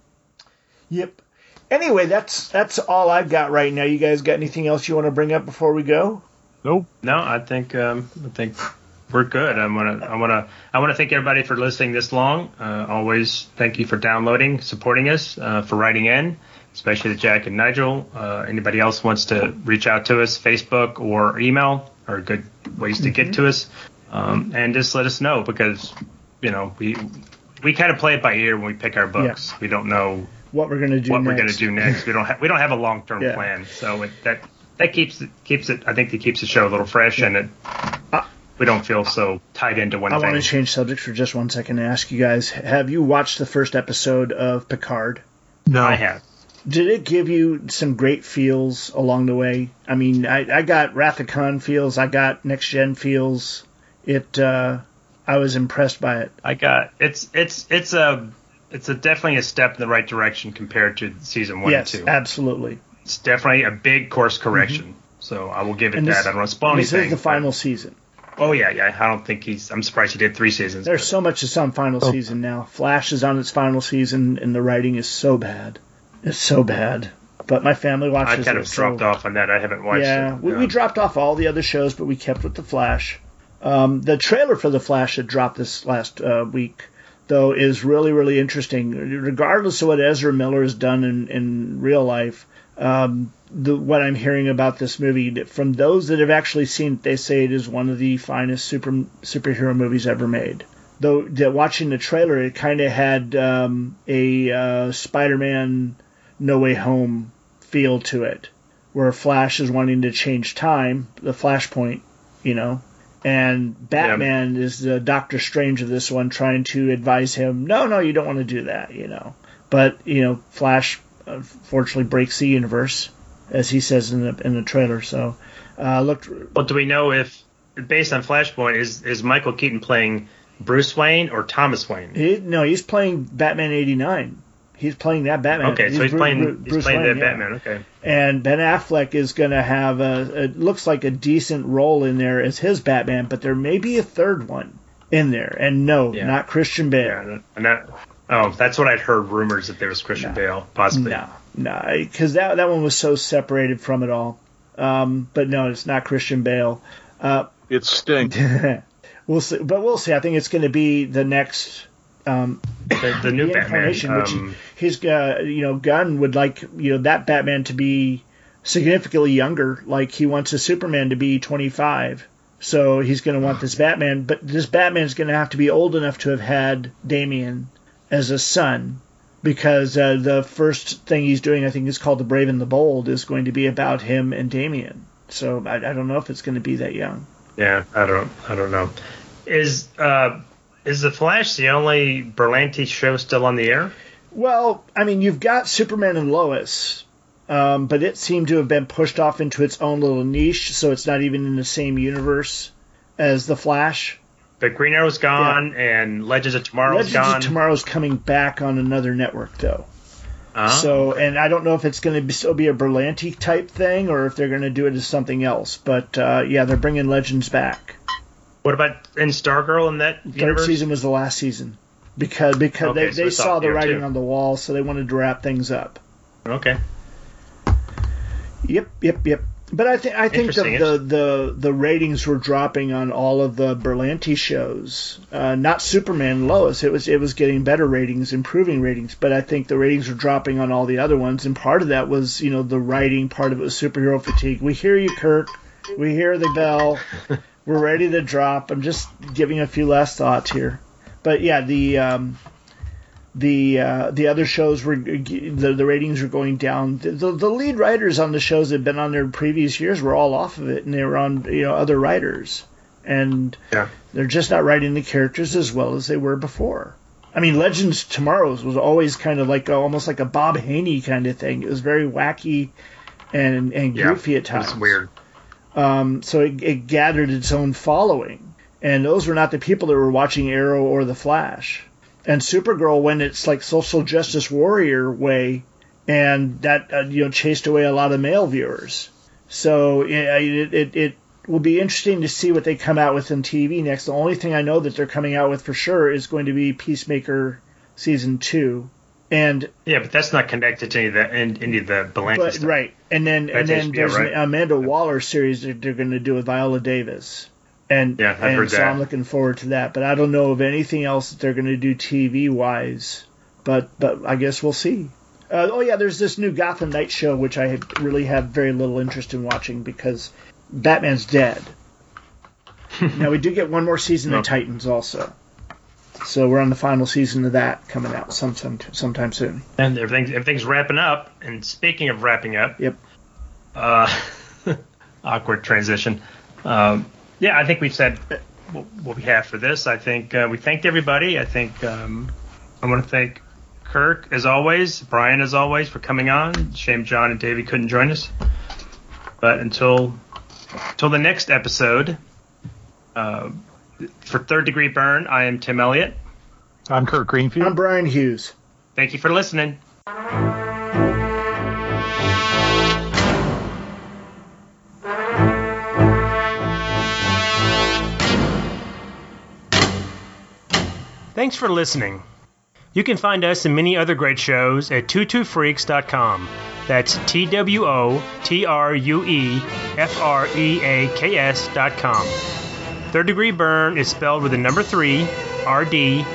Yep. Anyway, that's that's all I've got right now. You guys got anything else you want to bring up before we go? Nope. No, I think um, I think we're good. I want to I want to I want to thank everybody for listening this long. Uh, always thank you for downloading, supporting us, uh, for writing in, especially to Jack and Nigel. Uh, anybody else wants to reach out to us, Facebook or email are good ways to mm-hmm. get to us. Um, and just let us know because you know we we kind of play it by ear when we pick our books. Yeah. We don't know what we're going to do. What next. we're going to do next. we don't have we don't have a long term yeah. plan. So it, that that keeps it keeps it. I think it keeps the show a little fresh yeah. and it. Uh, we don't feel so tied into one thing. I thing. want to change subjects for just one second and ask you guys: Have you watched the first episode of Picard? No, I have. Did it give you some great feels along the way? I mean, I, I got Wrath of Khan feels, I got next gen feels. It uh, I was impressed by it. I got it's it's it's a it's a definitely a step in the right direction compared to season one yes, and two. absolutely. It's definitely a big course correction. Mm-hmm. So I will give it and that. This, I don't want to spoil this anything. This is the final season. Oh yeah, yeah. I don't think he's. I'm surprised he did three seasons. There's but. so much to on final oh. season now. Flash is on its final season, and the writing is so bad. It's so bad. But my family watches. I kind of it, dropped so, off on that. I haven't watched yeah, it. We, we dropped off all the other shows, but we kept with the Flash. Um, the trailer for The Flash that dropped this last uh, week, though, is really, really interesting. Regardless of what Ezra Miller has done in, in real life, um, the, what I'm hearing about this movie from those that have actually seen it, they say it is one of the finest super superhero movies ever made. Though that watching the trailer, it kind of had um, a uh, Spider-Man No Way Home feel to it, where Flash is wanting to change time, the Flashpoint, you know, and Batman yeah. is the Doctor Strange of this one, trying to advise him, no, no, you don't want to do that, you know. But you know, Flash unfortunately breaks the universe, as he says in the in the trailer. So, uh, looked. Well, do we know if, based on Flashpoint, is is Michael Keaton playing Bruce Wayne or Thomas Wayne? He, no, he's playing Batman '89. He's playing that Batman. Okay, he's so he's Bruce, playing Bruce he's playing Wayne, that yeah. Batman. Okay. And Ben Affleck is going to have a it looks like a decent role in there as his Batman, but there may be a third one in there. And no, yeah. not Christian Bale. Yeah, and that oh, that's what I'd heard rumors that there was Christian no. Bale possibly. No, no, because that that one was so separated from it all. Um, but no, it's not Christian Bale. Uh, it stinks. <laughs> we'll see, but we'll see. I think it's going to be the next um, the, the new Batman, which um, his uh, you know Gunn would like you know that Batman to be significantly younger. Like he wants a Superman to be 25, so he's going to want this Batman. But this Batman is going to have to be old enough to have had Damian as a son, because uh, the first thing he's doing, I think, is called The Brave and the Bold, is going to be about him and Damian. So I, I don't know if it's going to be that young. Yeah, I don't, I don't know. Is uh, is the Flash the only Berlanti show still on the air? Well, I mean, you've got Superman and Lois, um, but it seemed to have been pushed off into its own little niche, so it's not even in the same universe as the Flash. But Green Arrow's gone, yeah. and Legends of Tomorrow's Legends gone. Legends of Tomorrow's coming back on another network, though. Uh-huh. So, and I don't know if it's going to still be a Berlanti type thing or if they're going to do it as something else. But uh, yeah, they're bringing Legends back. What about in Stargirl in that Third universe? season was the last season because because okay, they, so they saw the writing too. on the wall, so they wanted to wrap things up. Okay. Yep, yep, yep. But I think I think the, the, the the ratings were dropping on all of the Berlanti shows. Uh, not Superman and Lois. It was it was getting better ratings, improving ratings. But I think the ratings were dropping on all the other ones, and part of that was you know the writing. Part of it was superhero fatigue. We hear you, Kirk. We hear the bell. <laughs> we're ready to drop. I'm just giving a few last thoughts here, but yeah, the um, the uh, the other shows were the, the ratings were going down. The, the, the lead writers on the shows that had been on there previous years were all off of it, and they were on you know other writers, and yeah. they're just not writing the characters as well as they were before. I mean, Legends Tomorrows was always kind of like a, almost like a Bob Haney kind of thing. It was very wacky and and Yeah, goofy at times. It's weird. Um, so it, it gathered its own following, and those were not the people that were watching Arrow or The Flash. And Supergirl went its like social justice warrior way, and that uh, you know chased away a lot of male viewers. So it, it, it, it will be interesting to see what they come out with in TV next. The only thing I know that they're coming out with for sure is going to be Peacemaker season two, and Yeah, but that's not connected to any of the any, any of the Berlanti but stuff. right, and then and then HBO, there's right? an Amanda Waller series that they're going to do with Viola Davis, and Yeah, I've and heard so that. I'm looking forward to that. But I don't know of anything else that they're going to do TV wise. But but I guess we'll see. Uh, oh yeah, there's this new Gotham Knight show which I really have very little interest in watching because Batman's dead. <laughs> now we do get one more season of. Titans also. So we're on the final season of that coming out sometime sometime soon. And everything's everything's wrapping up. And speaking of wrapping up, Yep. uh, <laughs> awkward transition. Um, yeah, I think we've said what, what we have for this. I think uh, we thanked everybody. I think um, I want to thank Kirk as always, Brian as always for coming on. Shame John and Davey couldn't join us. But until until the next episode, uh, for Third Degree Byrne, I am Tim Elliott. I'm Kirk Greenfield. I'm Brian Hughes. Thank you for listening. Thanks for listening. You can find us and many other great shows at twotruefreaks.com. That's T W O T R U E F R E A K S dot com. Third Degree Byrne is spelled with the number 3, R D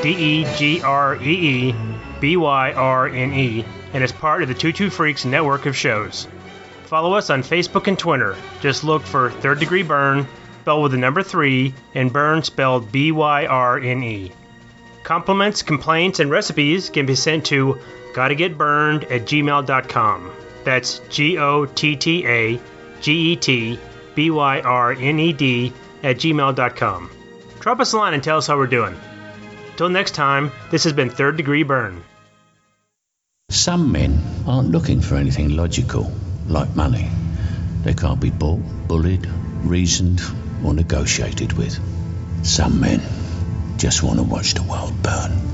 D E G R E E B Y R N E, and is part of the TwoTrueFreaks network of shows. Follow us on Facebook and Twitter. Just look for Third Degree Byrne, spelled with the number 3, and Byrne spelled B Y R N E. Compliments, complaints, and recipes can be sent to gotta get byrned at gmail.com. That's G O T T A G E T B Y R N E D at gmail.com. Drop us a line and tell us how we're doing. Till next time, this has been Third Degree Byrne. Some men aren't looking for anything logical, like money. They can't be bought, bullied, reasoned, or negotiated with. Some men just want to watch the world burn.